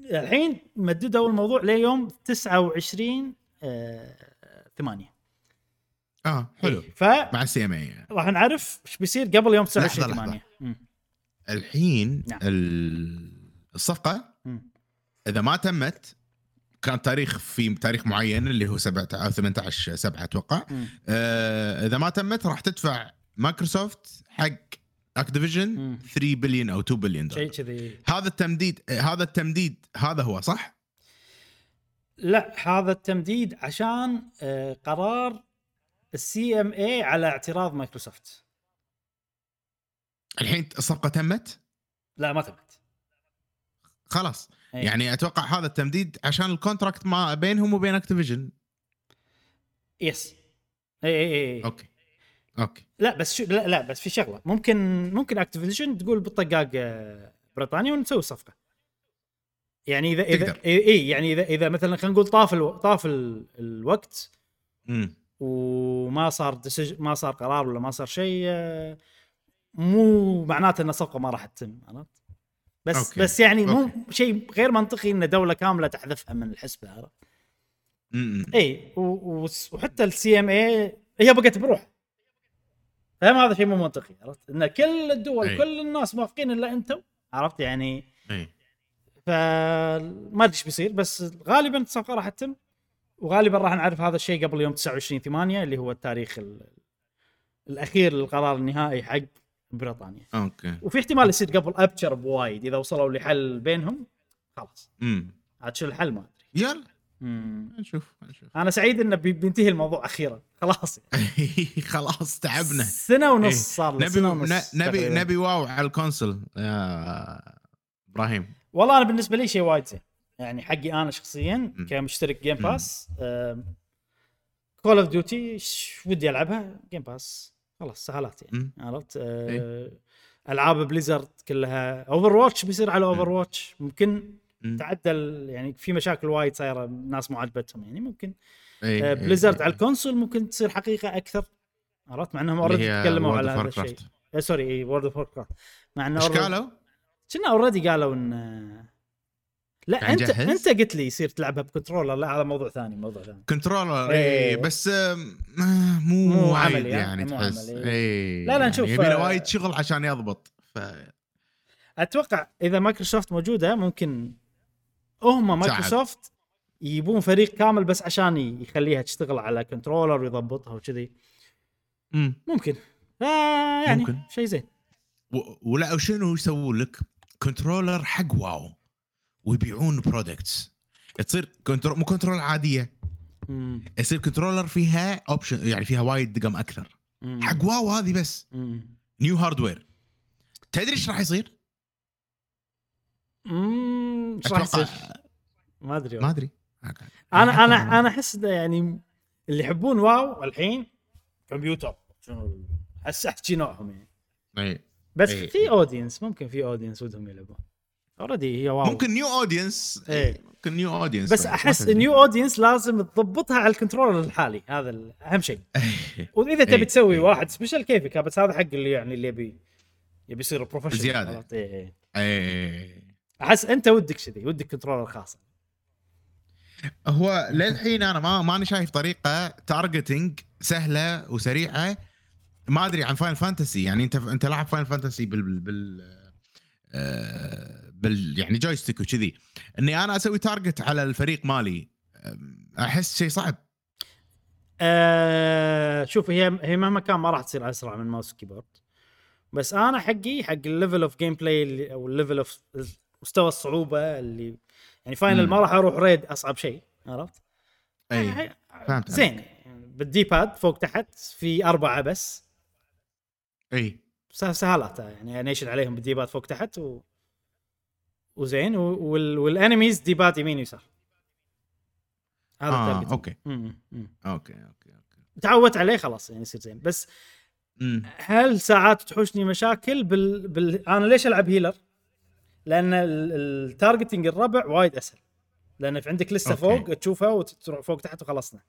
الحين مددوا الموضوع ليوم 29 آه 8 آه حلو. فراح مع ال CMA نعرف إيش بيصير قبل يوم 29 لحظة، 8 مم. الحين نعم. ال- الصفقة مم. إذا ما تمت كان تاريخ في تاريخ معين اللي هو 7 أو 18 7 أتوقع. آه إذا ما تمت راح تدفع مايكروسوفت حق Activision مم. 3 بليون أو 2 بليون شيء دولار كذي هذا التمديد هذا التمديد هذا هو صح؟ لا هذا التمديد عشان آه، قرار ال CMA على اعتراض مايكروسوفت الحين الصفقة تمت؟ لا ما تمت. خلاص. إيه. يعني أتوقع هذا التمديد عشان ال contract ما بينهم وبين Activision. yes اي اي اي okay. okay. لا بس شو لا, لا بس في شغلة. ممكن ممكن Activision تقول بالطقاق آه، بريطانيا ونسوي صفقة. يعني إذا إذا تقدر. إي يعني إذا إذا مثلا خلينا نقول طاف ألو... طاف ال... الوقت امم وما صار decis... ما صار قرار ولا ما صار شيء آه، مو معناته إن الصفقه ما راح تتم عرفت؟ بس okay. بس يعني مو. شيء غير منطقي إن دولة كاملة تحذفها من الحسبة عرفت؟ إي. وحتى ال CMA هي بقت بروحهم هذا شيء مو منطقي عرفت؟ إن كل الدول أي. كل الناس موافقين إلا أنتم عرفت يعني إي فما أدري إيش بيصير بس غالبا الصفقة راح تتم وغالبا راح نعرف هذا الشيء قبل يوم 29 8 اللي هو التاريخ ال... الأخير للقرار النهائي حق بريطانيا. okay. وفي احتمال يصير قبل أبشر بوايد إذا وصلوا لحل بينهم خلاص. امم عاد شو الحل ما أدري. يلا. مم. نشوف نشوف. أنا سعيد إنه بي- بينتهي الموضوع أخيرا. خلاص [LAUGHS] خلاص تعبنا. سنة ونص إيه. صار له نبي ونص نبي تقريباً. نبي WoW على ال console. يا إبراهيم. والله أنا بالنسبة لي شيء وايد زين. يعني حقي أنا شخصيا. كمشترك Game. Pass Call of Duty ودي ألعبها؟ Game Pass خلاص سهالات يعني. عرفت آه، إيه. ألعاب Blizzard كلها Overwatch بيصير على Overwatch ممكن مم. تعدل يعني في مشاكل وايد صايرة الناس مو عجبتهم يعني ممكن إيه، آه، Blizzard إيه. على ال console ممكن تصير حقيقة أكثر عرفت مع إنهم already تكلموا على هذا الشيء. آه، sorry إي World of Warcraft مع إنه قالوا؟ كنا already قالوا إن لا يعني انت جهز؟ أنت قلت لي يصير تلعبها ب controller لا هذا موضوع ثاني موضوع ثاني controller إيه. اي بس آم، آه، مو مو عملي،؟ يعني مو تحس عملي. اي لا، لا، نشوف، يعني يبي آه، وايد شغل عشان يضبط ف أتوقع إذا مايكروسوفت موجودة ممكن هم مايكروسوفت يجيبون فريق كامل بس عشان يخليها تشتغل على controller ويضبطها وكذي مم. ممكن آه يعني. شيء زين ولا وشنو يسوون لك؟ controller حق WoW ويبيعون products تصير controller مو controller عادية مم. يصير controller فيها option يعني فيها وايد دقم أكثر مم. حق WoW هذه بس مم. new hardware تدري إيش راح يصير؟ مم. إيش راح يصير؟ ما أدري ما أدري أنا أنا أنا أحس يعني اللي يحبون WoW الحين كمبيوتر شنو احس أحكي نوعهم يعني إيه. بس إيه. في audience ممكن في audience ودهم يلعبون already هي WoW ممكن new audience إيه. ممكن new audience بس أحس ال new audience لازم تضبطها على ال controller الحالي هذا أهم شيء وإذا تبي إيه. تسوي إيه. واحد special كيفك بس هذا حق اللي يعني اللي يبي يبي يصير professional؟ إيه، إيه. إيه أحس أنت ودك كذي ودك controller خاص هو للحين أنا ما ماني شايف طريقة targeting سهلة وسريعة ما أدري عن Final Fantasy يعني انت أنت لاعب Final Fantasy بال بال, بال آه، بال يعني joystick وكذي. إني أنا أسوي target على الفريق مالي أحس شيء صعب. آه شوف هي هي مهما كان ما راح تصير أسرع من mouse keyboard بس أنا حقي حق ال level of gameplay أو ال level of مستوى الصعوبة اللي يعني Final. ما راح أروح raid أصعب شيء عرفت؟ إي يعني فهمت زين. بال D-pad فوق تحت في أربعة بس. إي. سه- سهالات يعني انيشن عليهم بال D-pad فوق تحت و... وزين. وال... وال enemies D-pad يمين يسار هذا ال target okay مم، مم. okay okay okay تعودت عليه خلاص يعني يصير زين بس أمم. هل ساعات تحوشني مشاكل بال... بال... أنا ليش ألعب healer؟ لأن ال- ال targeting الربع وايد أسهل لأن في عندك لستة okay. فوق تشوفها وتروح فوق تحت وخلصنا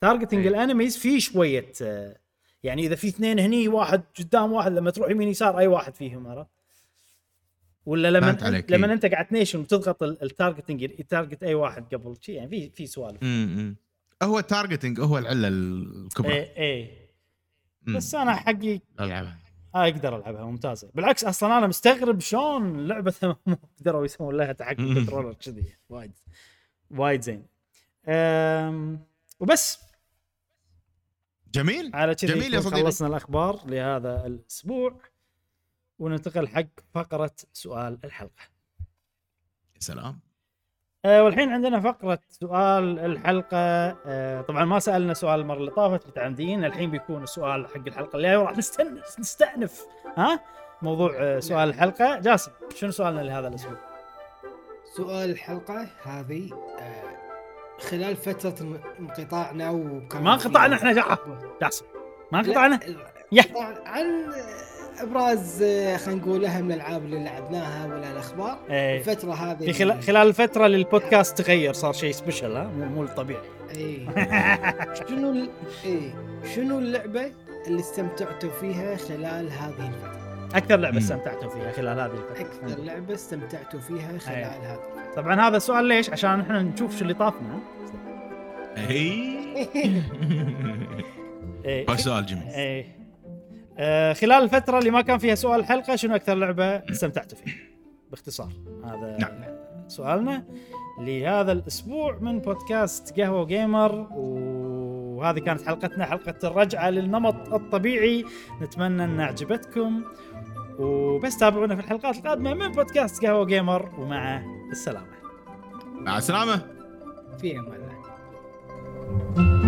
targeting إيه. ال enemies فيه شوية آه، يعني إذا في اثنين هني واحد قدام واحد لما تروح يمين يسار أي واحد فيهم عرفت؟ ولا لما عليك، لما إيه. أنت قاعد تنيشن وتضغط ال- ال targeting ي target أي واحد قبل شي يعني في في سوالف. هو ال targeting هو العلة الكبرى. اي اي. بس أنا حقي ألعبها. آه أقدر ألعبها ممتازة. بالعكس أصلا أنا مستغرب شلون لعبة [LAUGHS] ما قدروا يسوون لها تحكم controller كذي. وايد وايد زين. أم وبس. جميل. على جميل يا صديقي. خلصنا الأخبار لهذا الأسبوع. وننتقل حق فقرة سؤال الحلقة. يا سلام. أه والحين عندنا فقرة سؤال الحلقة. أه طبعا ما سألنا سؤال المرة اللي طافت متعمدين الحين بيكون السؤال حق الحلقة الجاية وراح نستأنف نستأنف ها؟ موضوع أه سؤال الحلقة. جاسم شنو سؤالنا لهذا الأسبوع؟ سؤال الحلقة هذه آه، خلال فترة ان- انقطاعنا وكان ما انقطعنا إحنا جا- جاسم ما انقطعنا. عن أبراز آه، خلينا نقول أهم الألعاب اللي لعبناها ولا الأخبار إيه. الفترة هذه. في خلال خلال الفترة اللي البودكاست تغير صار شيء سبيشل ها؟ مو مو الطبيعي. إيه. [LAUGHS] شنو ال... إيه. شنو اللعبة اللي استمتعتوا فيها خلال هذه الفترة؟ أكثر لعبة. استمتعتوا فيها خلال هذه الفترة. أكثر لعبة استمتعتوا فيها خلال أيوة. هذه الفترة. طبعا هذا السؤال ليش؟ عشان إحنا نشوف شو اللي طافنا اي إيه. [LAUGHS] [LAUGHS] هو سؤال جميل. إيه. آه خلال الفترة اللي ما كان فيها سؤال الحلقة شنو أكثر لعبة استمتعتوا فيها؟ باختصار هذا نعم. سؤالنا لهذا الأسبوع من بودكاست قهوة جيمر وهذه كانت حلقتنا حلقة الرجعة للنمط الطبيعي. نتمنى أن عجبتكم وبس تابعونا في الحلقات القادمة من بودكاست قهوة جيمر ومع السلامة. مع السلامة. في أمان الله